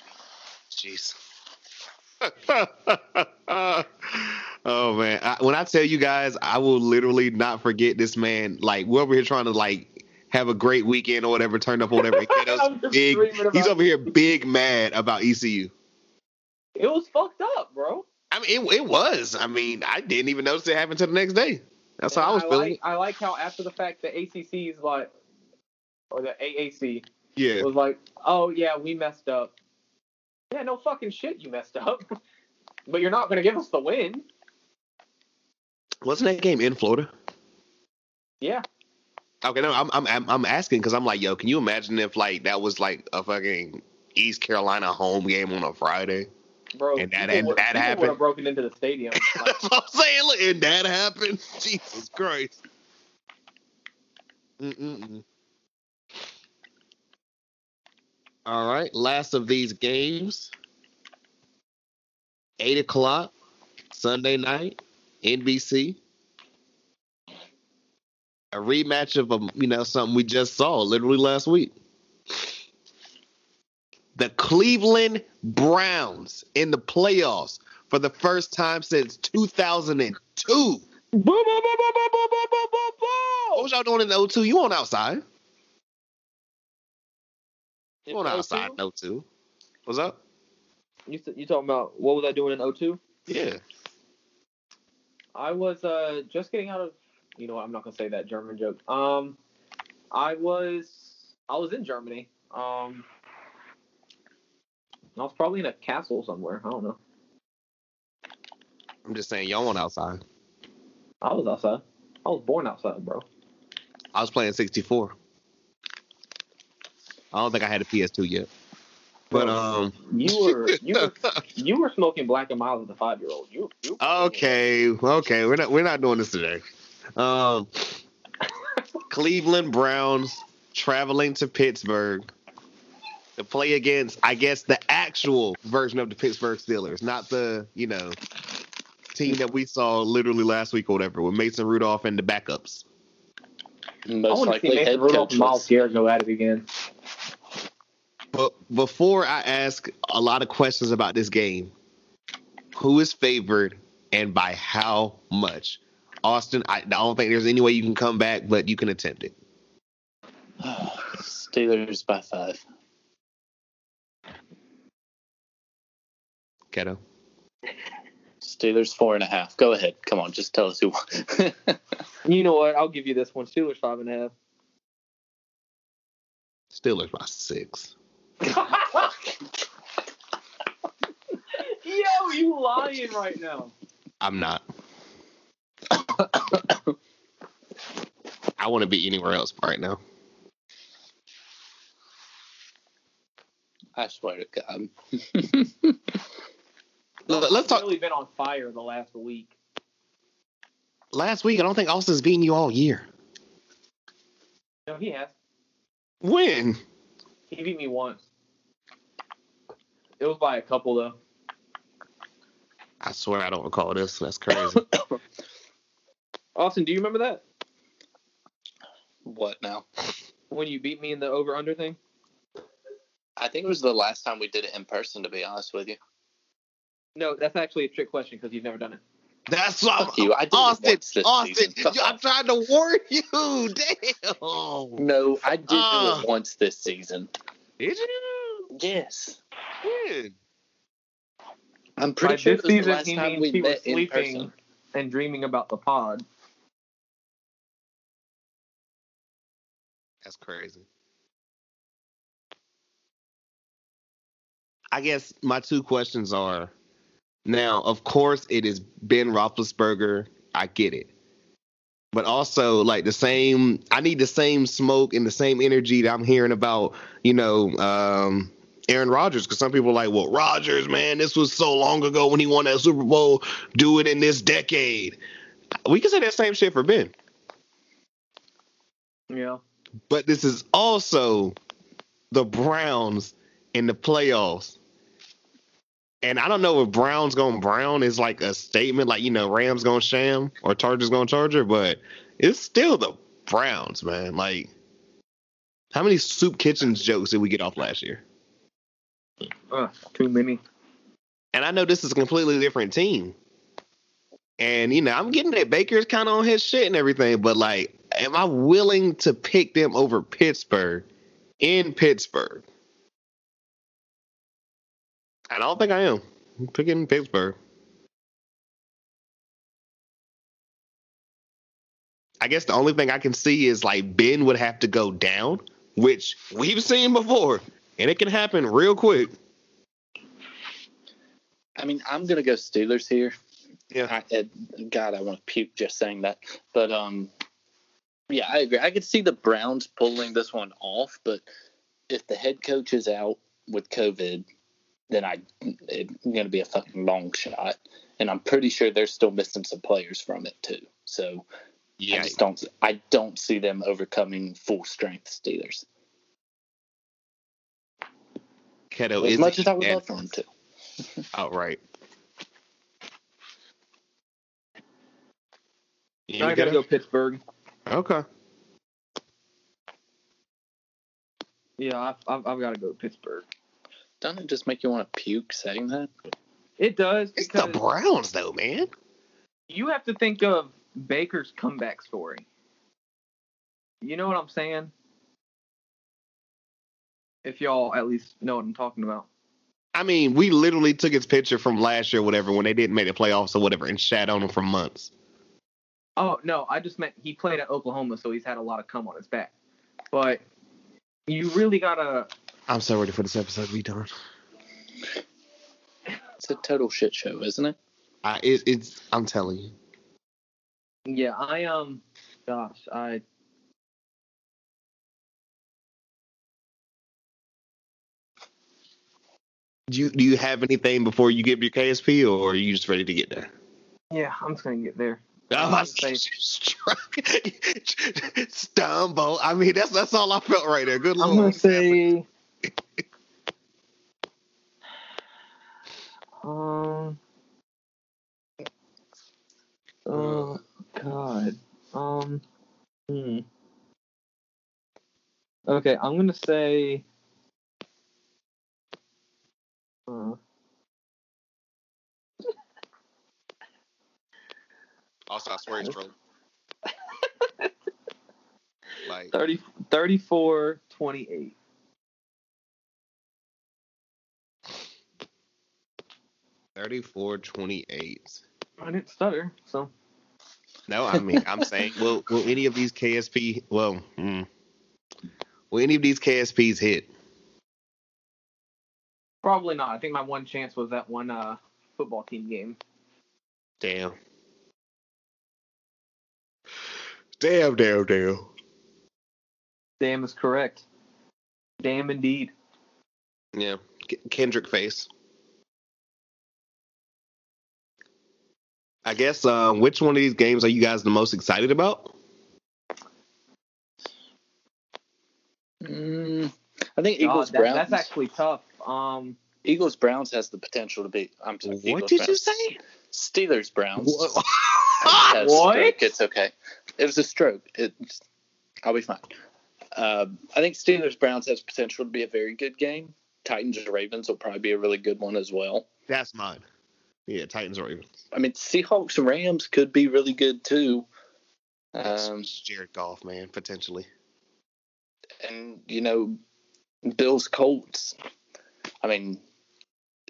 Jeez. oh man, I, when I tell you guys, I will literally not forget this man. Like we're over here trying to like have a great weekend or whatever, turned up or whatever. big, he's over here big mad about ECU. It was fucked up, bro. I mean, it, it was. I mean, I didn't even notice it happened until the next day. That's And how I was feeling. Like, I like how after the fact the ACC is like, or the AAC yeah. was like, oh yeah, we messed up. Yeah, no fucking shit, you messed up. but you're not gonna give us the win. Wasn't that game in Florida? Yeah. Okay, no, I'm I'm I'm, I'm asking because I'm like, yo, can you imagine if like that was like a fucking East Carolina home game on a Friday? Bro, And that- and would- that happened. would have broken into the stadium. Like, That's what I'm saying. Look, and that happened. Jesus Christ. Mm-mm-mm. All right, last of these games. Eight o'clock Sunday night, NBC. A rematch of a you know something we just saw literally last week. The Cleveland Browns in the playoffs for the first time since 2002. Boom! What was y'all doing in the 02? You on outside? On outside in 02? What's up? You you talking about what was I doing in 02? Yeah. I was uh just getting out of you know I'm not gonna say that German joke. Um I was I was in Germany. Um I was probably in a castle somewhere. I don't know. I'm just saying, y'all on outside. I was outside. I was born outside, bro. I was playing 64. I don't think I had a PS2 yet. But um You were you were you were smoking black and mild as a five year old. You, you Okay, okay, we're not we're not doing this today. Um, Cleveland Browns traveling to Pittsburgh to play against, I guess, the actual version of the Pittsburgh Steelers, not the you know team that we saw literally last week or whatever with Mason Rudolph and the backups. I Most want to see likely Mason head Rudolph and Myles coaches. Garrett go at it again. But before I ask a lot of questions about this game, who is favored and by how much? Austin, I, I don't think there's any way you can come back, but you can attempt it. Steelers by five. Keto. Steelers four and a half. Go ahead. Come on, just tell us who won. You know what? I'll give you this one. Steelers five and a half. Steelers by six. Yo, you lying right now. I'm not. I want to be anywhere else right now. I swear to God. Let- Let's talk. Really been on fire the last week. last week. I don't think Austin's beaten you all year. No, he has. When? He beat me once. It was by a couple though. I swear I don't recall this. That's crazy. Austin, do you remember that What now? when you beat me in the over under thing? I think it was the last time we did it in person. To be honest with you, No, that's actually a trick question because you've never done it. That's what Fuck you. I did it Austin. once this Austin, season. I'm trying to warn you. Damn. no, I did Ah. do it once this season. Did you? Yes, When? I'm pretty By sure this it was the season, last he time means we he was met in sleeping person. and dreaming about the pod. That's crazy. I guess my two questions are now, of course, it is Ben Roethlisberger. I get it. But also, like the same, I need the same smoke and the same energy that I'm hearing about, you know, um, Aaron Rodgers. Because some people are like, well, Rodgers, man, this was so long ago when he won that Super Bowl. Do it in this decade. We can say that same shit for Ben. Yeah. but this is also the Browns in the playoffs. And I don't know if Browns going Brown is like a statement, like you know Rams going to Sham or Chargers going to Charger, but it's still the Browns, man. Like, how many Soup Kitchens jokes did we get off last year? Uh, too many. And I know this is a completely different team. And you know, I'm getting that Baker's kind of on his shit and everything, but like, am I willing to pick them over Pittsburgh in Pittsburgh? I don't think I am. I'm picking Pittsburgh. I guess the only thing I can see is like Ben would have to go down, which we've seen before, and it can happen real quick. I mean, I'm gonna go Steelers here. Yeah. I, it, God, I want to puke just saying that. But um, yeah, I agree. I could see the Browns pulling this one off, but if the head coach is out with COVID, then I it's gonna be a fucking long shot. And I'm pretty sure they're still missing some players from it too. So yeah. I just don't. I don't see them overcoming full strength Steelers. Keto As is much as I would love for them to. outright. I gotta go Pittsburgh. Okay. Yeah, I've, I've, I've got to go Pittsburgh. Doesn't it just make you want to puke saying that? It does It's the Browns, though, man. you have to think of Baker's comeback story. You know what I'm saying? If y'all at least know what I'm talking about. I mean, we literally took his picture from last year, or whatever, when they didn't make the playoffs or whatever, and shat on him for months. Oh no, I just meant he played at Oklahoma, so he's had a lot of cum on his back. But you really gotta. I'm so ready for this episode to be done. It's a total shit show, isn't it? I, it, it's. I'm telling you. Yeah, I um, gosh, I. Do you do you have anything before you give your KSP, or are you just ready to get there? Yeah, I'm just gonna get there. I'm say stumble. I mean, that's that's all I felt right there. Good I'm lord. gonna say. Um. Oh God. Um. Hmm. Okay, I'm gonna say. Uh, Also, I swear he's trolling. like 30, 34 28. Thirty-four twenty-eight. I didn't stutter, so. No, I mean, I'm saying, will will any of these KSP? Well, hmm, will any of these KSPs hit? Probably not. I think my one chance was that one uh, football team game. Damn. Damn, damn, damn. Damn is correct. Damn indeed. Yeah, K- Kendrick face. I guess um, which one of these games are you guys the most excited about? Mm, I think God, Eagles that- Browns. that's actually tough. Um, Eagles Browns has the potential to be. I'm sorry. What Eagles, did you say? Steelers Browns. What? I had a What? stroke. It's okay. It was a stroke. It's, I'll be fine. Um, I think Steelers Browns has potential to be a very good game. Titans Ravens will probably be a really good one as well. That's mine. Yeah, Titans or Ravens. I mean, Seahawks and Rams could be really good too. Um, Jared Goff, man, potentially. and you know, Bills Colts. I mean,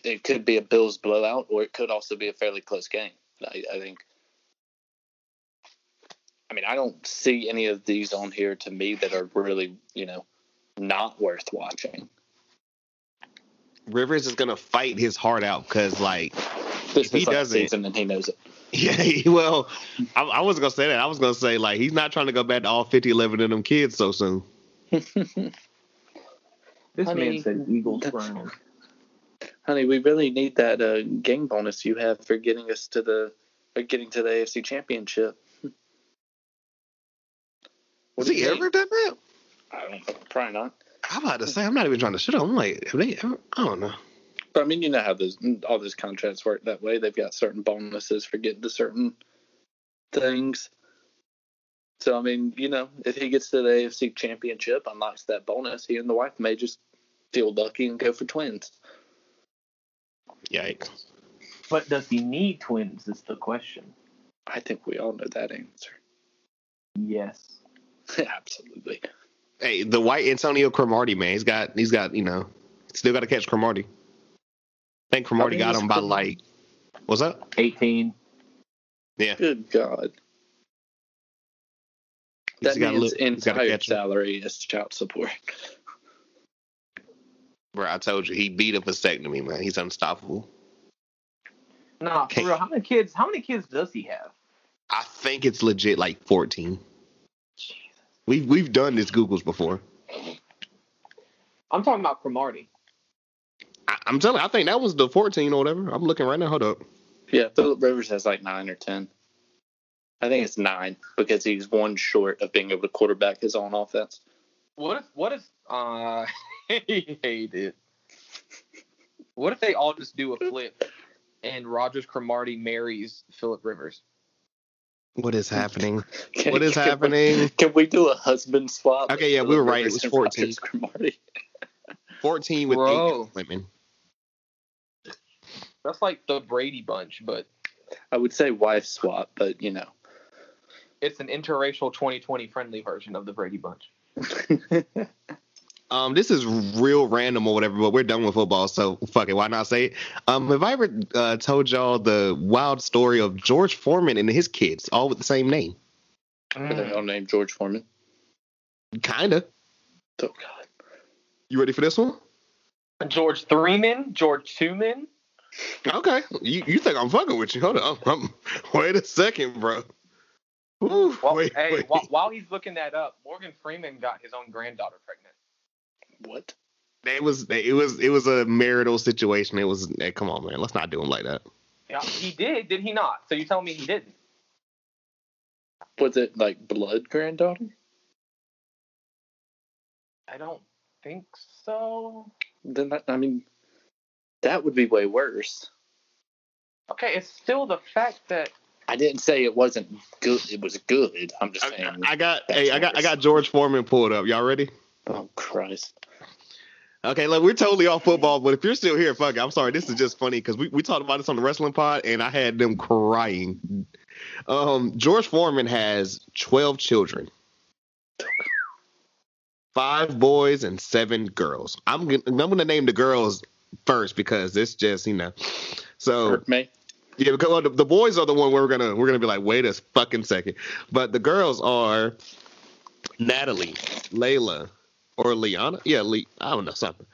it could be a Bills blowout, or it could also be a fairly close game. I, I think. I mean, I don't see any of these on here to me that are really, you know, not worth watching. Rivers is gonna fight his heart out because, like, This If he is doesn't- season, and he knows it. yeah, he- well, I, I wasn't gonna say that. I was gonna say like he's not trying to go back to all 50, 11 of them kids so soon. this I man said Eagles that's- Honey, we really need that uh, game bonus you have for getting us to the, or getting to the AFC Championship. Has he ever done that? I don't know. Probably not. I'm about to say I'm not even trying to shit on. I'm like, have they ever? I don't know. But I mean, you know how those all those contracts work that way. They've got certain bonuses for getting to certain things. So I mean, you know, if he gets to the AFC Championship, unlocks that bonus, he and the wife may just feel lucky and go for twins. Yikes. But does he need twins? Is the question. I think we all know that answer. Yes. Absolutely. Hey, the white Antonio Cromartie man, he's got he's got you know still got to catch Cromartie. I think Cromartie How got him by Cromartie? like what's up? 18. Yeah. Good God. He's That got a man's little- he's gotta entire salary is child support. Bro, I told you he beat up a vasectomy, man. He's unstoppable. Nah, for Okay. real. How many kids? How many kids does he have? I think it's legit like 14. Jesus. We've we've done this Googles before. I'm talking about Cromartie. I, I'm telling. I think that was the 14 or whatever. I'm looking right now. Hold up. Yeah, Philip Rivers has like nine or ten. I think it's nine because he's one short of being able to quarterback his own offense. What if what if uh he hated. What if they all just do a flip and Rodgers Cromartie marries Philip Rivers? What is happening? Can- What is can we- happening? Can we do a husband swap? Okay, yeah, we were right. It was 14. Cromartie? 14 with Bro. eight women. That's like the Brady bunch, but I would say wife swap, but you know. it's an interracial 2020 friendly version of the Brady bunch. Um, this is real random or whatever, but we're done with football, so fuck it. Why not say it? Um, have I ever uh, told y'all the wild story of George Foreman and his kids, all with the same name? They're all named George Foreman. Kinda. Oh God. You ready for this one? George Threeman, George two men. Okay. You you think I'm fucking with you? Hold on. I'm, wait a second, bro. Woo, Well, wait, hey, wait. While, while he's looking that up, Morgan Freeman got his own granddaughter pregnant. What? It was it was it was a marital situation. It was hey, come on, man. Let's not do him like that. Yeah, he did, did he not? So you telling me he didn't? Was it like blood granddaughter? I don't think so. Then that, I mean, that would be way worse. Okay, it's still the fact that I didn't say it wasn't good. It was good. I'm just I, saying. I got that's hey, I got I got George Foreman pulled up. Y'all ready? oh Christ. Okay, look, we're totally off football, but if you're still here, fuck it. I'm sorry. This is just funny because we, we talked about this on the wrestling pod, and I had them crying. Um, George Foreman has 12 children, five boys and seven girls. I'm gonna, I'm gonna name the girls first because it's just you know. So Hurt me. yeah, because well, the, the boys are the one we're gonna we're gonna be like, wait a fucking second. But the girls are Natalie, Layla, or Liana. Yeah, Lee. I don't know something.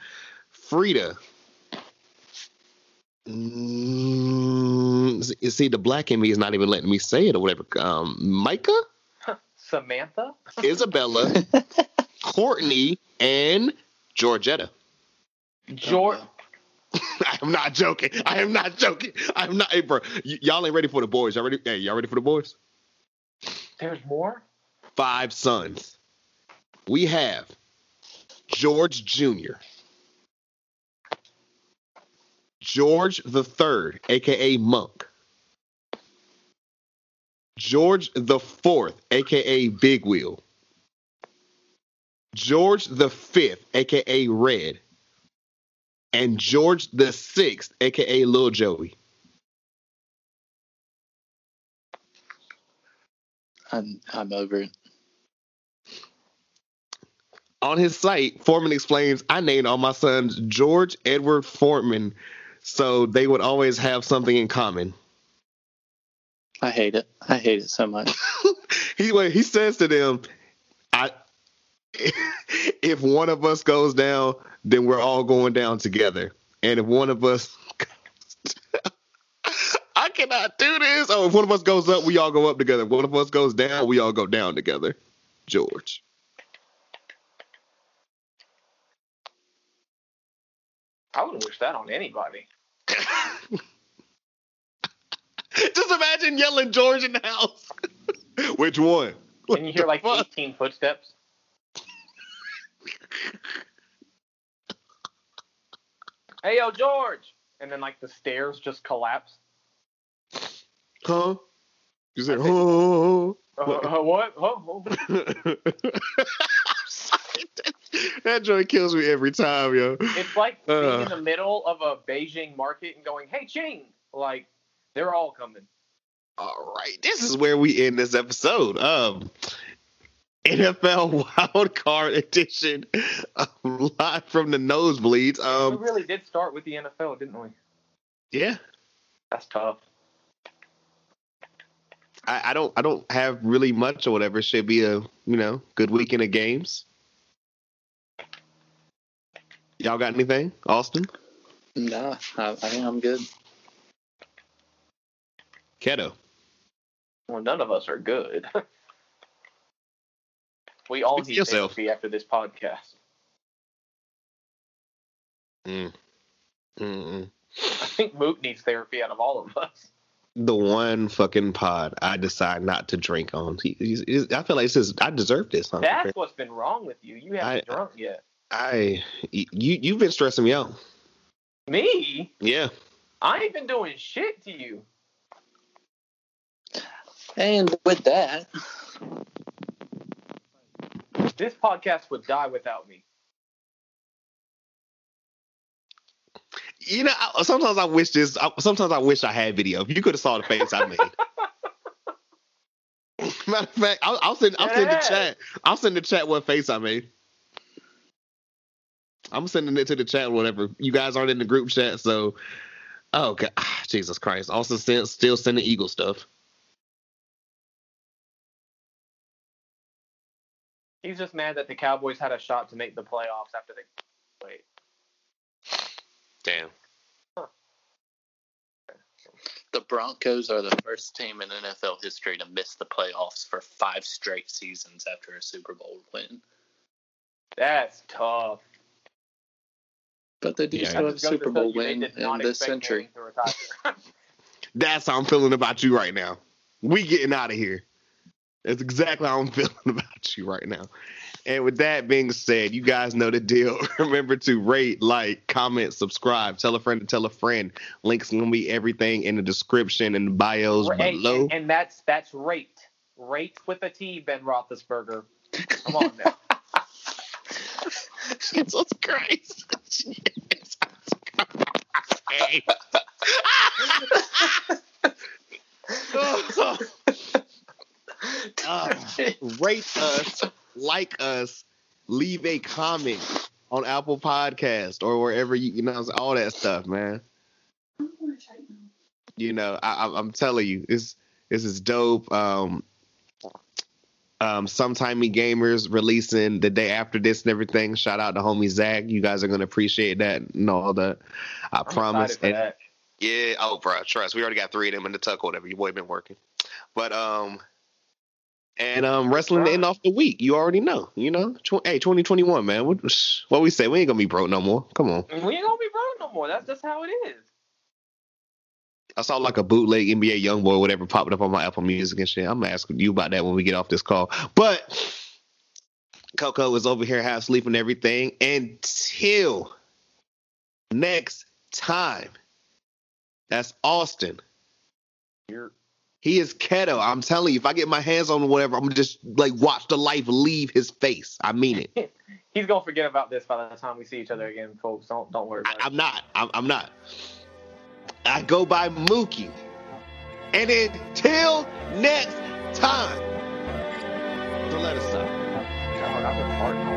Frida. Mm, you see, the black in me is not even letting me say it or whatever. Um, Micah, Samantha. Isabella, Courtney, and Georgetta. George. I am not joking. I am not joking. I am not. Hey, bro, y- y'all ain't ready for the boys. Y'all ready? Hey, y'all ready for the boys? There's more. Five sons. We have George Jr., George the Third, aka Monk, George the Fourth, aka Big Wheel, George the Fifth, aka Red, and George the Sixth, aka Lil Joey. I'm I'm over it. On his site, Foreman explains, I named all my sons George Edward Foreman so they would always have something in common. I hate it. I hate it so much. he he says to them, if one of us goes down, then we're all going down together. And if one of us I cannot do this. Oh, if one of us goes up, we all go up together. If one of us goes down, we all go down together. George. I wouldn't wish that on anybody. Just imagine yelling George in the house. Which one? And you hear like the 18 footsteps. Hey, yo, George! And then like the stairs just collapse. Huh? You said, oh. Uh, uh, what? Oh, oh. Sorry. That, that joint kills me every time, yo. It's like being Uh. in the middle of a Beijing market and going, "Hey, Ching!" Like they're all coming. All right, this is where we end this episode. Um, NFL Wild Card Edition, um, live from the nosebleeds. Um, we really did start with the NFL, didn't we? yeah, That's tough. I, I don't, I don't have really much or whatever. It should be a, you know, good weekend of games. Y'all got anything, Austin? nah, I, I think I'm good. Keto. Well, none of us are good. we all Speak need yourself. therapy after this podcast. Mm. Mm-mm. I think Moot needs therapy out of all of us. The one fucking pod I decide not to drink on. He, he's, he's- I feel like this is, I deserve this. Huh? That's what's been wrong with you. You haven't I- drunk yet. I, you, you've been stressing me out. Me? Yeah. I ain't been doing shit to you. And with that, This podcast would die without me. You know, I, sometimes I wish this. I, sometimes I wish I had video. You could have saw the face I made. Matter of fact, I'll, I'll send. I'll send the chat. I'll send the chat what face I made. I'm sending it to the chat. Whatever. You guys aren't in the group chat, so. Oh God, Jesus Christ! Also, send, still sending Eagle stuff. He's just mad that the Cowboys had a shot to make the playoffs after they wait. Damn. the Broncos are the first team in NFL history to miss the playoffs for five straight seasons after a Super Bowl win. That's tough. But they do Yeah. still have a Just goes to Super Bowl win in this century. Manning to retire. That's how I'm feeling about you right now. We getting out of here. That's exactly how I'm feeling about you right now. And with that being said, you guys know the deal. Remember to rate, like, comment, subscribe, tell a friend to tell a friend. Links gonna be everything in the description and the bios Hey, below. and, and that's that's rate. Rate with a T, Ben Roethlisberger. Come on now. Jesus Christ. Jesus Christ. Uh, rate us, like us, leave a comment on Apple Podcast or wherever you, you know, all that stuff, man. You know, I, I, I'm telling you, this this is dope. Um, um, sometimey gamers releasing the day after this and everything. Shout out to homie Zach. You guys are gonna appreciate that and all that. I I'm promise. for And- that. yeah, oh, bro, trust. We already got three of them in the tuck, whatever. Your boy been working, but um, and um, wrestling to end off the week. You already know, you know. Tw- hey, twenty twenty one, man. What what we say? We ain't gonna be broke no more. Come on. We ain't gonna be broke no more. That's just how it is. I saw like a bootleg NBA YoungBoy, whatever, popping up on my Apple Music and shit. I'm asking you about that when we get off this call. But Coco is over here half sleeping everything until next time. That's Austin. You're- He is keto. I'm telling you, if I get my hands on whatever, I'm gonna just like watch the life leave his face. I mean it. He's gonna forget about this by the time we see each other again, folks. Don't don't worry I. I'm not. I'm, I'm not. I go by Mookie. And until next time. So let us stop. God, I've been farting all